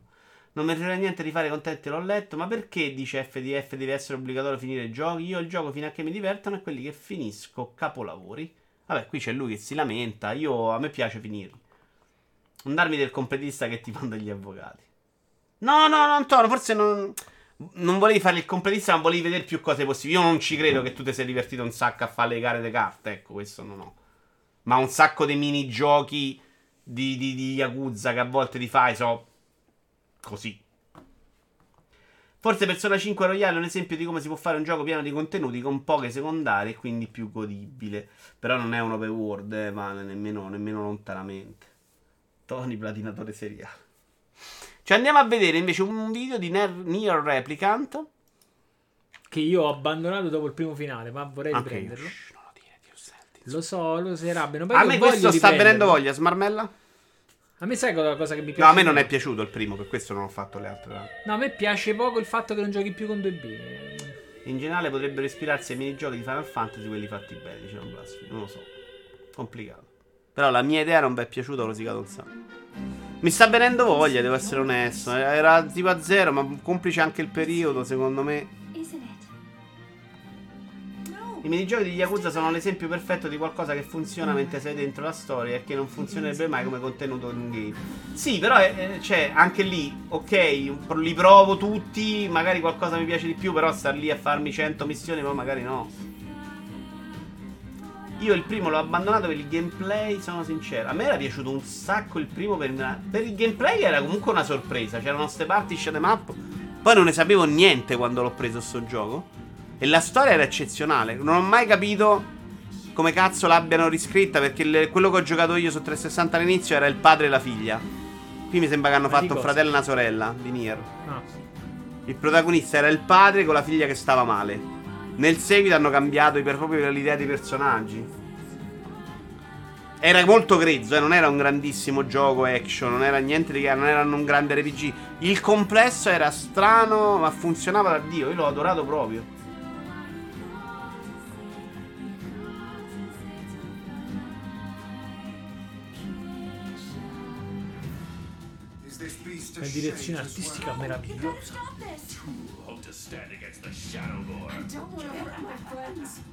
S1: Non mi frega niente di fare contenti, l'ho letto, ma perché dice FDF deve essere obbligatorio finire i giochi? Io il gioco fino a che mi divertono è quelli che finisco capolavori. Vabbè, qui c'è lui che si lamenta, io a me piace finirli. Non darmi del completista che ti manda gli avvocati. No, no, no, Antonio, forse non... Non volevi fare il completista, ma volevi vedere più cose possibili. Io non ci credo che tu ti sei divertito un sacco a fare le gare di carte. Ecco, questo non ho. Ma un sacco di minigiochi di, di, di Yakuza che a volte ti fai, so. Così. Forse Persona 5 Royale è un esempio di come si può fare un gioco pieno di contenuti con poche secondarie e quindi più godibile. Però non è un open world, eh, vale, nemmeno, nemmeno lontanamente. Tony platinatore seriale. Cioè andiamo a vedere invece un video di Nier Replicant.
S2: Che io ho abbandonato dopo il primo finale, ma vorrei
S1: Ok,
S2: riprenderlo.
S1: shh, non lo dire, Dio senti.
S2: Lo so, lo si arrabbiano.
S1: A me questo sta venendo voglia, Smarmella?
S2: A me sai cosa, cosa che mi piace?
S1: No, a me non è piaciuto il primo, per questo non ho fatto le altre.
S2: No, a me piace poco il fatto che non giochi più con 2B.
S1: In generale potrebbero ispirarsi ai minigiochi di Final Fantasy, quelli fatti bene, Blasphemy, non lo so. Complicato. Però la mia idea non mi è piaciuta, ho rosicato un sacco. Mi sta venendo voglia, devo essere onesto. Era tipo a zero, ma complice anche il periodo, secondo me. I minigiochi di Yakuza sono l'esempio perfetto di qualcosa che funziona mentre sei dentro la storia e che non funzionerebbe mai come contenuto in game. Sì, però eh, cioè, anche lì, ok, li provo tutti, magari qualcosa mi piace di più, però star lì a farmi 100 missioni, poi magari no. Io il primo l'ho abbandonato per il gameplay, sono sincero. A me era piaciuto un sacco il primo per, per il gameplay era comunque una sorpresa. C'erano queste parti shot em up. Poi non ne sapevo niente quando l'ho preso sto gioco. E la storia era eccezionale. Non ho mai capito come cazzo l'abbiano riscritta. Perché il- quello che ho giocato io su 360 all'inizio era il padre e la figlia. Qui mi sembra che hanno
S2: Ma
S1: fatto un fratello e una sorella di Nier.
S2: Ah,
S1: Il protagonista era il padre con la figlia che stava male. Nel seguito hanno cambiato per proprio l'idea dei personaggi. Era molto grezzo, eh, non era un grandissimo gioco action, non era niente di che, non erano un grande RPG. Il complesso era strano, ma funzionava da Dio, io l'ho adorato proprio.
S2: La direzione artistica meravigliosa.
S6: Hope to stand against the Shadowlord.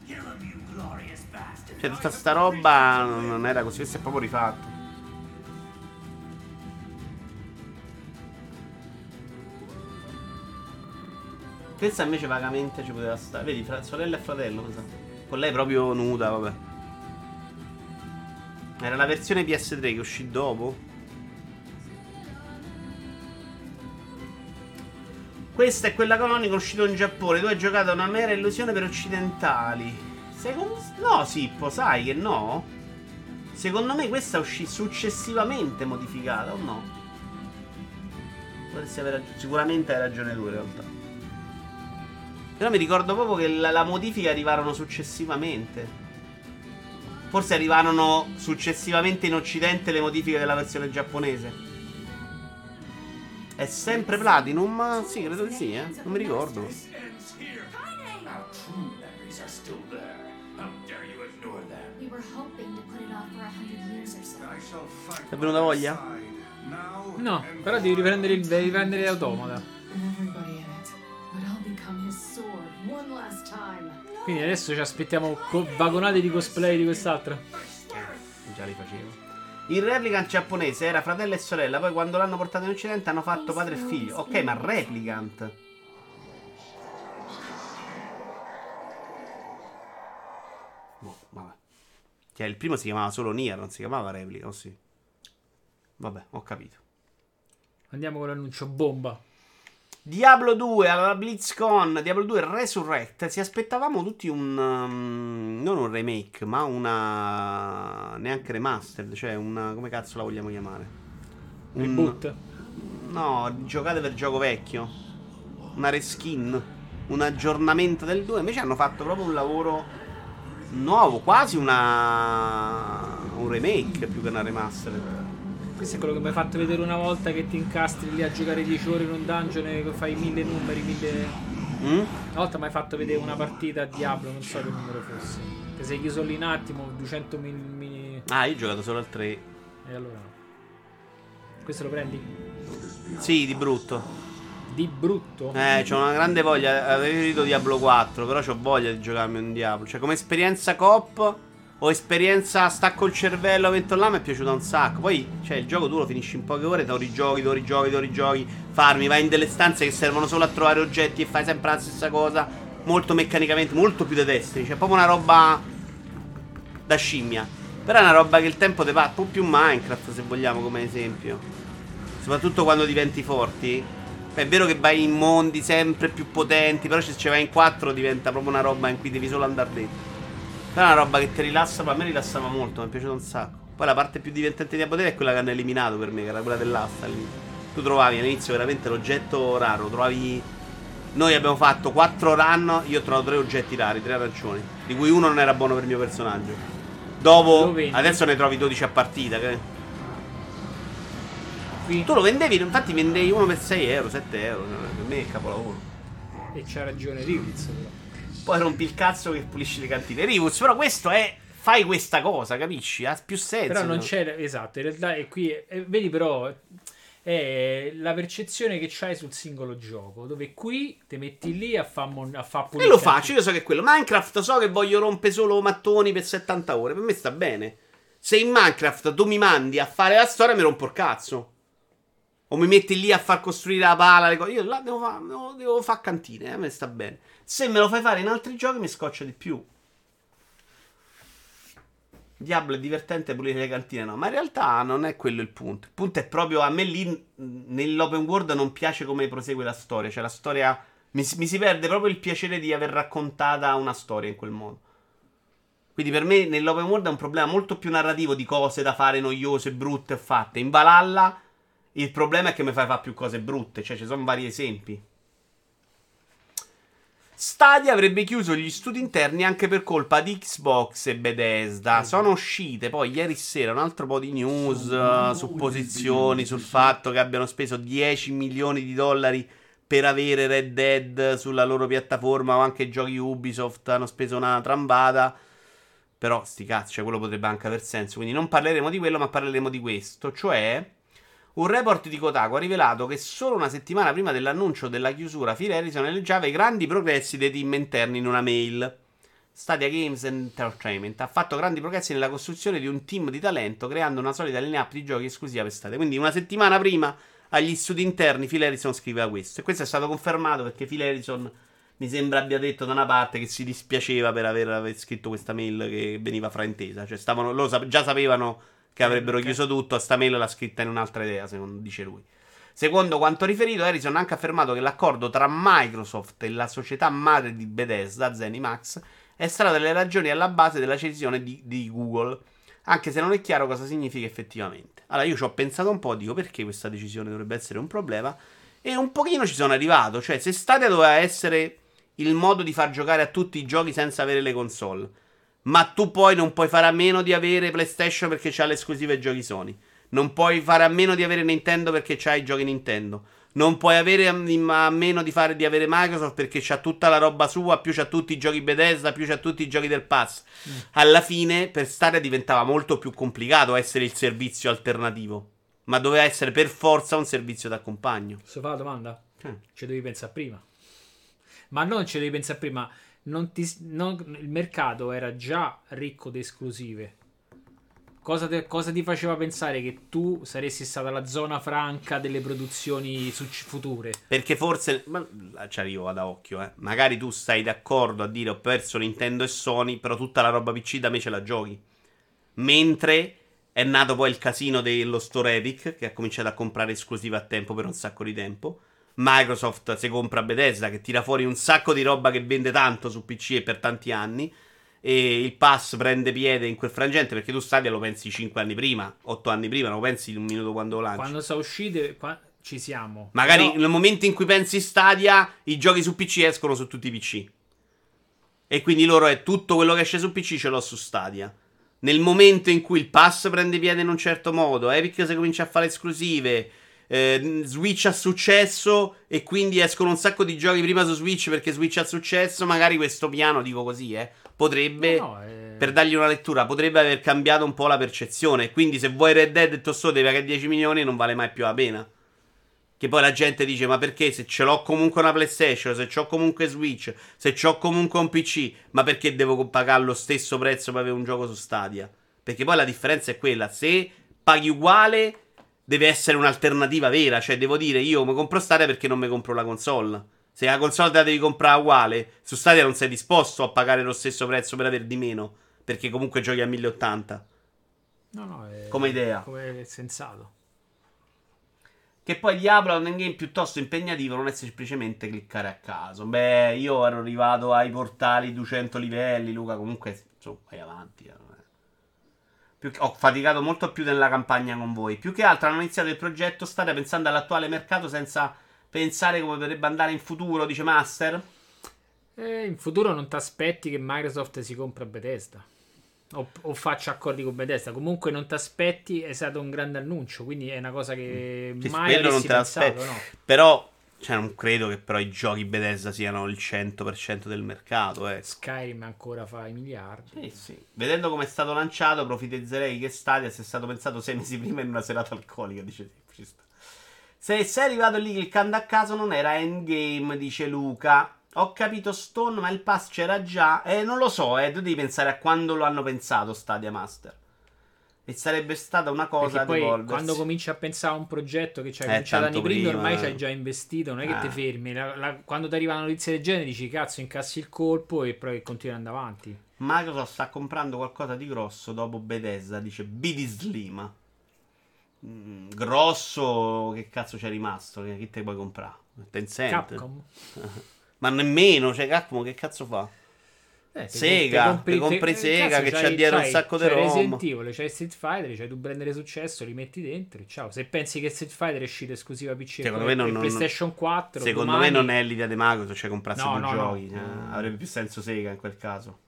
S6: Kill him, you glorious bastard.
S1: Cioè, tutta sta roba non era così, questo è proprio rifatto. Questa invece vagamente ci poteva stare. Vedi, fra sorella e fratello, mi sa. Con lei proprio nuda, vabbè. Era la versione PS3 che uscì dopo. Questa è quella canonica uscita in Giappone. Tu hai giocato una mera illusione per occidentali. Secondo... No, Sippo, sai che no? Secondo me questa uscì successivamente modificata, o no? Aver. Sicuramente hai ragione tu in realtà. Però mi ricordo proprio che la, la modifica arrivarono successivamente. Forse arrivarono successivamente in occidente le modifiche della versione giapponese. È sempre Platinum? Sì, credo di sì, eh. Non mi ricordo. È venuta voglia?
S2: No, però devi riprendere il devi riprendere l'automata. Quindi adesso ci aspettiamo co- vagonate di cosplay di quest'altra.
S1: Già li facevo. Il replicant giapponese era fratello e sorella, poi quando l'hanno portato in occidente hanno fatto padre e figlio. Ok, ma replicant. Boh, vabbè. Cioè, il primo si chiamava solo Nier, non si chiamava replica, o sì? Vabbè, ho capito.
S2: Andiamo con l'annuncio bomba.
S1: Diablo 2 alla BlizzCon, Diablo 2 Resurrect. Si aspettavamo tutti un. um, non un remake, ma una. neanche remastered. Cioè, una. come cazzo la vogliamo chiamare? Un-
S2: Reboot.
S1: No, giocate per gioco vecchio. Una reskin. Un aggiornamento del 2. Invece hanno fatto proprio un lavoro nuovo, quasi una. un remake più che una remastered.
S2: Questo è quello che mi hai fatto vedere una volta che ti incastri lì a giocare 10 ore in un dungeon e fai mille numeri, mille...
S1: Mm?
S2: Una volta mi hai fatto vedere una partita a Diablo, non so che numero fosse. Ti sei chiuso lì un attimo, 200 mil... mil-
S1: Ah, io ho giocato solo al 3.
S2: E allora no. Questo lo prendi?
S1: Sì, di brutto.
S2: Di brutto?
S1: Eh, c'ho una grande voglia. Avevo detto Diablo 4, però c'ho voglia di giocarmi un Diablo. Cioè, come esperienza cop o esperienza stacco il cervello, metto là, mi è piaciuta un sacco. Poi, cioè, il gioco tu lo finisci in poche ore, te lo rigiochi, te lo rigiochi, te lo rigiochi, farmi, vai in delle stanze che servono solo a trovare oggetti e fai sempre la stessa cosa. Molto meccanicamente, molto più destri. Cioè, proprio una roba da scimmia. Però è una roba che il tempo te va, un po' più Minecraft, se vogliamo, come esempio. Soprattutto quando diventi forti. È vero che vai in mondi sempre più potenti, però se ci vai in 4 diventa proprio una roba in cui devi solo andare dentro. Però è una roba che ti rilassa, ma a me rilassava molto, mi è piaciuto un sacco. Poi la parte più divertente di potere è quella che hanno eliminato per me, che era quella dell'asta all'inizio. Tu trovavi all'inizio veramente l'oggetto raro, trovavi... Noi abbiamo fatto 4 run, io ho trovato 3 oggetti rari, 3 arancioni, di cui uno non era buono per il mio personaggio. Dopo, adesso ne trovi 12 a partita, che...
S2: Qui.
S1: Tu lo vendevi, infatti vendevi uno per 6 euro, 7 euro, per me è capolavoro.
S2: E c'ha ragione Rivitz però.
S1: Poi rompi il cazzo che pulisci le cantine. Rivuz, però questo è. Fai questa cosa, capisci? Ha più senso.
S2: Però non
S1: no?
S2: c'è... Esatto, in realtà è qui... è- vedi però... È la percezione che c'hai sul singolo gioco. Dove qui ti metti lì a fare a fa
S1: E lo faccio, io so che è quello. Minecraft so che voglio rompere solo mattoni per 70 ore. Per me sta bene. Se in Minecraft tu mi mandi a fare la storia, mi rompo il cazzo. O mi metti lì a far costruire la pala, le cose. Io là devo fare devo, devo fa cantine, eh, a me sta bene. Se me lo fai fare in altri giochi mi scoccia di più. Diablo è divertente pulire le cantine, no. Ma in realtà non è quello il punto. Il punto è proprio a me lì nell'open world non piace come prosegue la storia. Cioè la storia. Mi, mi si perde proprio il piacere di aver raccontata una storia in quel modo. Quindi per me nell'open world è un problema molto più narrativo di cose da fare noiose, brutte e fatte. In Valhalla il problema è che mi fai fare più cose brutte. Cioè ci sono vari esempi. Stadia avrebbe chiuso gli studi interni anche per colpa di Xbox e Bethesda. Sono uscite poi ieri sera un altro po' di news, eh, supposizioni sul fatto che abbiano speso 10 milioni di dollari per avere Red Dead sulla loro piattaforma o anche giochi Ubisoft hanno speso una trambata. Però sti cazzi, cioè quello potrebbe anche aver senso. Quindi non parleremo di quello, ma parleremo di questo. Cioè, Un report di Kotaku ha rivelato che solo una settimana prima dell'annuncio della chiusura Phil Harrison eleggiava i grandi progressi dei team interni in una mail. Stadia Games Entertainment ha fatto grandi progressi nella costruzione di un team di talento creando una solida lineup di giochi esclusiva per Stadia. Quindi una settimana prima agli studi interni Phil Harrison scriveva questo. E questo è stato confermato perché Phil Harrison mi sembra abbia detto da una parte che si dispiaceva per aver, aver scritto questa mail che veniva fraintesa. Cioè stavano, sap- già sapevano che avrebbero
S2: ok.
S1: chiuso tutto, a sta mail l'ha scritta in un'altra idea, secondo dice lui. Secondo quanto riferito, Harrison ha anche affermato che l'accordo tra Microsoft e la società madre di Bethesda, ZeniMax, è stata delle ragioni alla base della decisione di, di Google, anche se non è chiaro cosa significa effettivamente. Allora io ci ho pensato un po', dico perché questa decisione dovrebbe essere un problema, e un pochino ci sono arrivato, cioè se Stadia doveva essere il modo di far giocare a tutti i giochi senza avere le console, ma tu poi non puoi fare a meno di avere PlayStation perché c'ha le esclusive giochi Sony. Non puoi fare a meno di avere Nintendo perché c'ha i giochi Nintendo. Non puoi avere a meno di, fare, di avere Microsoft perché c'ha tutta la roba sua, più c'ha tutti i giochi Bethesda, più c'ha tutti i giochi del pass. Alla fine, per Stadia diventava molto più complicato essere il servizio alternativo. Ma doveva essere per forza un servizio d'accompagno.
S2: Posso fare la domanda?
S1: Sì.
S2: Ci devi pensare prima. Ma non ci devi pensare prima. Non ti- non- il mercato era già ricco di esclusive. Cosa, te- cosa ti faceva pensare che tu saresti stata la zona franca delle produzioni future?
S1: Perché forse. Ma ci arrivo ad occhio, eh. Magari tu stai d'accordo a dire ho perso Nintendo e Sony, però tutta la roba PC da me ce la giochi. Mentre è nato poi il casino dello store Epic, che ha cominciato a comprare esclusive a tempo per un sacco di tempo. Microsoft si compra Bethesda, che tira fuori un sacco di roba che vende tanto su PC e per tanti anni. E il pass prende piede in quel frangente perché tu Stadia lo pensi 5 anni prima, 8 anni prima, non lo pensi un minuto quando lo lanci.
S2: Quando sono uscite, qua- ci siamo.
S1: Magari
S2: Però-
S1: nel momento in cui pensi Stadia, i giochi su PC escono su tutti i PC. E quindi loro è tutto quello che esce su PC ce l'ho su Stadia. Nel momento in cui il pass prende piede in un certo modo, Epic si comincia a fare esclusive, eh, Switch ha successo e quindi escono un sacco di giochi prima su Switch perché Switch ha successo, magari questo piano, dico così, eh, potrebbe,
S2: No, no, eh,
S1: per dargli una lettura, potrebbe aver cambiato un po' la percezione. Quindi se vuoi Red Dead e Tosso devi pagare 10 milioni non vale mai più la pena. Che poi la gente dice: Ma perché se ce l'ho comunque una PlayStation, se c'ho comunque Switch, se c'ho comunque un PC, ma perché devo pagare lo stesso prezzo per avere un gioco su Stadia? Perché poi la differenza è quella: se paghi uguale, deve essere un'alternativa vera. Cioè, devo dire, io mi compro Stadia perché non mi compro la console. Se la console te la devi comprare uguale, su Stadia non sei disposto a pagare lo stesso prezzo per avere di meno. Perché comunque giochi a 1080.
S2: no, no, è-
S1: Come idea.
S2: Come sensato.
S1: Che poi Diablo è un endgame piuttosto impegnativo, non è semplicemente cliccare a caso. Beh, io ero arrivato ai portali 200 livelli, Luca, comunque, insomma, vai avanti. eh. Più ho faticato molto più nella campagna con voi. Più che altro hanno iniziato il progetto, state pensando all'attuale mercato senza pensare come potrebbe andare in futuro, dice Master.
S2: Eh, in futuro non ti aspetti che Microsoft si compra Bethesda. O, o faccia accordi con Bethesda. Comunque non ti aspetti, è stato un grande annuncio. Quindi è una cosa che
S1: Sì,
S2: mai
S1: non
S2: pensato, no?
S1: Però, cioè, non credo che però i giochi Bethesda siano il 100% del mercato, eh.
S2: Skyrim ancora fa i miliardi.
S1: Sì, sì. Vedendo come è stato lanciato, profetizzerei che Stadia sia stato pensato sei mesi prima in una serata alcolica, dice sì, ci sta. Se sei arrivato lì cliccando a caso non era endgame, dice Luca. Ho capito Stone, ma il pass c'era già. Eh, non lo so, eh, tu devi pensare a quando lo hanno pensato Stadia Master. E sarebbe stata una cosa
S2: Perché poi
S1: evolversi.
S2: quando cominci a pensare a un progetto che ci hai
S1: Eh,
S2: cominciato anni prima, ormai ci hai già investito, non è che
S1: Eh.
S2: ti fermi. La- la- quando ti arriva una notizia del genere dici cazzo, incassi il colpo e poi continui ad andare avanti.
S1: Microsoft sta comprando qualcosa di grosso dopo Bethesda, dice BD Slim. Mm, grosso, che cazzo c'è rimasto? Che, chi te puoi comprare? Tencent.
S2: Capcom.
S1: Ma nemmeno, cioè Capcom che cazzo fa?
S2: Eh,
S1: Sega,
S2: comp- te
S1: te compri
S2: te-
S1: Sega
S2: cazzo,
S1: che
S2: c'hai-
S1: c'ha dietro un
S2: c'hai-
S1: sacco di
S2: c'hai
S1: roba.
S2: Resident Evil, c'hai Street Fighter, c'hai tu di successo, li metti dentro e ciao. Se pensi che Street Fighter è uscito esclusiva PC
S1: Secondo me non- non-
S2: PlayStation 4,
S1: Secondo
S2: domani-
S1: me non è l'idea di Microsoft, cioè comprarsi
S2: No, no, no.
S1: giochi. cioè, avrebbe più senso Sega in quel caso.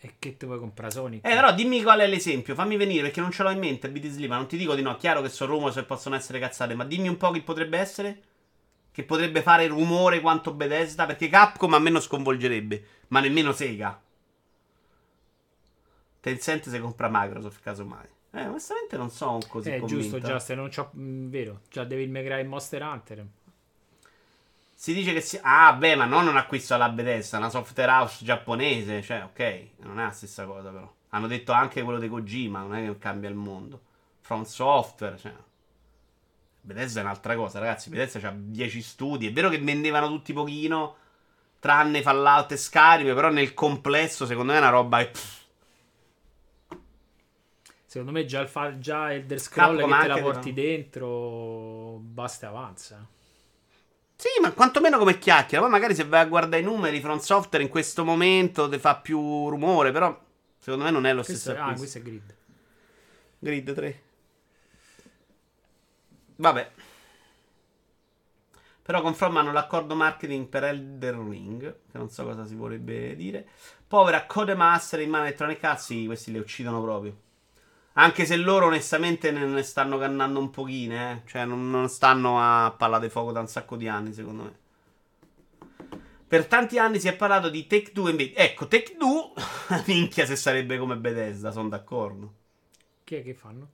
S2: E che te vuoi comprare Sonic?
S1: Eh, però dimmi qual è l'esempio, fammi venire perché non ce l'ho in mente BD Slim, non ti dico di no, chiaro che sono rumore se possono essere cazzate, ma dimmi un po' chi potrebbe essere? Che potrebbe fare rumore quanto Bethesda, perché Capcom a me non sconvolgerebbe, ma nemmeno Sega. Tencent se compra Microsoft, casomai. Eh, onestamente non sono così
S2: Eh,
S1: convinto.
S2: giusto, Just, non c'ho... mh, vero. Già Devil May Cry Monster Hunter.
S1: Si dice che si... Ah, beh, ma non un acquisto alla Bethesda, una software house giapponese. Cioè, ok, non è la stessa cosa però. Hanno detto anche quello di Kojima, non è che cambia il mondo. From Software, cioè... Bethesda è un'altra cosa, ragazzi. Bethesda ha 10 studi. È vero che vendevano tutti pochino, tranne Fallout e Skyrim, però nel complesso, secondo me, è una roba... pff,
S2: Secondo me già il fa- già Elder Scroll
S1: Capcom
S2: che te la porti
S1: però.
S2: dentro basta e avanza.
S1: Sì, ma quantomeno come chiacchiera. Poi magari se vai a guardare i numeri, Front Software in questo momento ti fa più rumore, però secondo me non è lo
S2: Questo
S1: stesso
S2: è, ah, questo è Grid.
S1: Grid 3. Vabbè. Però confermano l'accordo marketing per Elden Ring, che non so cosa si vorrebbe dire. Povera Codemaster in mano Electronic Arts, sì, questi le uccidono proprio. Anche se loro onestamente ne, ne stanno cannando un pochino, eh. Cioè non, non stanno a palla di fuoco da un sacco di anni, secondo me. Per tanti anni si è parlato di Take 2 invece. Ecco, Take 2, minchia se sarebbe come Bethesda, sono d'accordo.
S2: Chi è che fanno?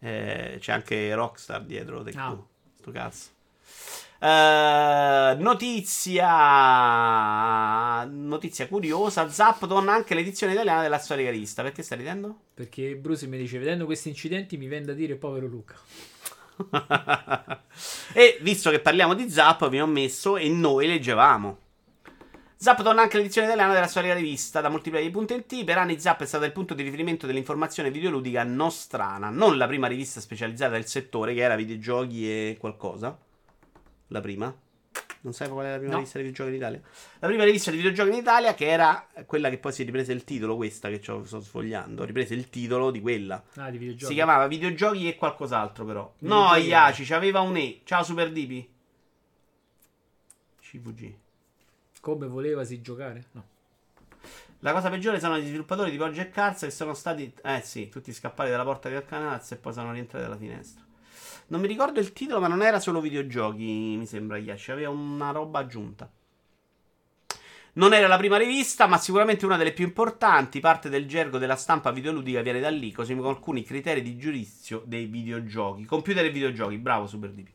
S1: Eh, c'è anche Rockstar dietro. Take
S2: Ah.
S1: Two. Sto cazzo. Eh, notizia notizia curiosa Zap torna anche l'edizione italiana della storia rivista perché stai ridendo?
S2: Perché Bruce mi dice, vedendo questi incidenti mi viene da dire povero Luca.
S1: e visto che parliamo di Zap vi ho messo e noi leggevamo Zap torna anche l'edizione italiana della storia rivista da multiplayer.it. Per anni Zap è stata il punto di riferimento dell'informazione videoludica nostrana, non la prima rivista specializzata del settore che era videogiochi e qualcosa. La prima? Non sai qual è la prima
S2: No.
S1: rivista di videogiochi in Italia? La prima rivista di videogiochi in Italia che era quella che poi si è ripresa il titolo, questa che ci sto sfogliando, riprese il titolo di quella.
S2: Ah, di videogiochi.
S1: Si chiamava videogiochi e qualcos'altro però. No,
S2: Videogiochi.
S1: Iaci, c'aveva un E. Ciao Super Dipi. CVG.
S2: Come volevasi giocare? No.
S1: La cosa peggiore sono gli sviluppatori di Project Cars che sono stati, eh sì, tutti scappati dalla porta del canazzo e poi sono rientrati dalla finestra. Non mi ricordo il titolo, ma non era solo videogiochi, mi sembra, Yashi. Aveva una roba aggiunta. Non era la prima rivista, ma sicuramente una delle più importanti. Parte del gergo della stampa videoludica viene da lì, così come alcuni criteri di giudizio dei videogiochi. Computer e videogiochi, bravo Super DP.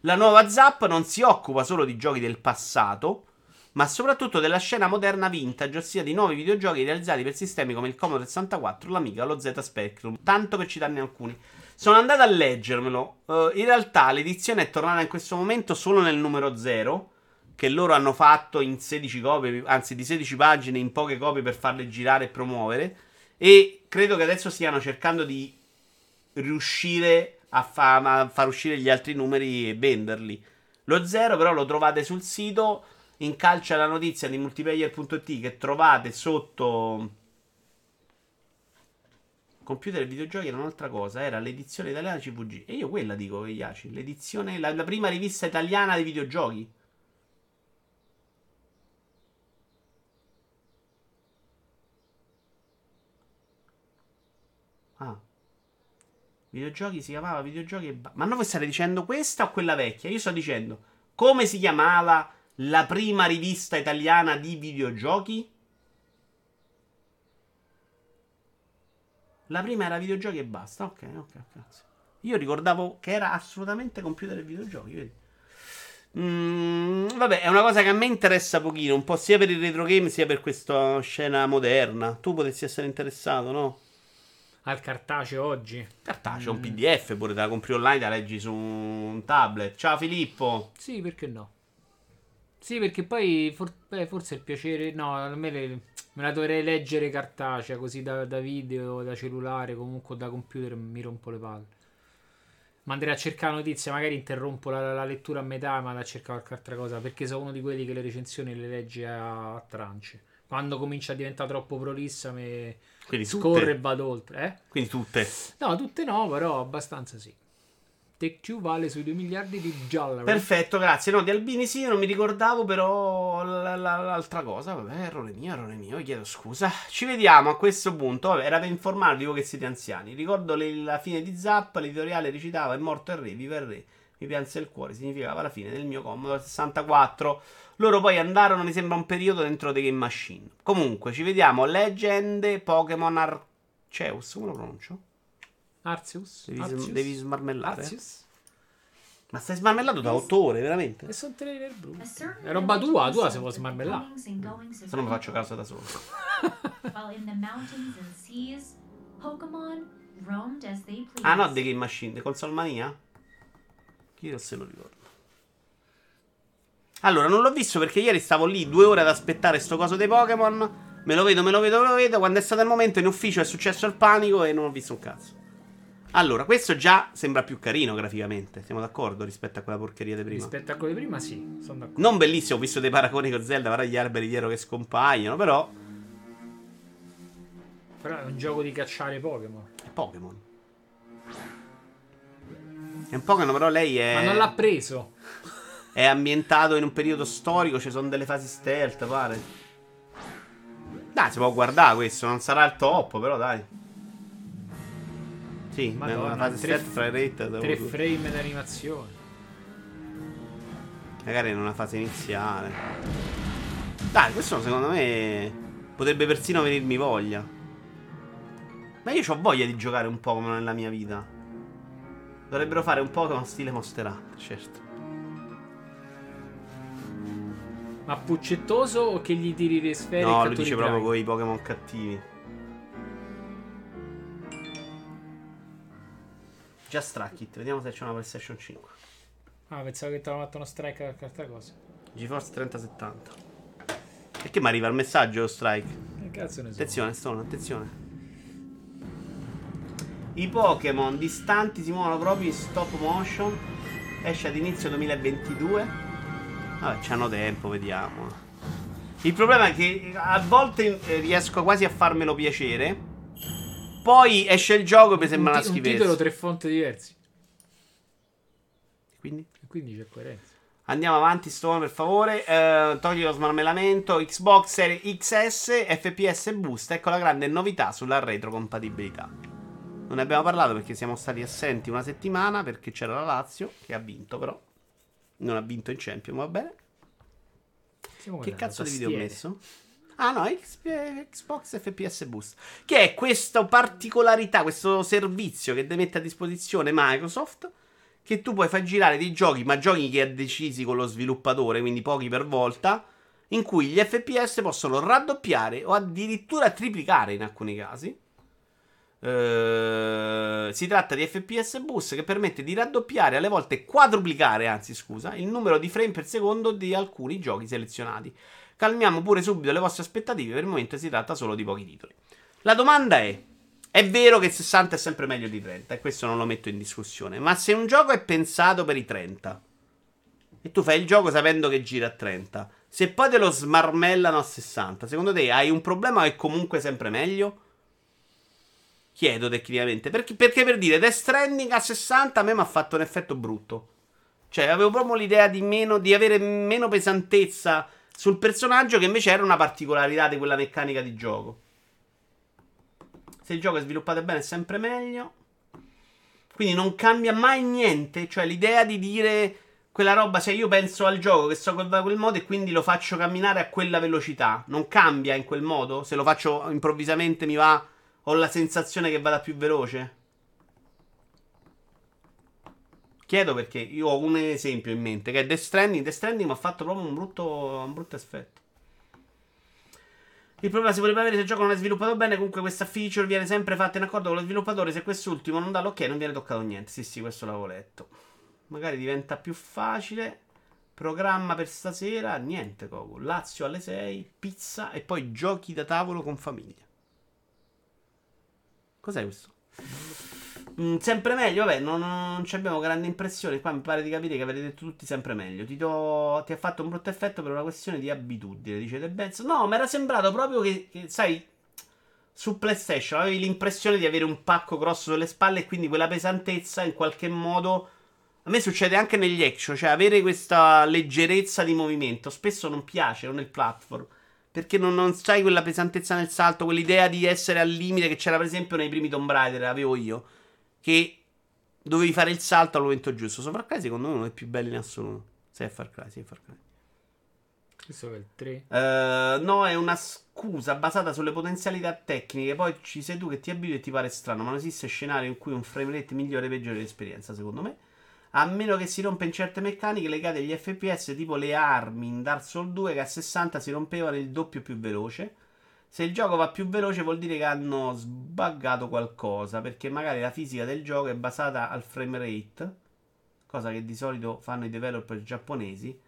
S1: La nuova Zap non si occupa solo di giochi del passato, ma soprattutto della scena moderna vintage, ossia di nuovi videogiochi realizzati per sistemi come il Commodore 64, l'Amiga lo Z Spectrum, tanto per citarne alcuni. Sono andato a leggermelo. Eh, in realtà l'edizione è tornata in questo momento solo nel numero 0, che loro hanno fatto in 16 copie, anzi di 16 pagine in poche copie per farle girare e promuovere. E credo che adesso stiano cercando di riuscire a, fa- a far uscire gli altri numeri e venderli. Lo 0 però lo trovate sul sito in calcia la notizia di multiplayer.it che trovate sotto computer e videogiochi era un'altra cosa, era l'edizione italiana CVG. E io quella dico, Iaci, l'edizione, la, la prima rivista italiana dei videogiochi. Ah. Videogiochi si chiamava videogiochi e ba- Ma non voi state dicendo questa o quella vecchia? Io sto dicendo come si chiamava la prima rivista italiana di videogiochi? La prima era videogiochi e basta. Ok, ok, grazie. Io ricordavo che era assolutamente computer e videogiochi. Vedi? Mm, vabbè, è una cosa che a me interessa pochino, un po' sia per il retro game sia per questa scena moderna. Tu potresti essere interessato, no?
S2: Al cartaceo oggi.
S1: Cartaceo, un PDF, pure te la compri online, la leggi su un tablet. Ciao Filippo.
S2: Sì, perché no? Sì, perché poi for- beh, forse il piacere... No, a me le- me la dovrei leggere cartacea, così da, da video, da cellulare, comunque da computer mi rompo le palle. Ma andrei a cercare notizie, magari interrompo la, la lettura a metà, ma a cercare qualche altra cosa, perché sono uno di quelli che le recensioni le legge a, a trance. Quando comincia a diventare troppo prolissa,
S1: Quindi
S2: scorre e vado oltre. Eh?
S1: Quindi tutte.
S2: No, tutte no, però abbastanza sì. Take Two vale sui 2 miliardi di dollari.
S1: Perfetto, grazie. No, di Albini sì, non mi ricordavo però la- la- l'altra cosa. Vabbè, errore mio, errore mio, chiedo scusa. Ci vediamo a questo punto. Vabbè, era per informarvi voi che siete anziani. Ricordo le- la fine di Zap, l'editoriale recitava è morto il re, viva il re. Mi pianse il cuore, significava la fine del mio Commodore 64. Loro poi andarono, mi sembra, un periodo dentro The Game Machine. Comunque, ci vediamo. Leggende Pokémon Arceus. Come lo pronuncio?
S2: Arceus?
S1: Devi,
S2: Arceus?
S1: devi smarmellare.
S2: Arceus?
S1: Ma stai smarmellato da 8 ore, veramente?
S2: E sono trailer blu. È roba tua, tua se vuoi smarmellare.
S1: Se no mi faccio caso da solo.
S5: While in the mountains and seas, Pokemon roamed as they pleased.
S1: Ah no, The Game Machine, The Console Mania? Chi non se lo ricordo. Allora, non l'ho visto perché ieri stavo lì due ore ad aspettare sto coso dei Pokémon. Me lo vedo, me lo vedo, me lo vedo. Quando è stato il momento in ufficio è successo il panico e non ho visto un cazzo. Allora, questo già sembra più carino graficamente. Siamo d'accordo rispetto a quella porcheria di prima.
S2: Rispetto a quello di prima, sì, sono d'accordo.
S1: Non bellissimo, ho visto dei paragoni con Zelda, guarda gli alberi dietro che scompaiono, però
S2: Però è un gioco di cacciare Pokémon.
S1: è Pokémon. È un Pokémon, però lei è
S2: Ma non l'ha preso.
S1: è ambientato in un periodo storico, ci sono delle fasi stealth, pare. Dai, si può guardare questo, non sarà il top, però dai. Sì,
S2: Madonna,
S1: una fase
S2: tre-
S1: stealth fra i rate.
S2: Tre frame d'animazione.
S1: Magari in una fase iniziale. Dai, questo secondo me potrebbe persino venirmi voglia. Ma io ho voglia di giocare un Pokémon nella mia vita. Dovrebbero fare un Pokémon stile Monster Hunter, certo.
S2: Ma puccettoso o che gli tiri le sfere?
S1: No, lui dice proprio con i Pokémon cattivi. Già Strackit, vediamo se c'è una PlayStation 5.
S2: Ah, pensavo che ti avevano fatto uno strike a questa cosa.
S1: GeForce 3070. Perché mi arriva il messaggio Strike?
S2: Che cazzo ne so?
S1: Attenzione, Stone, attenzione. I Pokémon distanti si muovono proprio in stop motion. Esce ad inizio 2022. Vabbè, c'hanno tempo, vediamo. Il problema è che a volte eh, riesco quasi a farmelo piacere. Poi esce il gioco e mi sembra
S2: un,
S1: una
S2: ti- un titolo,
S1: schifezza.
S2: tre fonti diversi.
S1: Quindi
S2: quindi c'è coerenza.
S1: andiamo avanti, Stone, per favore. Eh, togli lo smarmellamento. Xbox Series XS, FPS Boost. Ecco la grande novità sulla retrocompatibilità. Non ne abbiamo parlato perché siamo stati assenti una settimana perché c'era la Lazio che ha vinto, però non ha vinto in Champions, va bene.
S2: Stiamo
S1: Che cazzo di video ho messo? Ah no, Xbox FPS Boost. Che è questa particolarità, questo servizio che mette a disposizione Microsoft. Che tu puoi far girare dei giochi, ma giochi che ha decisi con lo sviluppatore, quindi pochi per volta. In cui gli FPS possono raddoppiare o addirittura triplicare in alcuni casi. Eh, si tratta di FPS Boost che permette di raddoppiare, alle volte quadruplicare, anzi scusa, il numero di frame per secondo di alcuni giochi selezionati. Calmiamo pure subito le vostre aspettative, per il momento si tratta solo di pochi titoli. La domanda è, è vero che 60 è sempre meglio di 30 e questo non lo metto in discussione, ma se un gioco è pensato per i 30 e tu fai il gioco sapendo che gira a 30, se poi te lo smarmellano a 60, secondo te hai un problema o è comunque sempre meglio? Chiedo tecnicamente. Perché, perché per dire Death Stranding a 60 a me mi ha fatto un effetto brutto. Cioè, avevo proprio l'idea di, meno, di avere meno pesantezza sul personaggio, che invece era una particolarità di quella meccanica di gioco. Se il gioco è sviluppato bene è sempre meglio. Quindi non cambia mai niente. Cioè, l'idea di dire quella roba, se io penso al gioco che so che va a quel modo e quindi lo faccio camminare a quella velocità, non cambia in quel modo? Se lo faccio improvvisamente mi va ho la sensazione che vada più veloce? Chiedo perché io ho un esempio in mente che è Death Stranding. Death Stranding mi ha fatto proprio un brutto, un brutto effetto. Il problema si potrebbe avere se il gioco non è sviluppato bene. Comunque, questa feature viene sempre fatta in accordo con lo sviluppatore. Se quest'ultimo non dà l'ok, non viene toccato niente. Sì, sì, questo l'avevo letto. Magari diventa più facile. Programma per stasera. Niente, Coco. Lazio alle 6. Pizza e poi giochi da tavolo con famiglia. Cos'è questo? Mm, sempre meglio, vabbè, non, non abbiamo grandi impressioni. Qua mi pare di capire che avete detto tutti sempre meglio. Ti, do- ti ha fatto un brutto effetto per una questione di abitudine, dice The Benz. No, mi era sembrato proprio che, che, sai, su PlayStation avevi l'impressione di avere un pacco grosso sulle spalle e quindi quella pesantezza in qualche modo. A me succede anche negli action, cioè avere questa leggerezza di movimento spesso non piace, non nel platform. Perché non, non sai quella pesantezza nel salto, quell'idea di essere al limite che c'era per esempio nei primi Tomb Raider, avevo io. Che dovevi fare il salto al momento giusto. So Far Cry secondo me è uno dei più belli in assoluto. Sei Far Cry, sei Far Cry.
S2: Questo è il 3.
S1: Eh, no, è una scusa basata sulle potenzialità tecniche. Poi ci sei tu che ti abitui e ti pare strano. Ma non esiste scenario in cui un frame rate migliore peggiore l'esperienza, secondo me. A meno che si rompa in certe meccaniche legate agli FPS, tipo le armi in Dark Souls 2, che a 60 si rompevano il doppio più veloce. Se il gioco va più veloce vuol dire che hanno sbaggato qualcosa, perché magari la fisica del gioco è basata al frame rate, cosa che di solito fanno i developer giapponesi.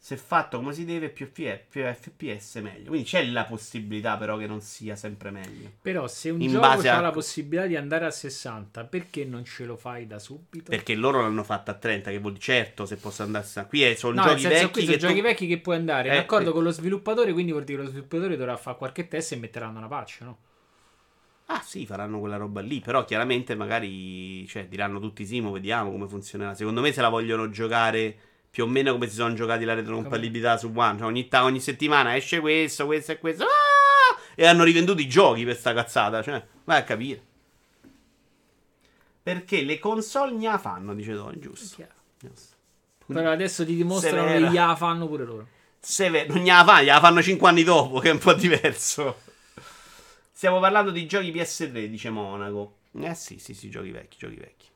S1: Se fatto come si deve, più, F- più FPS meglio. Quindi c'è la possibilità, però, che non sia sempre meglio.
S2: Però se un
S1: In
S2: gioco ha
S1: a-
S2: la possibilità di andare a 60, perché non ce lo fai da subito?
S1: Perché loro l'hanno fatta a 30, che vuol dire certo se posso andare a... Qui è- sono
S2: No,
S1: giochi vecchi
S2: qui
S1: che
S2: sono giochi
S1: tu-
S2: vecchi che puoi andare
S1: Eh,
S2: accordo
S1: sì.
S2: con lo sviluppatore, quindi vuol dire che lo sviluppatore dovrà fare qualche test e metteranno una patch, no?
S1: Ah sì, faranno quella roba lì, però chiaramente magari cioè, diranno tutti sì, mo vediamo come funzionerà. Secondo me se la vogliono giocare più o meno come si sono giocati la retrocompatibilità su One. Cioè, ogni, ta- ogni settimana esce questo, questo e questo. Ah! E hanno rivenduto i giochi per sta cazzata. Cioè, vai a capire. Perché le console gna fanno, dice Tony, giusto. Giusto.
S2: Però adesso ti dimostrano
S1: Severa.
S2: che gliela fanno pure loro.
S1: Seve- non gliela fanno, gliela fanno 5 anni dopo, che è un po' diverso. Stiamo parlando di giochi PS3, dice Monaco. Eh sì, sì, sì, giochi vecchi, giochi vecchi.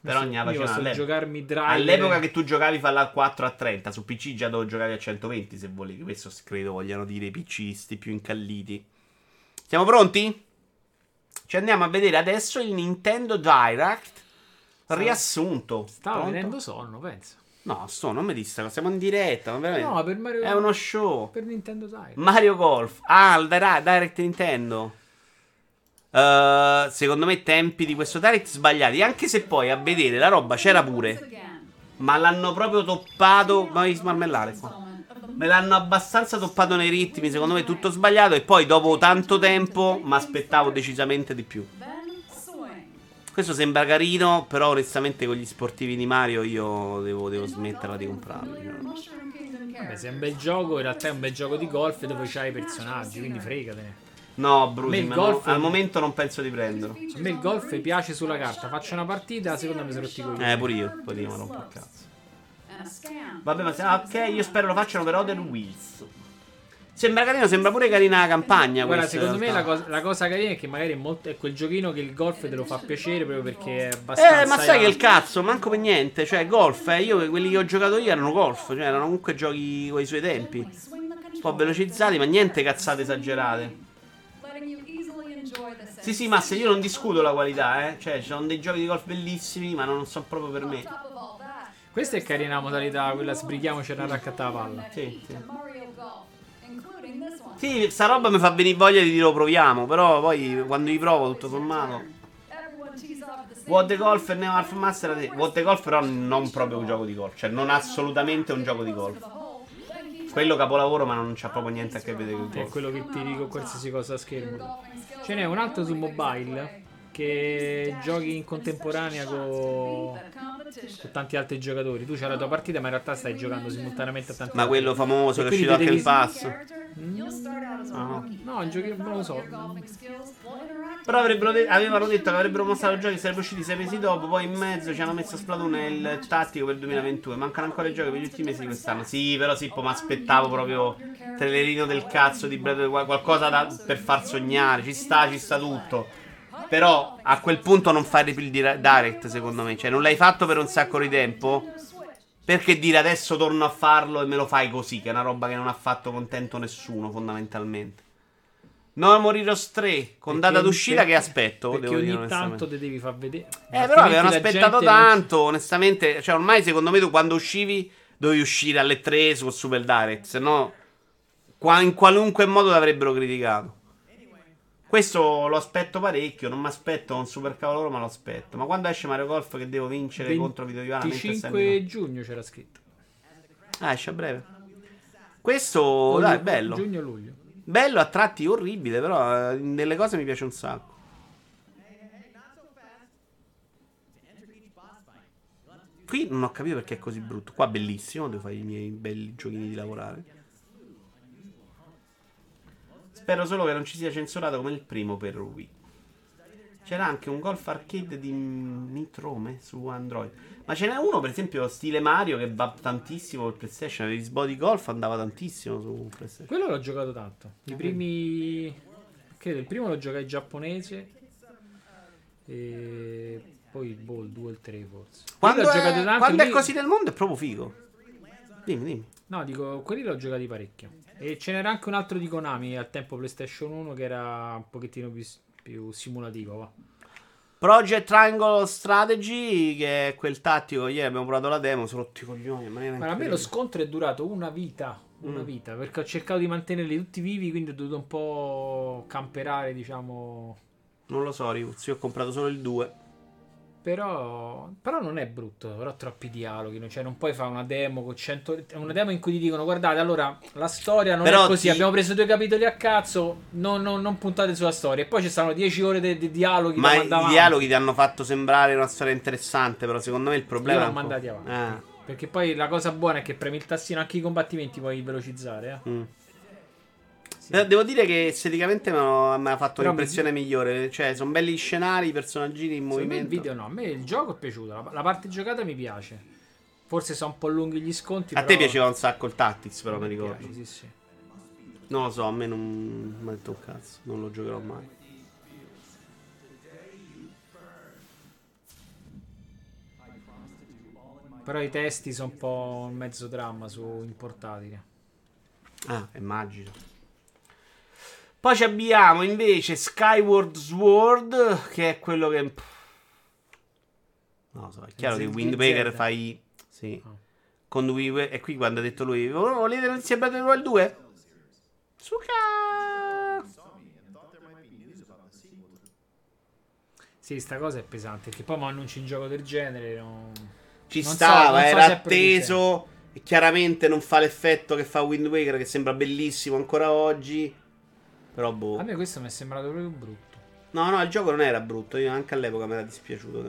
S1: Però
S2: Io
S1: facevano all'epoca.
S2: giocarmi Driver.
S1: All'epoca che tu giocavi Fallout 4 a 30, su PC già dovevo giocare a 120 se volevi. Questo credo vogliano dire i PCisti più incalliti. Siamo pronti? Ci andiamo a vedere adesso il Nintendo Direct riassunto.
S2: Stavo
S1: Pronto?
S2: venendo sonno, penso.
S1: No, sto, non mi dista, siamo in diretta, ma veramente.
S2: No, per Mario
S1: È uno show.
S2: per Nintendo Direct.
S1: Mario Golf. Ah, il Dire- Direct Nintendo. Eh, secondo me tempi di questo Direct sbagliati. Anche se poi a vedere la roba c'era pure. Ma l'hanno proprio toppato. Ma devi smarmellare qua. Me l'hanno abbastanza toppato nei ritmi. Secondo me tutto sbagliato. E poi dopo tanto tempo mi aspettavo decisamente di più. Questo sembra carino. Però onestamente con gli sportivi di Mario io devo, devo smetterla di comprarli.
S2: Vabbè, se è un bel gioco, in realtà è un bel gioco di golf dove c'hai i personaggi, quindi fregatene.
S1: No,
S2: me
S1: ma
S2: golf-
S1: al momento non penso di prenderlo.
S2: A me il golf piace sulla carta, faccio una partita, la seconda mi sono rotti i coglioni.
S1: Eh, pure io. Poi io mi rompo il cazzo. Vabbè, ma se, ah, ok, io spero lo facciano per Other Wheels. Sembra carino, sembra pure carina la campagna.
S2: Guarda, secondo me la cosa, la cosa carina è che magari è, molto, è quel giochino che il golf te lo fa piacere proprio perché è abbastanza.
S1: Eh, ma sai che il cazzo, manco per niente. Cioè, golf, eh, io quelli che ho giocato io erano golf. Cioè, erano comunque giochi con i suoi tempi. Un po' velocizzati, ma niente cazzate esagerate. Sì, sì, ma se io non discuto la qualità, eh. Cioè, ci sono dei giochi di golf bellissimi, ma non sono proprio per me.
S2: Questa è carina la modalità, quella sbrighiamoci a raccattare la palla.
S1: Sì, sì. Sì, sta roba mi fa venire voglia di dire lo proviamo. Però poi quando li provo, tutto sommato. What the Golf e Neo Half Master. What the Golf, però, non proprio un gioco di golf. Cioè, non assolutamente un gioco di golf. Quello capolavoro, ma non c'ha proprio niente a che vedere con il
S2: È quello che ti dico qualsiasi cosa a schermo. Ce n'è un altro su mobile che giochi in contemporanea con, con tanti altri giocatori. Tu c'hai la tua partita, ma in realtà stai giocando simultaneamente a tanti
S1: Ma quello famoso che è uscito anche il passo.
S2: No, no, giochi, non lo so.
S1: Però avrebbero de- avevano detto che avrebbero mostrato i giochi che sarebbero usciti sei mesi dopo. Poi in mezzo ci hanno messo Splatoon e il tattico per il 2021. Mancano ancora i giochi per gli ultimi mesi di quest'anno. Sì, però sì, poi mi aspettavo proprio trailerino del cazzo di Breath of the Wild, qualcosa da- per far sognare. Ci sta, ci sta tutto. Però a quel punto non fare più il dire- direct, secondo me. Cioè, non l'hai fatto per un sacco di tempo. Perché dire adesso torno a farlo e me lo fai così? Che è una roba che non ha fatto contento nessuno, fondamentalmente. No More Heroes 3 con
S2: Perché-
S1: data d'uscita
S2: perché-
S1: che aspetto.
S2: Perché
S1: devo dire
S2: ogni
S1: onestamente.
S2: tanto te devi far vedere.
S1: Eh, però avevano aspettato
S2: gente non-
S1: tanto, onestamente. Cioè, ormai secondo me tu quando uscivi dovevi uscire alle 3 su Super Direct, se no in qualunque modo l'avrebbero criticato. Questo lo aspetto parecchio, non mi aspetto un super cavoloro, ma lo aspetto. Ma quando esce Mario Golf che devo vincere contro Vito Ivana? mentre sta in
S2: 25 giugno c'era scritto.
S1: Ah, esce a breve. Questo, dai, è bello.
S2: Giugno luglio.
S1: Bello, a tratti orribile, però eh, nelle cose mi piace un sacco. Qui non ho capito perché è così brutto. Qua bellissimo, devo fare i miei belli giochini di lavorare. Spero solo che non ci sia censurato come il primo per Wii. C'era anche un golf arcade di Nitrome su Android. Ma ce n'è uno, per esempio, stile Mario che va tantissimo per PlayStation. Il Body Golf andava tantissimo su PlayStation.
S2: Quello l'ho giocato tanto. I primi. Credo il primo lo giocai giapponese. E poi il 2 e il 3 forse.
S1: Quando, è, quando è
S2: lì-
S1: così nel mondo è proprio figo. Dimmi, dimmi.
S2: No, dico, quelli l'ho giocati parecchio. E ce n'era anche un altro di Konami al tempo PlayStation 1 che era un pochettino più, più simulativo. Va.
S1: Project Triangle Strategy, che è quel tattico. Ieri abbiamo provato la demo, sono rotti i coglioni.
S2: Ma a me lo scontro è durato una vita. Una
S1: Mm.
S2: vita perché ho cercato di mantenerli tutti vivi. Quindi ho dovuto un po' camperare, diciamo.
S1: Non lo so, Rivuz. Io ho comprato solo il 2.
S2: Però, però non è brutto, però troppi dialoghi, no? cioè non puoi fare una demo con 100 una demo in cui ti dicono guardate, allora la storia non
S1: Però
S2: è così,
S1: ti-
S2: abbiamo preso due capitoli a cazzo, non, non- non puntate sulla storia e poi ci stanno 10 ore di di dialoghi
S1: Ma i dialoghi ti hanno fatto sembrare una storia interessante. Però secondo me il problema
S2: Io
S1: è.
S2: l'ho mandati avanti.
S1: Ah,
S2: Perché poi la cosa buona è che premi il tastino anche i combattimenti puoi velocizzare, eh.
S1: mm. Eh, Devo dire che esteticamente mi ha mi fatto
S2: Però
S1: un'impressione migliore. Cioè, sono belli gli scenari, i personaggini in
S2: me il
S1: movimento.
S2: video no, a me il gioco è piaciuto, la, la parte giocata mi piace. Forse sono un po' lunghi gli sconti,
S1: A
S2: però-
S1: te piaceva un sacco il Tactics, però mi
S2: Mi
S1: ricordo.
S2: piace, sì, sì.
S1: Non lo so, a me non mi ha detto un cazzo. Non lo giocherò mai.
S2: Però i testi sono un po' un mezzo dramma su in portatile.
S1: Ah, immagino. Poi ci abbiamo invece Skyward Sword, che è quello che. Non lo so, è chiaro che Wind Waker fai. Sì.
S2: Ah.
S1: Con Waker- E qui quando ha detto lui, "Oh, volete iniziare Battle Royale 2? Suca!
S2: Sì, sta cosa è pesante. Che poi mi annunci un gioco del genere. non-
S1: Ci
S2: non so-
S1: stava,
S2: non so
S1: era
S2: producente.
S1: atteso. E chiaramente non fa l'effetto che fa Wind Waker, che sembra bellissimo ancora oggi. Però boh.
S2: A me questo mi è sembrato proprio brutto.
S1: No, no, il gioco non era brutto. Io anche all'epoca mi era dispiaciuto.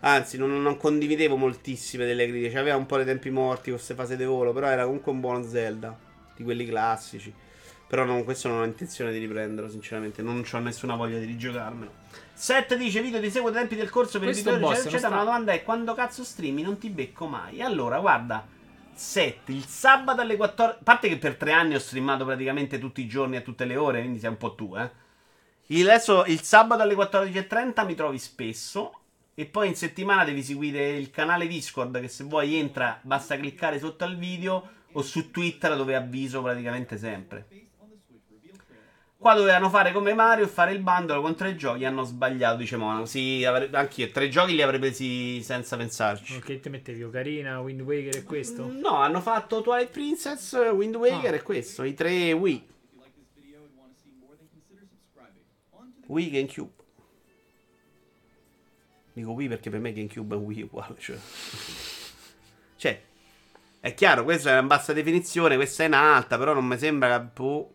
S1: Anzi, non, non condividevo moltissime delle critiche. Aveva un po' dei tempi morti con queste fasi di volo. Però era comunque un buono Zelda. Di quelli classici. Però non, questo non ho intenzione di riprenderlo, sinceramente. Non ho nessuna voglia di rigiocarmelo. Set dice: Video ti seguo ai tempi del corso per
S2: Questo
S1: il video, eccetera.
S2: non
S1: Ma la domanda è: quando cazzo streami non ti becco mai? Allora, guarda. 7 il sabato alle 14. A parte che per tre anni ho streamato praticamente tutti i giorni a tutte le ore, quindi sei un po' tu, eh. Il, adesso il sabato alle 14.30 mi trovi spesso. E poi in settimana devi seguire il canale Discord. Che se vuoi entra, basta cliccare sotto al video. O su Twitter dove avviso praticamente sempre. Qua dovevano fare come Mario e fare il bundle con tre giochi. Hanno sbagliato, dice Monaco. Sì, avre- anch'io. Tre giochi li avrei presi senza pensarci.
S2: Che te mettevi Ocarina, Wind Waker e questo?
S1: No, hanno fatto Twilight Princess, Wind Waker
S2: Ah.
S1: e questo. I tre Wii. Wii GameCube. Dico Wii perché per me GameCube è un Wii uguale. Cioè, cioè è chiaro, questa è una bassa definizione, questa è in alta, però non mi sembra che... boh.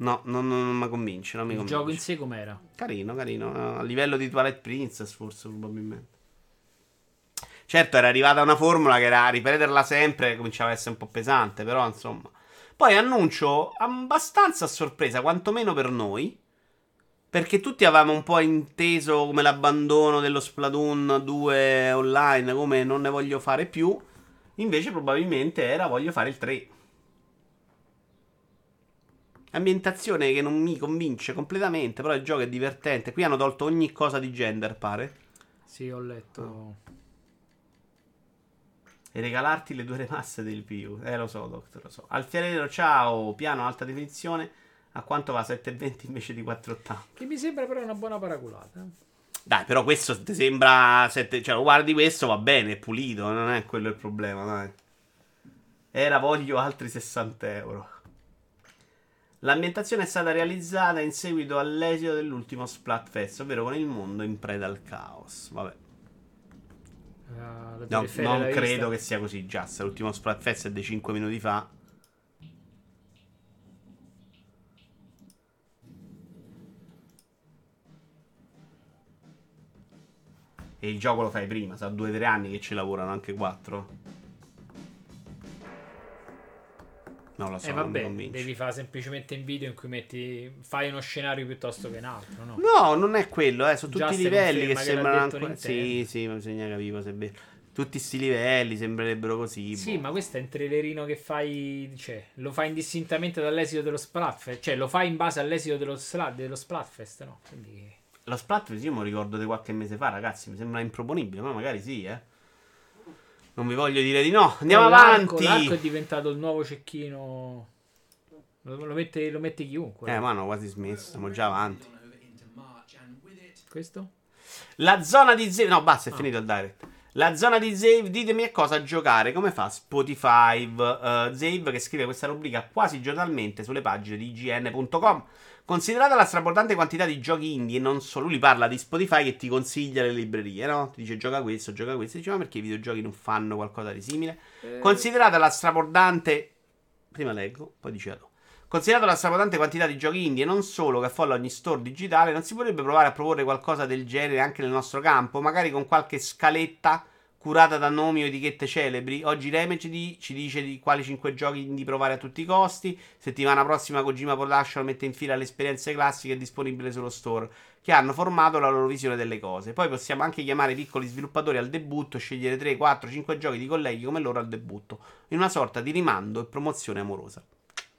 S1: No, non, non, mi convince, non mi
S2: Il
S1: convince.
S2: gioco in sé com'era?
S1: Carino, carino. A livello di Twilight Princess, forse, probabilmente. Certo, era arrivata una formula che era ripeterla sempre, cominciava a essere un po' pesante, però insomma. Poi annuncio abbastanza a sorpresa, quantomeno per noi. Perché tutti avevamo un po' inteso come l'abbandono dello Splatoon 2 online, come non ne voglio fare più. Invece probabilmente era voglio fare il 3. Ambientazione che non mi convince completamente, però il gioco è divertente. Qui hanno tolto ogni cosa di gender, pare.
S2: Sì, ho letto.
S1: E regalarti le due remasse del più. Eh, lo so, doctor, lo so. Alfiarero, ciao. Piano, alta definizione. A quanto va? 720 invece di 480.
S2: Che mi sembra però una buona paraculata. eh.
S1: Dai, però questo ti sembra. Sette... Cioè, lo guardi questo, va bene, è pulito. Non è quello il problema, dai. Era voglio altri 60 euro. L'ambientazione è stata realizzata in seguito all'esito dell'ultimo Splatfest, ovvero con il mondo in preda al caos. Vabbè.
S2: La
S1: No, non credo
S2: vista?
S1: che sia così. Già, se l'ultimo Splatfest è di 5 minuti fa. E il gioco lo fai prima, sa due o tre anni che ci lavorano, anche quattro. Non lo so,
S2: eh,
S1: non mi
S2: vabbè,
S1: convince.
S2: devi fare semplicemente un video in cui metti fai uno scenario piuttosto che un altro, no?
S1: No, non è quello, eh, sono
S2: Già
S1: tutti i
S2: se
S1: livelli che
S2: che
S1: sembrano ancora... Sì, sì, ma bisogna capire cosa è vero. Tutti sti livelli sembrerebbero così.
S2: Sì,
S1: boh.
S2: ma questo è un trailerino che fai, cioè, lo fai indistintamente dall'esito dello Splatfest, cioè lo fai in base all'esito dello, Sla- dello Splatfest, no? Quindi...
S1: Lo Splatfest io me lo ricordo di qualche mese fa, ragazzi, mi sembra improponibile, ma magari sì, eh. Non vi voglio dire di no. Andiamo
S2: l'arco-
S1: avanti.
S2: L'arco è diventato il nuovo cecchino. Lo, lo mette, lo mette chiunque.
S1: Eh, ma hanno quasi smesso, siamo già avanti.
S2: Questo?
S1: La zona di Zave. No,
S2: Ah.
S1: basta, è finito il direct. La zona di Zave, ditemi a cosa giocare. Come fa Spotify? eh, Zave che scrive questa rubrica quasi giornalmente sulle pagine di IGN.com. Considerata la strabortante quantità di giochi indie, e non solo lui parla di Spotify che ti consiglia le librerie, no? Ti dice gioca questo, gioca questo. Dice ma perché i videogiochi non fanno qualcosa di simile? Considerata la strabordante. Prima leggo, poi dice dopo. Considerato la strabortante quantità di giochi indie e non solo che affolla ogni store digitale, non si potrebbe provare a proporre qualcosa del genere anche nel nostro campo, magari con qualche scaletta curata da nomi o etichette celebri. Oggi Remedy ci dice di quali 5 giochi indie provare a tutti i costi. Settimana prossima Kojima Production mette in fila le esperienze classiche disponibili sullo store, che hanno formato la loro visione delle cose. Poi possiamo anche chiamare piccoli sviluppatori al debutto scegliere 3, 4, 5 giochi di colleghi come loro al debutto, in una sorta di rimando e promozione amorosa.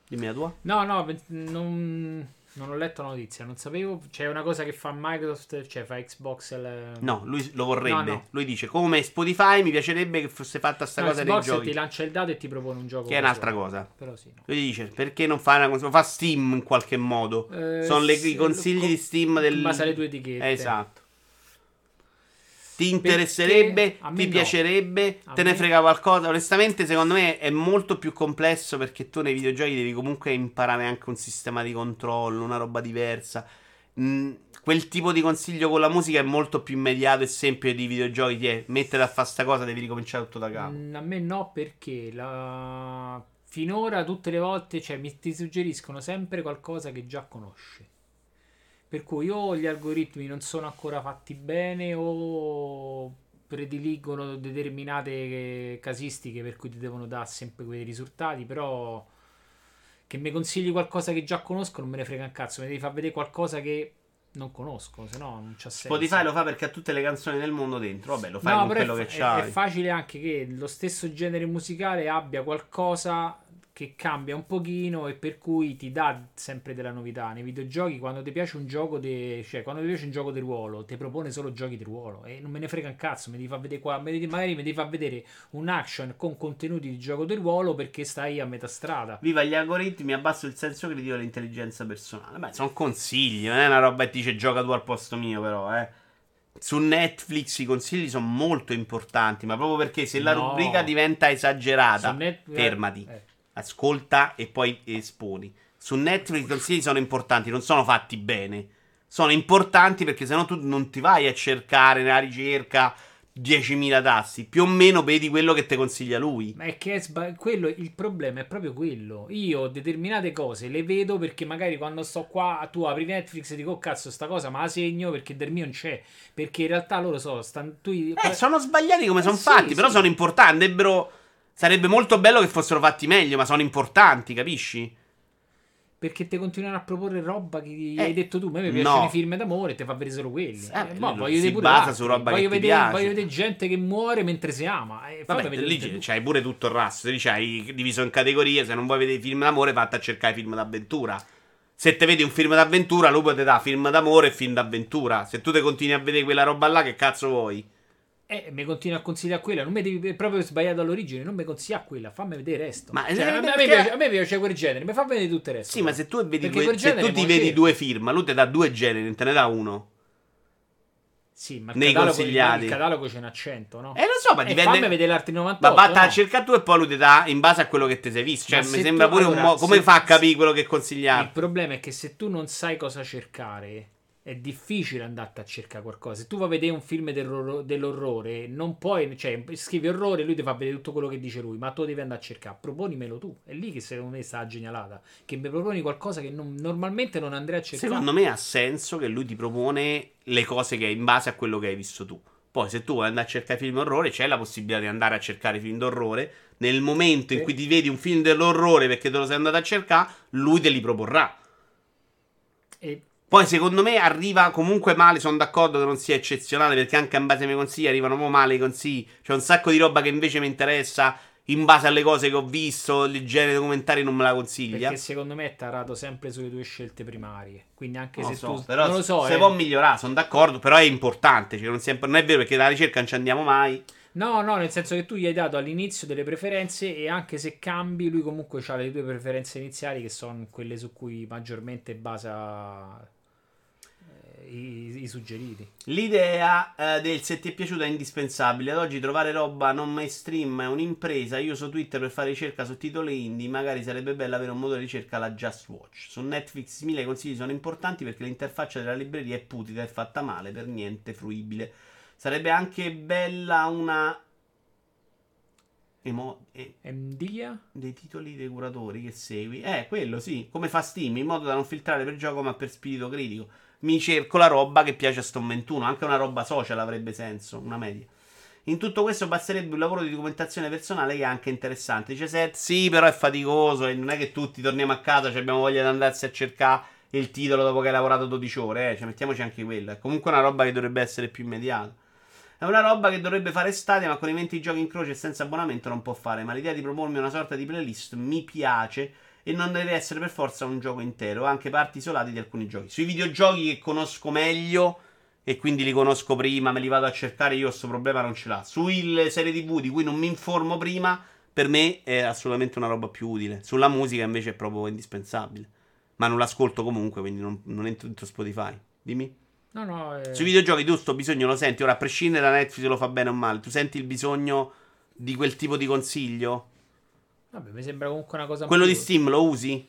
S1: Dimmi la tua.
S2: No, no, non, non ho letto la notizia, non sapevo. C'è una cosa che fa Microsoft, cioè fa Xbox. il-
S1: No, lui lo vorrebbe.
S2: No, no.
S1: Lui dice: Come Spotify, mi piacerebbe che fosse fatta sta
S2: No,
S1: cosa
S2: Xbox
S1: giochi.
S2: ti lancia il dato e ti propone un gioco.
S1: Che è un'altra
S2: casuale.
S1: cosa.
S2: Però sì. no.
S1: Lui dice: Perché non fa una cosa? Lo fa Steam in qualche modo.
S2: Eh,
S1: Sono le- i consigli
S2: co-
S1: di Steam del.
S2: In base alle tue etichette.
S1: Esatto. Ti interesserebbe? Ti
S2: no.
S1: piacerebbe?
S2: A
S1: te ne
S2: me-
S1: frega qualcosa? Onestamente, secondo me è molto più complesso perché tu nei videogiochi devi comunque imparare anche un sistema di controllo, una roba diversa. Mm, quel tipo di consiglio con la musica è molto più immediato e semplice di videogiochi. Ti è mettere a fare sta cosa, devi ricominciare tutto da capo.
S2: Mm, a me no, perché la... finora tutte le volte cioè, mi, ti suggeriscono sempre qualcosa che già conosci. Per cui o gli algoritmi non sono ancora fatti bene o prediligono determinate casistiche per cui ti devono dare sempre quei risultati, però che mi consigli qualcosa che già conosco non me ne frega un cazzo, mi devi far vedere qualcosa che non conosco, se no non c'ha senso.
S1: Spotify lo fa perché ha tutte le canzoni del mondo dentro. Vabbè, lo fai
S2: No, è,
S1: quello
S2: fa-
S1: che
S2: è-
S1: c'hai.
S2: è facile anche che lo stesso genere musicale abbia qualcosa che cambia un pochino e per cui ti dà sempre della novità. Nei videogiochi, quando ti piace un gioco di cioè quando ti piace un gioco di ruolo, ti propone solo giochi di ruolo e non me ne frega un cazzo, mi devi far vedere qua, magari mi devi far vedere un action con contenuti di gioco di ruolo perché stai a metà strada.
S1: Viva gli algoritmi, abbasso il senso critico dell'intelligenza personale. Beh, sono consigli, non è una roba che dice gioca tu al posto mio, però, eh. Su Netflix i consigli sono molto importanti, ma proprio perché se la
S2: No.
S1: rubrica diventa esagerata,
S2: Net-
S1: fermati,
S2: eh.
S1: Ascolta e poi esponi. Su Netflix i consigli sono importanti, non sono fatti bene. Sono importanti perché sennò tu non ti vai a cercare nella ricerca 10.000 tassi, più o meno vedi quello che ti consiglia lui.
S2: Ma è che è sba- quello, il problema è proprio quello. Io determinate cose le vedo perché magari quando sto qua, tu apri Netflix e dico, oh cazzo, sta cosa, ma la segno perché del mio non c'è. Perché in realtà loro so, stan, tu,
S1: Eh, sono sbagliati come sono
S2: Sì,
S1: fatti, però
S2: sì.
S1: sono importanti. Andrebbero- Sarebbe molto bello che fossero fatti meglio, ma sono importanti, capisci?
S2: perché ti continuano a proporre roba che
S1: Eh,
S2: hai detto tu. A me mi piacciono
S1: no.
S2: i film d'amore, ti fa vedere solo quelli.
S1: Eh,
S2: Eh,
S1: lui
S2: voglio
S1: si basa
S2: l'altro.
S1: su roba
S2: voglio
S1: che ti
S2: vedere,
S1: piace.
S2: Voglio vedere gente che muore mentre si ama. Eh,
S1: Vabbè, lì
S2: e due.
S1: c'hai pure tutto il rasso. Lì c'hai diviso in categorie. Se non vuoi vedere i film d'amore, fatti a cercare i film d'avventura. Se te vedi un film d'avventura, lui te dà film d'amore e film d'avventura. Se tu te continui a vedere quella roba là, che cazzo vuoi?
S2: Eh, mi continua a consigliare quella. Non mi devi proprio sbagliato all'origine. Non mi consiglia quella. Fammi vedere il resto.
S1: Ma-
S2: Cioè,
S1: eh,
S2: a, me, a piace, a me piace quel genere. Mi fa vedere tutto il resto.
S1: Sì, ma se tu vedi, due, se tu ti
S2: mo
S1: vedi due film, lui ti dà due generi, non te ne dà uno.
S2: Sì, ma il
S1: nei
S2: catalogo,
S1: consigliati.
S2: il catalogo ce n'ha 100, no?
S1: Eh, lo so, ma
S2: E
S1: dipende.
S2: fammi vedere l'altri 98.
S1: Ma vatta a
S2: no?
S1: cercare tu e poi lui ti dà in base a quello che ti sei visto. Cioè,
S2: Ma
S1: mi
S2: se
S1: sembra
S2: tu-
S1: pure
S2: allora,
S1: un modo. Come
S2: se-
S1: fa a capire quello che
S2: Il
S1: consigliare?
S2: problema è che se tu non sai cosa cercare, è difficile andarti a cercare qualcosa. Se tu vai a vedere un film dell'orro- dell'orrore, non puoi, cioè, scrivi orrore, lui ti fa vedere tutto quello che dice lui, ma tu devi andare a cercare. Proponimelo tu. È lì che secondo me sta la genialata. Che mi proponi qualcosa che non- normalmente non andrei a cercare.
S1: Secondo me ha senso che lui ti propone le cose che in base a quello che hai visto tu. Poi, se tu vuoi andare a cercare film d'orrore, c'è la possibilità di andare a cercare film d'orrore. Nel momento in cui ti vedi un film dell'orrore perché te lo sei andato a cercare, lui te li proporrà.
S2: E
S1: Poi, secondo me, arriva comunque male. Sono d'accordo che non sia eccezionale. Perché anche in base ai miei consigli arrivano male i consigli. C'è un sacco di roba che invece mi interessa. In base alle cose che ho visto, il genere documentari non me la consiglia.
S2: perché secondo me è tarato sempre sulle tue scelte primarie. Quindi anche
S1: Non
S2: se
S1: so,
S2: tu
S1: però
S2: non lo so,
S1: se
S2: eh.
S1: può migliorare, sono d'accordo. Però è importante. Cioè non, sempre- non è vero perché nella ricerca non ci andiamo mai.
S2: No, no, nel senso che tu gli hai dato all'inizio delle preferenze e anche se cambi, lui comunque ha le tue preferenze iniziali che sono quelle su cui maggiormente basa i, i suggeriti.
S1: L'idea eh, del se ti è piaciuta è indispensabile. Ad oggi trovare roba non mainstream è un'impresa. Io uso Twitter per fare ricerca su titoli indie. Magari sarebbe bello avere un motore di ricerca alla Just Watch. Su Netflix mille consigli sono importanti perché l'interfaccia della libreria è putida e fatta male, per niente fruibile. Sarebbe anche bella una. Emo- e-
S2: Endia?
S1: dei titoli dei curatori che segui. Eh, quello sì, come fa Steam, in modo da non filtrare per gioco ma per spirito critico. Mi cerco la roba che piace a Sto 21, anche una roba social avrebbe senso, una media. In tutto questo basterebbe un lavoro di documentazione personale che è anche interessante. Dice Seth, sì, però è faticoso e non è che tutti torniamo a casa, cioè abbiamo voglia di andarsi a cercare il titolo dopo che hai lavorato 12 ore, eh, cioè mettiamoci anche quello. È comunque una roba che dovrebbe essere più immediata. È una roba che dovrebbe fare Stadia, ma con i 20 giochi in croce e senza abbonamento non può fare. Ma l'idea di propormi una sorta di playlist mi piace e non deve essere per forza un gioco intero, anche parti isolate di alcuni giochi. Sui videogiochi che conosco meglio e quindi li conosco prima, me li vado a cercare, io questo problema non ce l'ho. Sulle serie TV di cui non mi informo prima, per me è assolutamente una roba più utile. Sulla musica invece è proprio indispensabile. Ma non l'ascolto comunque, quindi non, non entro dentro Spotify. Dimmi.
S2: No, no. eh,
S1: Sui videogiochi tu sto bisogno lo senti, ora a prescindere da Netflix lo fa bene o male, tu senti il bisogno di quel tipo di consiglio?
S2: Vabbè, mi sembra comunque una cosa
S1: Quello
S2: più-
S1: di Steam lo usi?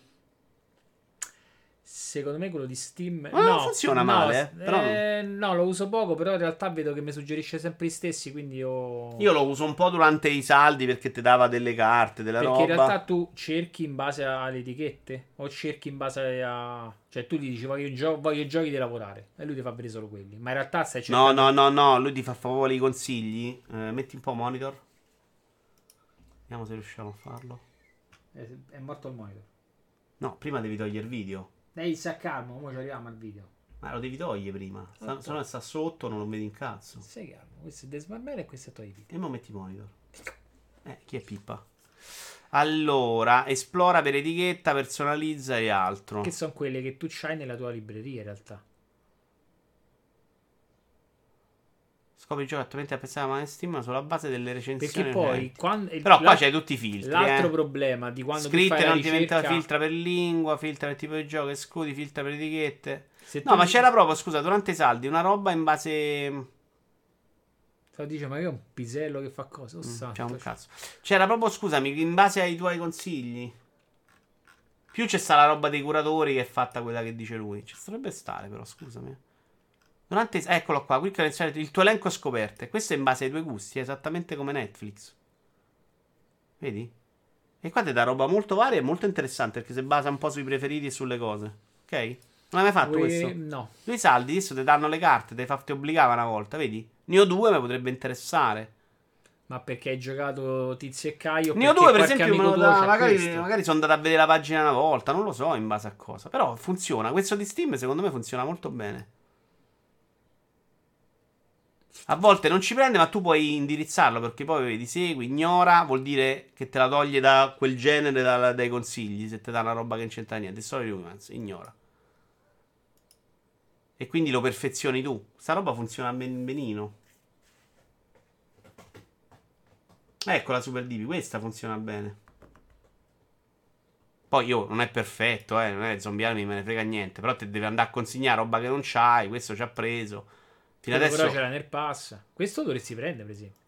S2: Secondo me quello di Steam
S1: Ma non
S2: no,
S1: funziona
S2: no,
S1: male, eh, però-
S2: eh, no, lo uso poco, però in realtà vedo che mi suggerisce sempre gli stessi, quindi io
S1: Io lo uso un po' durante i saldi perché ti dava delle carte, della
S2: Perché in
S1: roba.
S2: realtà tu cerchi in base alle etichette o cerchi in base a cioè tu gli dici voglio, gio- voglio giochi di lavorare e lui ti fa vedere solo quelli, ma in realtà stai
S1: No,
S2: cercando
S1: no, no, no, lui ti fa favore i consigli. Eh, metti un po' monitor. Vediamo se riusciamo a farlo.
S2: è, è morto il monitor.
S1: No, prima devi togliere il video.
S2: Ehi, sta calmo, ora ci arriviamo al video.
S1: Ma lo devi togliere prima. Sta, se no sta sotto, non lo vedi in cazzo.
S2: Sei calmo, questo è Desmarmere e questo è Toy Video.
S1: E mo metti monitor. Eh, chi è Pippa? Allora, esplora per etichetta, personalizza e altro.
S2: Che sono quelle che tu c'hai nella tua libreria in realtà.
S1: Scopri i giochi attualmente apprezzati ma in Steam sulla base delle recensioni.
S2: Perché poi quando il-
S1: Però qua c'hai tutti i filtri.
S2: l'altro
S1: eh.
S2: problema di quando
S1: Scritte non diventa filtra per lingua, filtra per tipo di gioco, escludi, filtra per etichette.
S2: se
S1: No, ma
S2: dici-
S1: c'era proprio, scusa, durante i saldi una roba in base.
S2: Stavo dicendo, ma io un pisello che fa cose. Oh, santo.
S1: C'è un cazzo. C'era proprio, scusami, in base ai tuoi consigli. Più c'è sta la roba dei curatori che è fatta quella che dice lui. Ci dovrebbe stare, però, scusami. Durante. Eccolo qua, qui il tuo elenco scoperte. Questo è in base ai tuoi gusti, esattamente come Netflix. Vedi? E qua ti dà roba molto varia e molto interessante perché si basa un po' sui preferiti e sulle cose. Ok? Non hai mai fatto
S2: Ue-
S1: questo?
S2: No.
S1: Lui saldi, adesso ti danno le carte, ti, fa- ti obbligava una volta, vedi? Neo 2 mi potrebbe interessare.
S2: Ma perché hai giocato Tizio e Caio?
S1: Neo
S2: perché
S1: 2 per esempio me lo
S2: c'ha
S1: magari, magari sono andato a vedere la pagina una volta, non lo so in base a cosa. Però funziona, questo di Steam secondo me funziona molto bene. A volte non ci prende, ma tu puoi indirizzarlo perché poi vedi, segui, ignora, vuol dire che te la toglie da quel genere da- dai consigli. Se ti dà una roba che non c'entra niente, storia di Humans, ignora. E quindi lo perfezioni tu. Sta roba funziona ben, benino. Ecco la Super Divi, questa funziona bene. Poi io non è perfetto, eh, non è zombie army, me ne frega niente. Però te deve andare a consegnare roba che non c'hai. Questo ci ha preso. Fino adesso.
S2: Però c'era nel pass. Questo dovresti prendere, per esempio.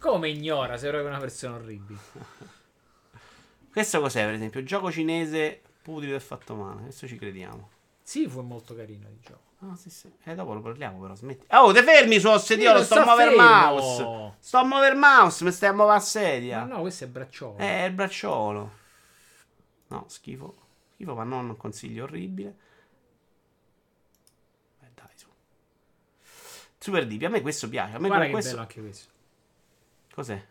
S2: Come ignora se proprio una persona orribile?
S1: Questo cos'è, per esempio? Gioco cinese putrido e fatto male. Questo ci crediamo.
S2: Sì, fu molto carino il gioco.
S1: Ah, sì, sì. Eh, dopo lo parliamo, però. Smetti. Oh, te fermi su ossedio.
S2: Io
S1: lo sto a muovere il mouse. Sto a muovere il mouse. Mi stai a muovere a sedia.
S2: Ma no, questo è bracciolo.
S1: Eh, è il bracciolo. No, schifo. Schifo, ma non un consiglio orribile. Eh, dai, su. Super deep. A me questo piace. A me
S2: Guarda che
S1: questo...
S2: bello anche questo.
S1: Cos'è?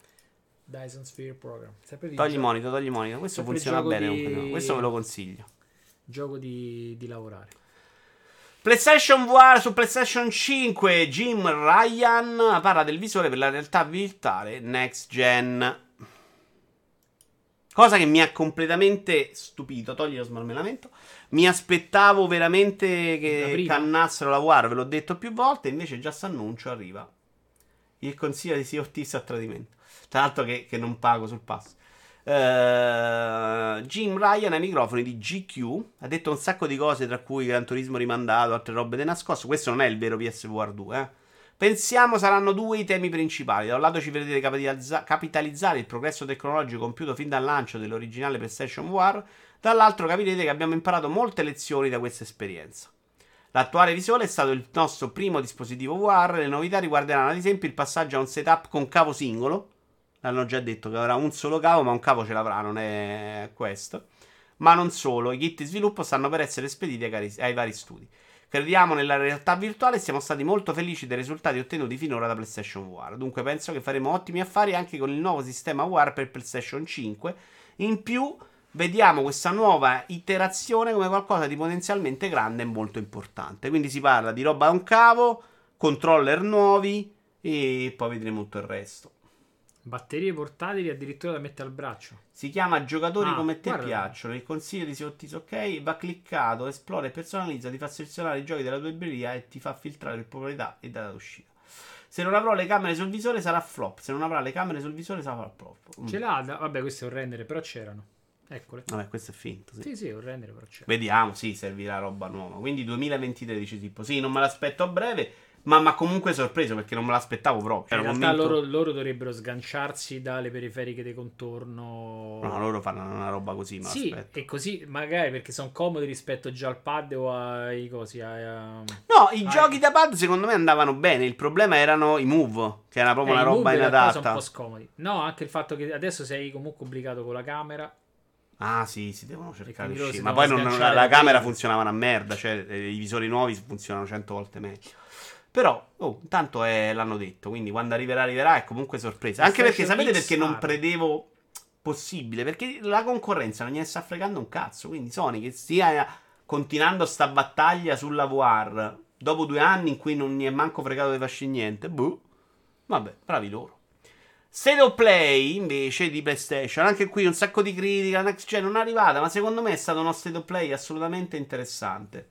S2: Dyson Sphere Program.
S1: Togli
S2: gio-
S1: monito, togli monito. Questo
S2: Sempre
S1: funziona
S2: gioco
S1: bene.
S2: di-.
S1: Questo ve lo consiglio.
S2: gioco di, di lavorare.
S1: PlayStation VR su PlayStation 5 Jim Ryan parla del visore per la realtà virtuale next gen. Cosa che mi ha completamente stupito, togli lo smarmellamento. Mi aspettavo veramente che cannassero la VR, ve l'ho detto più volte, invece già s'annuncio arriva. Il consiglio di Sea a tradimento. Tra l'altro che, che non pago sul pass. Eh, Jim Ryan ai microfoni di GQ ha detto un sacco di cose, tra cui Gran Turismo rimandato, altre robe di nascosto. Questo non è il vero PSVR 2. Eh. Pensiamo saranno due i temi principali. Da un lato ci vedrete capitalizza- capitalizzare il progresso tecnologico compiuto fin dal lancio dell'originale PlayStation VR, dall'altro capirete che abbiamo imparato molte lezioni da questa esperienza. L'attuale visore è stato il nostro primo dispositivo VR. Le novità riguarderanno ad esempio il passaggio a un setup con cavo singolo. L'hanno già detto che avrà un solo cavo, ma un cavo ce l'avrà, non è questo. Ma non solo, i kit di sviluppo stanno per essere spediti ai, ai vari studi. Crediamo nella realtà virtuale e siamo stati molto felici dei risultati ottenuti finora da PlayStation VR. Dunque penso che faremo ottimi affari anche con il nuovo sistema VR per PlayStation 5. In più, vediamo questa nuova iterazione come qualcosa di potenzialmente grande e molto importante. Quindi si parla di roba a un cavo, controller nuovi e poi vedremo tutto il resto.
S2: Batterie portatili addirittura da mettere al braccio.
S1: Si chiama Giocatori
S2: Ah,
S1: come te piacciono. Il consiglio di Sottis ok. Va cliccato, esplora e personalizza. Ti fa selezionare i giochi della tua libreria e ti fa filtrare per popolarità e data d'uscita. Se non avrò le camere sul visore sarà flop. Se non avrà le camere sul visore sarà flop. Mm.
S2: Ce l'ha, da- vabbè, questo è un rendere, però c'erano. Eccole.
S1: Vabbè, questo è finto. Sì.
S2: Sì, sì, un rendere, però c'era.
S1: Vediamo, sì, servirà roba nuova. Quindi 2023 dice tipo. Sì, non me l'aspetto a breve. Ma mi ha comunque sorpreso perché non me l'aspettavo proprio.
S2: In realtà
S1: convinto-
S2: loro, loro dovrebbero sganciarsi dalle periferiche di contorno.
S1: No, loro fanno una roba così. Ma
S2: sì, e così magari perché sono comodi rispetto già al pad o ai cosi. ai, a-
S1: No, i
S2: Ah,
S1: giochi da pad secondo me andavano bene. Il problema erano i move, che era proprio
S2: Eh,
S1: una roba
S2: move in realtà sono un
S1: inadatta.
S2: po' scomodi. No, anche il fatto che adesso sei comunque obbligato con la camera.
S1: Ah, sì, si devono cercare di uscire. Ma poi non- la, la camera funzionava una merda. Cioè, eh, i visori nuovi funzionano cento volte meglio. Però, oh, intanto eh, l'hanno detto. Quindi quando arriverà, arriverà. È comunque sorpresa. Anche perché sapete perché non credevo possibile? Perché la concorrenza non gliene sta fregando un cazzo. Quindi Sony che stia continuando sta battaglia sulla VR dopo due anni in cui non ne è manco fregato di farci niente. Boh. Vabbè, bravi loro. State of Play invece di PlayStation, anche qui un sacco di critica, gen non è arrivata, ma secondo me è stato uno State of Play assolutamente interessante.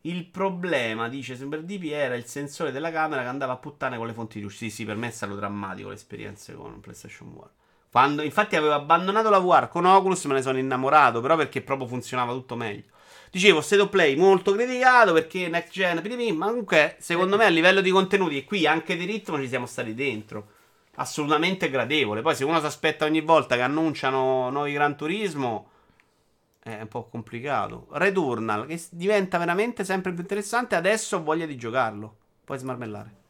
S1: Il problema, dice Super DP, era il sensore della camera che andava a puttane con le fonti di luce. Sì, sì, per me è stato drammatico l'esperienza con PlayStation VR. Quando, infatti avevo abbandonato la VR con Oculus, me ne sono innamorato, però perché proprio funzionava tutto meglio. Dicevo, State of Play molto criticato perché next gen, ma comunque secondo me a livello di contenuti e qui anche di ritmo ci siamo stati dentro. Assolutamente gradevole. Poi se uno si aspetta ogni volta che annunciano nuovi Gran Turismo è un po' complicato. Returnal che diventa veramente sempre più interessante, adesso ho voglia di giocarlo. Puoi smarmellare.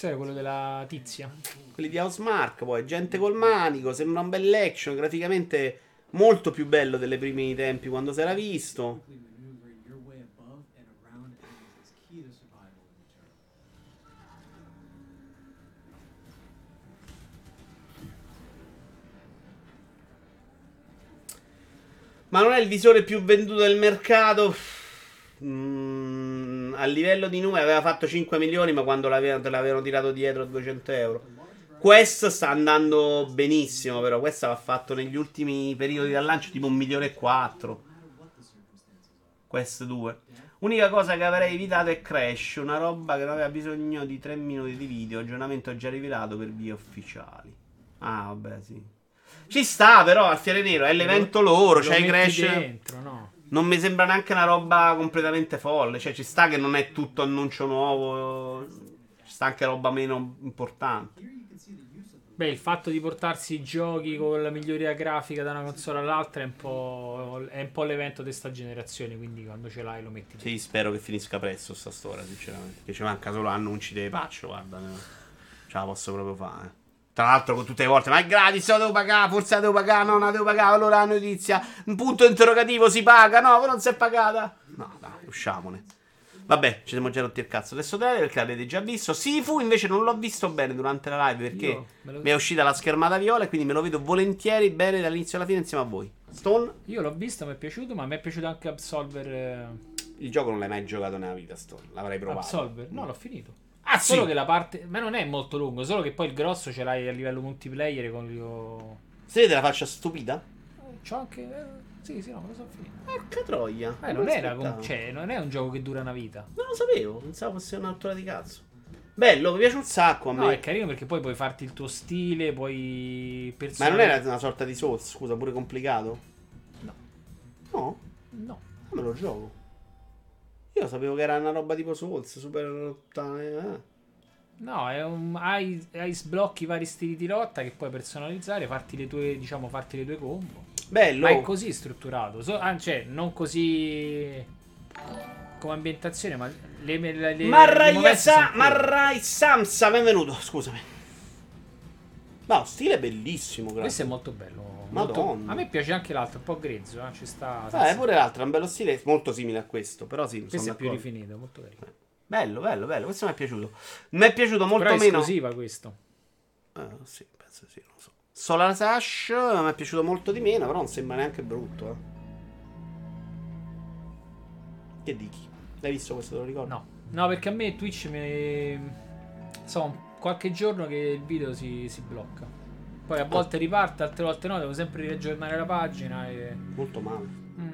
S2: Era quello della tizia.
S1: Quelli di Housemark, poi gente col manico, sembra un bel action, graficamente molto più bello delle primi tempi quando si era visto. Ma non è il visore più venduto del mercato? Mm, a livello di numeri aveva fatto 5 milioni, ma quando l'avevano, l'avevano tirato dietro a 200 euro. Questo sta andando benissimo, però questo va fatto negli ultimi periodi dal lancio tipo un milione e quattro. Quest 2. Unica cosa che avrei evitato è Crash, una roba che non aveva bisogno di 3 minuti di video, aggiornamento già rivelato per vie ufficiali. Ah, vabbè, sì. Ci sta però al Fiere Nero, è l'evento loro,
S2: Lo metti
S1: Crash.
S2: dentro, no?
S1: Non mi sembra neanche una roba completamente folle. Cioè, ci sta che non è tutto annuncio nuovo. Ci sta anche roba meno importante.
S2: Beh, il fatto di portarsi i giochi con la miglioria grafica da una console all'altra è un po', è un po' l'evento di sta generazione, quindi quando ce l'hai lo metti.
S1: Sì, spero che finisca presto sta storia, sinceramente. Che ci manca solo annunci dei patch, guarda. ne- Ce la posso proprio fare. Tra l'altro, con tutte le volte, ma è gratis, la devo pagare, forse la devo pagare, no, non la devo pagare, allora la notizia, un punto interrogativo si paga, no, non si è pagata. No, dai, usciamone. Vabbè, ci siamo già rotti il cazzo. Adesso trailer perché l'avete già visto. Sifu invece non l'ho visto bene durante la live perché
S2: lo-
S1: mi è uscita la schermata viola e quindi me lo vedo volentieri bene dall'inizio alla fine insieme a voi. Stone,
S2: Io l'ho visto, mi è piaciuto, ma mi è piaciuto anche Absolver. eh,
S1: il gioco non l'hai mai giocato nella vita, Stone. L'avrei provato.
S2: Absolver? No, l'ho finito.
S1: Ah, sì.
S2: Solo che la parte. Ma non è molto lungo, solo che poi il grosso ce l'hai a livello multiplayer con io.
S1: Se vede la faccia stupida?
S2: C'ho anche. Sì, sì, no, me lo so finito.
S1: Porca troia.
S2: Eh, non, era com- cioè, non è un gioco che dura una vita.
S1: Non lo sapevo, pensavo fosse un'altura di cazzo. Bello, mi piace un sacco a
S2: No,
S1: me.
S2: è carino perché poi puoi farti il tuo stile, puoi.
S1: Ma non era una sorta di Souls, scusa, pure complicato?
S2: No.
S1: No?
S2: No.
S1: Me lo gioco. Io sapevo che era una roba tipo Souls, super... eh.
S2: No, è un. Hai, hai sblocchi vari stili di lotta che puoi personalizzare, farti le tue, diciamo, farti le tue combo.
S1: Bello.
S2: Ma è così strutturato. So- ah, cioè, non così come ambientazione, ma le, le, le, le
S1: Marrai
S2: movenze
S1: Sa-. Marrai Samsa, benvenuto, scusami. No, stile bellissimo,
S2: Questo è
S1: grazie.
S2: molto bello.
S1: Madonna.
S2: molto- a me piace anche l'altro, un po' grezzo, eh, ci sta.
S1: Ah, è pure l'altro, è un bello stile molto simile a questo, però sì,
S2: Questo è più rifinito, molto carino.
S1: Bello, bello, bello, questo mi è piaciuto. Mi è piaciuto molto
S2: Però è
S1: meno...
S2: esclusiva questo.
S1: Eh, sì, penso sì. Solar Sash mi è piaciuto molto di meno, però non sembra neanche brutto, eh. Che dici? L'hai visto questo, te lo ricordo?
S2: No, no, perché a me Twitch mi. So, qualche giorno che il video si, si blocca. Poi a volte riparte, altre volte no, devo sempre riaggiornare la pagina e.
S1: Molto male.
S2: Mm.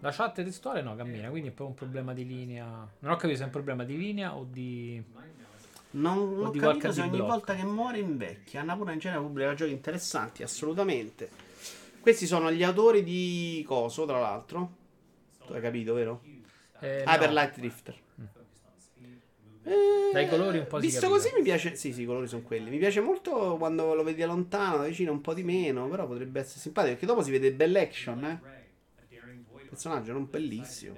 S2: La chat testuale no, cammina, quindi è proprio un problema di linea. Non ho capito se è un problema di linea o di.
S1: Non, non ho capito se ogni volta che muore invecchia. Annapurna in genere pubblica giochi interessanti, assolutamente. Questi sono gli autori di Coso, tra l'altro. Tu hai capito, vero?
S2: Eh,
S1: Hyper
S2: no.
S1: Light Drifter. Eh,
S2: Dai colori un po'
S1: Visto così mi piace. Sì, sì, i colori sono quelli. Mi piace molto quando lo vedi da lontano, da vicino un po' di meno. Però potrebbe essere simpatico. Perché dopo si vede bella action, eh. Personaggio non bellissimo.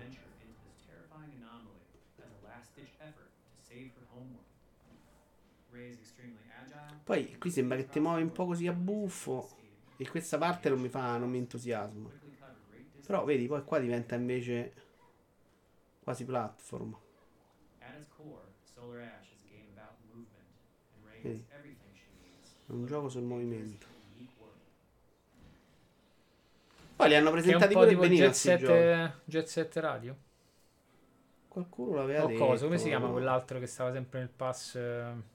S1: Poi qui sembra che ti muovi un po' così a buffo. E questa parte non mi fa. non mi entusiasma. Però vedi, poi qua diventa invece quasi platform. Vedi? È un gioco sul movimento. Poi li hanno presentati
S2: po'
S1: pure benino
S2: Jet Set. Jet Set Radio.
S1: Qualcuno l'aveva
S2: O
S1: detto.
S2: cosa? Come si chiama quell'altro che stava sempre nel pass? eh,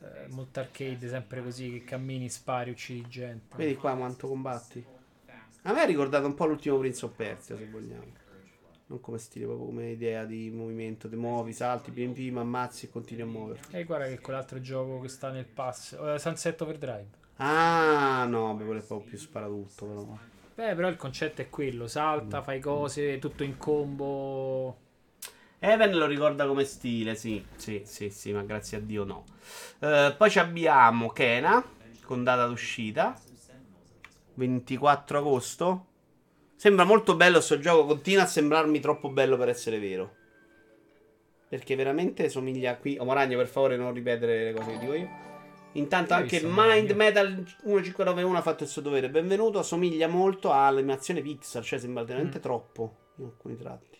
S2: eh, molto arcade, sempre così, che cammini, spari, uccidi gente.
S1: Vedi qua quanto combatti. A me ha ricordato un po' l'ultimo Prince of Persia, se vogliamo. Non come stile, proprio come idea di movimento. Ti muovi, salti, pim pim, ammazzi e continui a muoverti.
S2: E guarda che quell'altro gioco che sta nel pass. eh, Sunset Overdrive.
S1: Ah, no, beh, quello è proprio più sparatutto, però.
S2: Beh, però il concetto è quello: salta, fai cose, tutto in combo.
S1: Even lo ricorda come stile, sì, sì, sì, sì, ma grazie a Dio no. Eh, poi ci abbiamo Kena, con data d'uscita, 24 agosto. Sembra molto bello sto gioco, continua a sembrarmi troppo bello per essere vero. Perché veramente somiglia qui... Oh, Moragno, per favore non ripetere le cose che dico io. Intanto anche Mind
S2: Moragno?
S1: Metal 1591 ha fatto il suo dovere. Benvenuto, somiglia molto all'animazione Pixar, cioè sembra veramente
S2: Mm.
S1: troppo in alcuni tratti.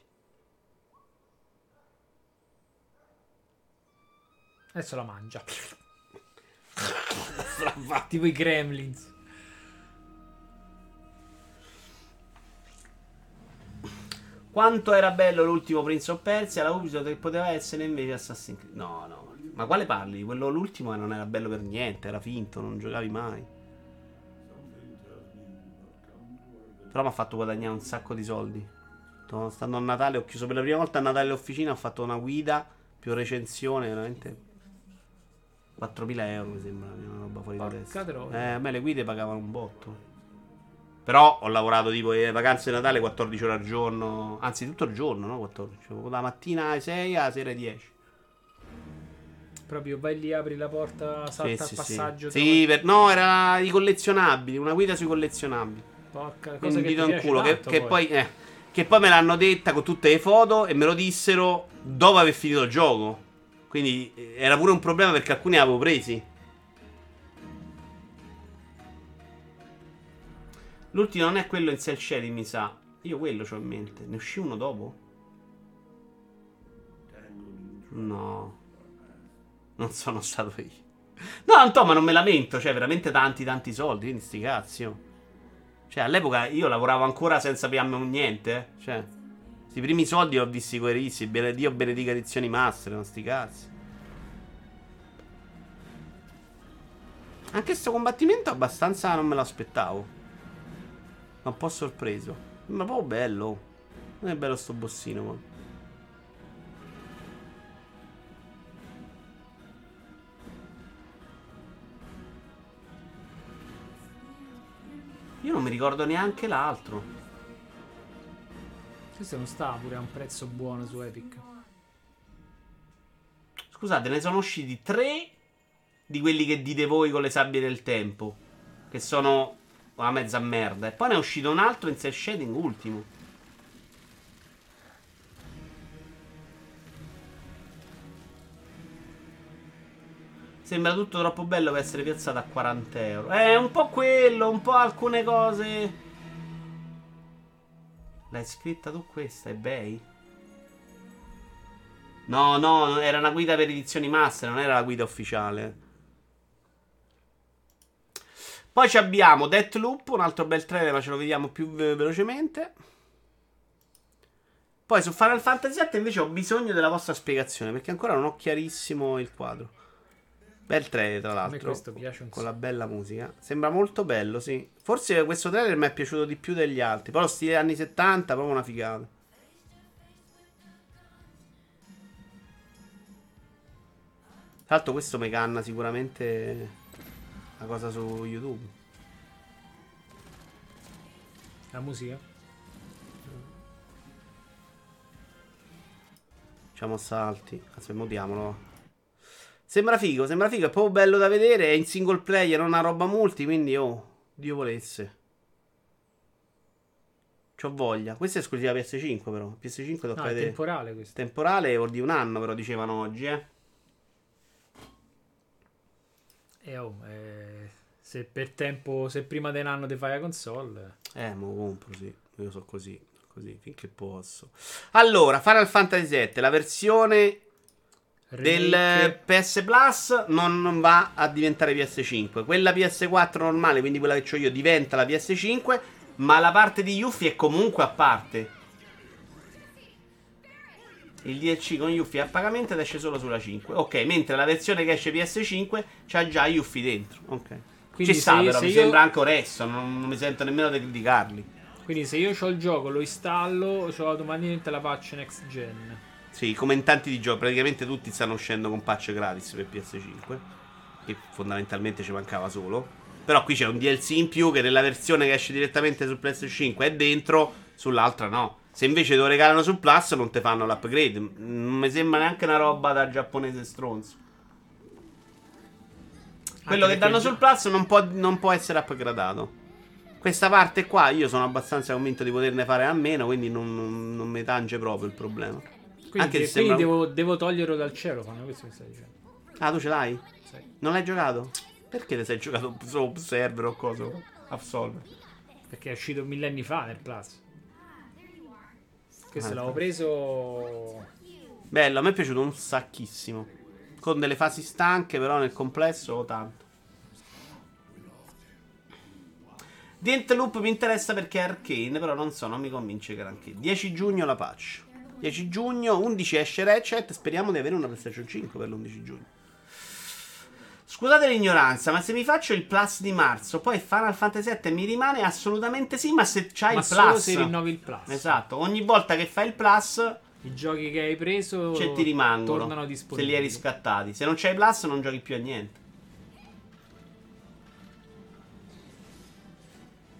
S2: Adesso la mangia. tipo i Gremlins.
S1: Quanto era bello l'ultimo Prince of Persia, la Ubisoft che poteva essere invece Assassin's Creed. No, no. Ma quale parli? Quello l'ultimo non era bello per niente, era finto, non giocavi mai. Però mi ha fatto guadagnare un sacco di soldi. Sto stando a Natale, ho chiuso per la prima volta a Natale l'officina, ho fatto una guida più recensione, veramente 4.000 euro mi sembra, una roba fuori da
S2: Porca
S1: testa.
S2: troia.
S1: Eh, a me le guide pagavano un botto. Però ho lavorato tipo le vacanze di Natale 14 ore al giorno, anzi tutto il giorno, no? 14. La mattina alle 6 alla sera alle 10.
S2: Proprio vai lì, apri la porta, salta
S1: Sì,
S2: al
S1: sì, sì.
S2: passaggio.
S1: Sì, per- no, era i collezionabili, una guida sui collezionabili.
S2: Porca cosa
S1: Quindi
S2: che
S1: dito in culo. Che, che
S2: poi.
S1: poi, eh, che poi me l'hanno detta con tutte le foto e me lo dissero dopo aver finito il gioco. Quindi eh, era pure un problema perché alcuni avevo presi. L'ultimo non è quello in cell shading, mi sa. Io quello c'ho in mente. Ne uscì uno dopo? No. Non sono stato io. No, Anto, ma non me lamento. Cioè, veramente tanti, tanti soldi. Quindi sti cazzi. oh. Cioè, all'epoca io lavoravo ancora senza o niente. eh. Cioè, i primi soldi ho visti coerissimi. Dio benedica edizioni master. Non sti cazzi. Anche sto combattimento abbastanza non me lo aspettavo. Ma un po' sorpreso. Ma proprio bello. Non è bello sto bossino, ma. Io non mi ricordo neanche l'altro.
S2: Questo non sta pure a un prezzo buono su Epic.
S1: Scusate, ne sono usciti tre di quelli che dite voi con le sabbie del tempo. Che sono una mezza merda. E poi ne è uscito un altro in cell shading ultimo. Sembra tutto troppo bello per essere piazzato a 40 euro. È un po' quello, un po' alcune cose. L'hai scritta tu questa, eBay? No, no, era una guida per edizioni master, non era la guida ufficiale. Poi abbiamo Deathloop, un altro bel trailer, ma ce lo vediamo più ve- velocemente. Poi su Final Fantasy VII invece ho bisogno della vostra spiegazione, perché ancora non ho chiarissimo il quadro. Bel trailer, tra
S2: A me
S1: l'altro.
S2: questo piace un
S1: Con
S2: sacco.
S1: la bella musica. Sembra molto bello, sì. Forse questo trailer mi è piaciuto di più degli altri. Lo stile anni 70, proprio una figata. Tra l'altro questo mi canna sicuramente la cosa su YouTube.
S2: La musica?
S1: Facciamo salti. Aspetta, mudiamolo. Sembra figo, sembra figo. È proprio bello da vedere. È in single player, non una roba multi. Quindi, oh, Dio volesse. C'ho voglia. Questa è esclusiva PS5, però. PS5 tocca
S2: No, è temporale questo.
S1: Temporale vuol dire un anno, però dicevano oggi, eh.
S2: E oh, eh, se per tempo, se prima di un anno ti fai la console,
S1: Eh, mo compro, sì. Io so così, così, finché posso. Allora, Final Fantasy VII, la versione del PS Plus non, non va a diventare PS5. Quella PS4 normale, quindi quella che ho io, diventa la PS5, ma la parte di Yuffie è comunque a parte. Il DLC con Yuffie è a pagamento ed esce solo sulla 5. Ok, mentre la versione che esce PS5 c'ha già Yuffie dentro. Ok.
S2: Quindi
S1: Ci sta, però mi
S2: io-
S1: sembra anche onesto. Non, non mi sento nemmeno di criticarli.
S2: Quindi se io ho il gioco, lo installo, ho automaticamente la patch next gen.
S1: Sì, i commentanti di gioco, praticamente tutti stanno uscendo con patch gratis per PS5. Che fondamentalmente ci mancava solo. Però qui c'è un DLC in più che nella versione che esce direttamente su PS5 è dentro, sull'altra no. Se invece te lo regalano sul Plus non ti fanno l'upgrade. Non mi sembra neanche una roba da giapponese stronzo. Quello che
S2: perché
S1: danno sul Plus non può, non può essere upgradato. Questa parte qua io sono abbastanza convinto di poterne fare a meno, quindi non, non- non mi tange proprio il problema.
S2: Quindi,
S1: Anche se
S2: quindi
S1: sembra-
S2: devo, devo toglierlo dal cielo, fanno questo che stai dicendo.
S1: Ah, tu ce l'hai?
S2: Sì.
S1: Non l'hai giocato? Perché te sei giocato solo Observer o cosa? Absolver.
S2: Perché è uscito millenni fa nel Plus. Questo
S1: Ah,
S2: l'avevo preso.
S1: Bello, a me è piaciuto un sacchissimo. Con delle fasi stanche, però nel complesso tanto. Loop mi interessa perché è arcane, però non so, non mi convince granché. 10 giugno la patch. 10 giugno, 11 esce Ratchet, speriamo di avere una PlayStation 5 per l'11 giugno. Scusate l'ignoranza, ma se mi faccio il plus di marzo, poi Final Fantasy VII mi rimane assolutamente sì, ma se c'hai
S2: Ma
S1: il
S2: solo
S1: plus.
S2: se rinnovi il Plus.
S1: Esatto, ogni volta che fai il plus
S2: I giochi che hai preso
S1: cioè, ti rimangono.
S2: tornano
S1: Se
S2: disponibili.
S1: li hai riscattati. Se non c'hai plus non giochi più a niente.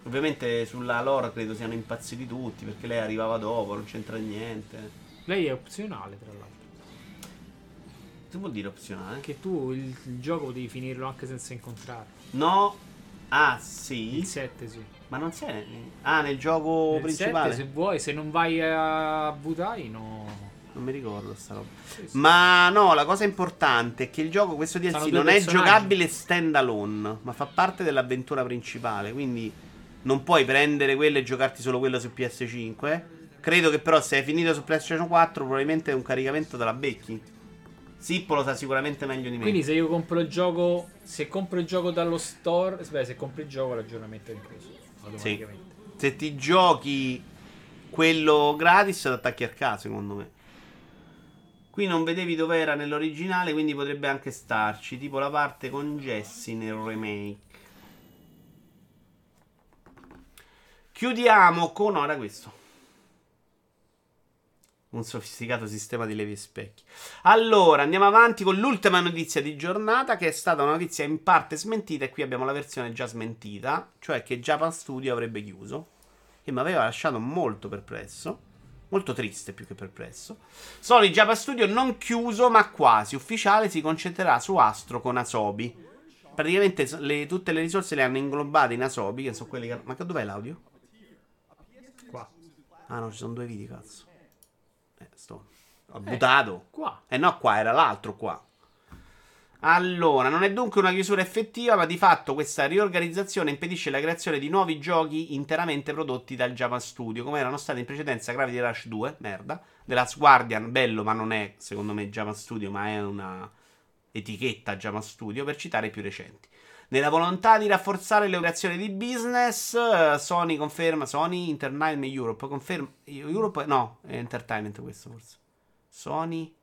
S1: Ovviamente sulla lore credo siano impazziti tutti perché lei arrivava dopo, non c'entra niente.
S2: Lei è opzionale, tra l'altro.
S1: Che vuol dire opzionale?
S2: Che tu il, il gioco devi finirlo anche senza incontrarlo.
S1: No. Ah, sì.
S2: Il 7 sì.
S1: Ma non sei. Ah, nel gioco
S2: Nel
S1: principale.
S2: 7, se vuoi, se non vai a Butai, no.
S1: Non mi ricordo sta roba.
S2: Sì, sì.
S1: Ma no, la cosa importante è che il gioco, questo DLC, non è
S2: personaggi.
S1: giocabile stand alone, ma fa parte dell'avventura principale. Quindi non puoi prendere quello e giocarti solo quello su PS5. Credo che però se hai finito su PlayStation 4, probabilmente un caricamento te la becchi. Sippo lo sa sicuramente meglio di me.
S2: Quindi se io compro il gioco, se compro il gioco dallo store, aspetta, se compri il gioco l'aggiornamento è incluso automaticamente.
S1: se ti giochi quello gratis, ti attacchi al caso, secondo me. Qui non vedevi dove era nell'originale, quindi potrebbe anche starci. Tipo la parte con Jessie nel remake. Chiudiamo con. No, era questo. Un sofisticato sistema di levi e specchi. Allora, andiamo avanti con l'ultima notizia di giornata, che è stata una notizia in parte smentita. E qui abbiamo la versione già smentita, cioè che Japan Studio avrebbe chiuso. Che mi aveva lasciato molto perplesso. Molto triste più che perplesso. Sony Japan Studio non chiuso, ma quasi ufficiale. Si concentrerà su Astro con Asobi. Praticamente le- tutte le risorse le hanno inglobate in Asobi, che sono quelli che. Ma che- dov'è l'audio? Ah no, ci sono due video, cazzo. Eh, sto. Ho buttato.
S2: Qua.
S1: Eh no, qua era l'altro qua. Allora, non è dunque una chiusura effettiva, ma di fatto questa riorganizzazione impedisce la creazione di nuovi giochi interamente prodotti dal Japan Studio, come erano stati in precedenza Gravity Rush 2, merda, The Last Guardian, bello, ma non è secondo me Japan Studio, ma è una etichetta Japan Studio, per citare i più recenti. Nella volontà di rafforzare le operazioni di business, eh, Sony conferma, Sony Entertainment Europe, conferma, Europe, no, è Entertainment questo forse. Sony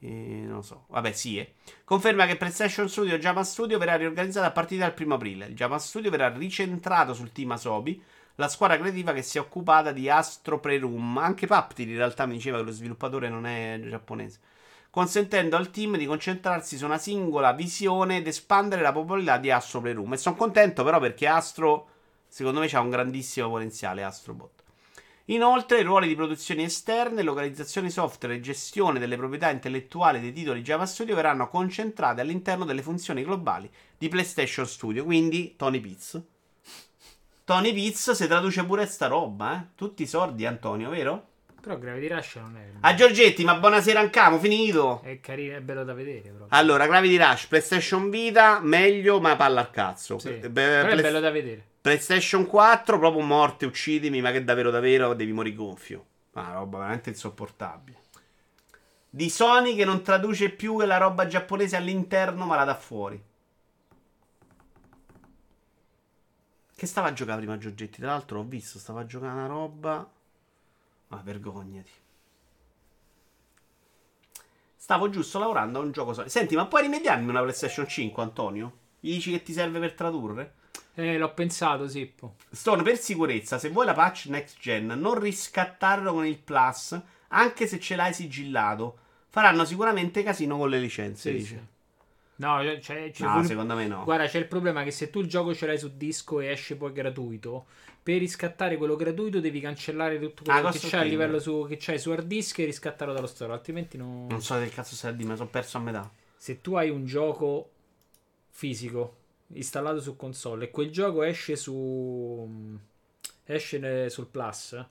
S1: eh, non lo so, vabbè, sì. eh. Conferma che PlayStation Studio Japan Studio verrà riorganizzata a partire dal 1 aprile. Il Japan Studio verrà ricentrato sul team Asobi, la squadra creativa che si è occupata di Astro Preroom. Anche Paptili in realtà mi diceva che lo sviluppatore non è giapponese. Consentendo al team di concentrarsi su una singola visione ed espandere la popolarità di Astro Playroom. E sono contento però perché Astro, secondo me, ha un grandissimo potenziale. Astrobot. Inoltre, i ruoli di produzioni esterne, localizzazione software e gestione delle proprietà intellettuali dei titoli Java Studio verranno concentrate all'interno delle funzioni globali di PlayStation Studio. Quindi, Tony Piz. Tony Piz si traduce pure sta roba, eh? Tutti i sordi, Antonio, vero?
S2: Però Gravity Rush non è.
S1: A Giorgetti, ma buonasera Ancamo, finito.
S2: È carino, è bello da vedere. Proprio.
S1: Allora, Gravity Rush, PlayStation Vita, meglio, ma palla al cazzo.
S2: Sì.
S1: Beh,
S2: Però è
S1: Play-
S2: bello da vedere.
S1: PlayStation 4, proprio morte, uccidimi, ma che davvero davvero devi morire gonfio. Una roba veramente insopportabile. Di Sony che non traduce più la roba giapponese all'interno, ma la dà fuori. Che stava a giocare prima Giorgetti? Tra l'altro ho visto, stava a giocare una roba. Ma vergognati. Stavo giusto lavorando a un gioco Sony. Senti, ma puoi rimediarmi una PlayStation 5, Antonio? Gli dici che ti serve per tradurre?
S2: Eh, l'ho pensato, Sippo.
S1: Stone, per sicurezza, se vuoi la patch next gen, non riscattarlo con il Plus, anche se ce l'hai sigillato. Faranno sicuramente casino con le licenze,
S2: Sì,
S1: dice.
S2: sì. No, c'è
S1: No,
S2: pure-
S1: secondo me no.
S2: Guarda, c'è il problema che se tu il gioco ce l'hai su disco e esce poi gratuito, per riscattare quello gratuito devi cancellare tutto quello
S1: Ah,
S2: che c'è a livello su, che c'hai su hard disk e riscattarlo dallo store, altrimenti non...
S1: Non so del cazzo stai a dire, mi sono perso a metà.
S2: Se tu hai un gioco fisico installato su console e quel gioco esce su esce sul Plus,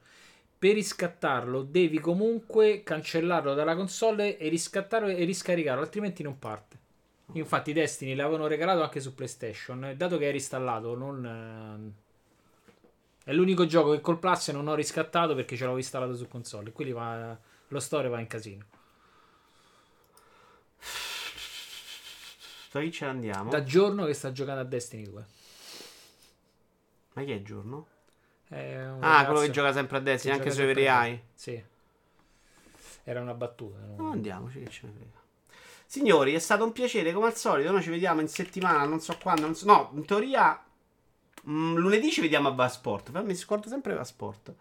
S2: per riscattarlo devi comunque cancellarlo dalla console e riscattarlo e riscaricarlo, altrimenti non parte. Infatti Destiny l'avevano regalato anche su PlayStation, dato che è installato non eh, è l'unico gioco che col Plus non ho riscattato perché ce l'avevo installato su console, quindi va, lo store va in casino.
S1: Da chi ce ne andiamo?
S2: Da giorno che sta giocando a Destiny 2.
S1: Ma chi è giorno?
S2: È
S1: Ah,
S2: ragazzo
S1: quello che gioca sempre a Destiny,
S2: che
S1: anche
S2: gioca
S1: su
S2: sempre
S1: Every
S2: a-
S1: Eye.
S2: Sì. Era una battuta. no?
S1: No, andiamoci, che ce ne frega. Signori, è stato un piacere, come al solito. Noi ci vediamo in settimana, non so quando. non so- No, in teoria. mm, lunedì ci vediamo a Vasport. Mi scordo sempre Vasport.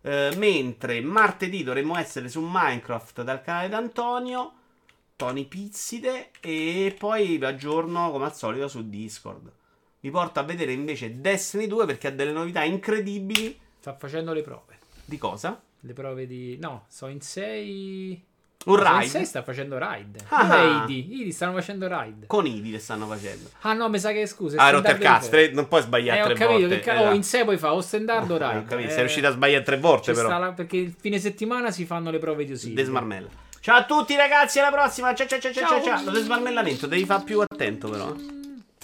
S1: Eh, mentre martedì dovremmo essere su Minecraft dal canale d'Antonio. Tony Pizzide. E poi vi aggiorno come al solito su Discord. Vi porto a vedere invece Destiny 2 perché ha delle novità incredibili.
S2: Sta facendo le prove.
S1: Di cosa?
S2: Le prove di... No, so in 6...
S1: Un
S2: Sensei
S1: raid.
S2: sta facendo raid.
S1: Ah.
S2: È Idi? Idi stanno facendo raid.
S1: Con Ivi le stanno facendo.
S2: Ah no, mi sa che scusa.
S1: Ah, rotto il cazzo. tre- Non puoi sbagliare
S2: Eh, ho
S1: tre
S2: capito
S1: volte.
S2: che ca-
S1: esatto.
S2: oh, in sé poi fa o standard o raid.
S1: Ho capito,
S2: Eh,
S1: sei riuscito a sbagliare tre volte, però.
S2: la- perché il fine settimana si fanno le prove di Osiris.
S1: Desmarmella. Ciao a tutti, ragazzi. Alla prossima. Ciao, ciao, ciao, ciao, ciao.
S2: Ciao.
S1: ciao. Lo desmarmellamento devi fare più attento, però.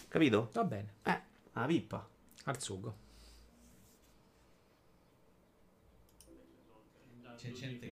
S1: Capito?
S2: Va bene.
S1: Eh, la pippa.
S2: Al sugo.
S4: C'è gente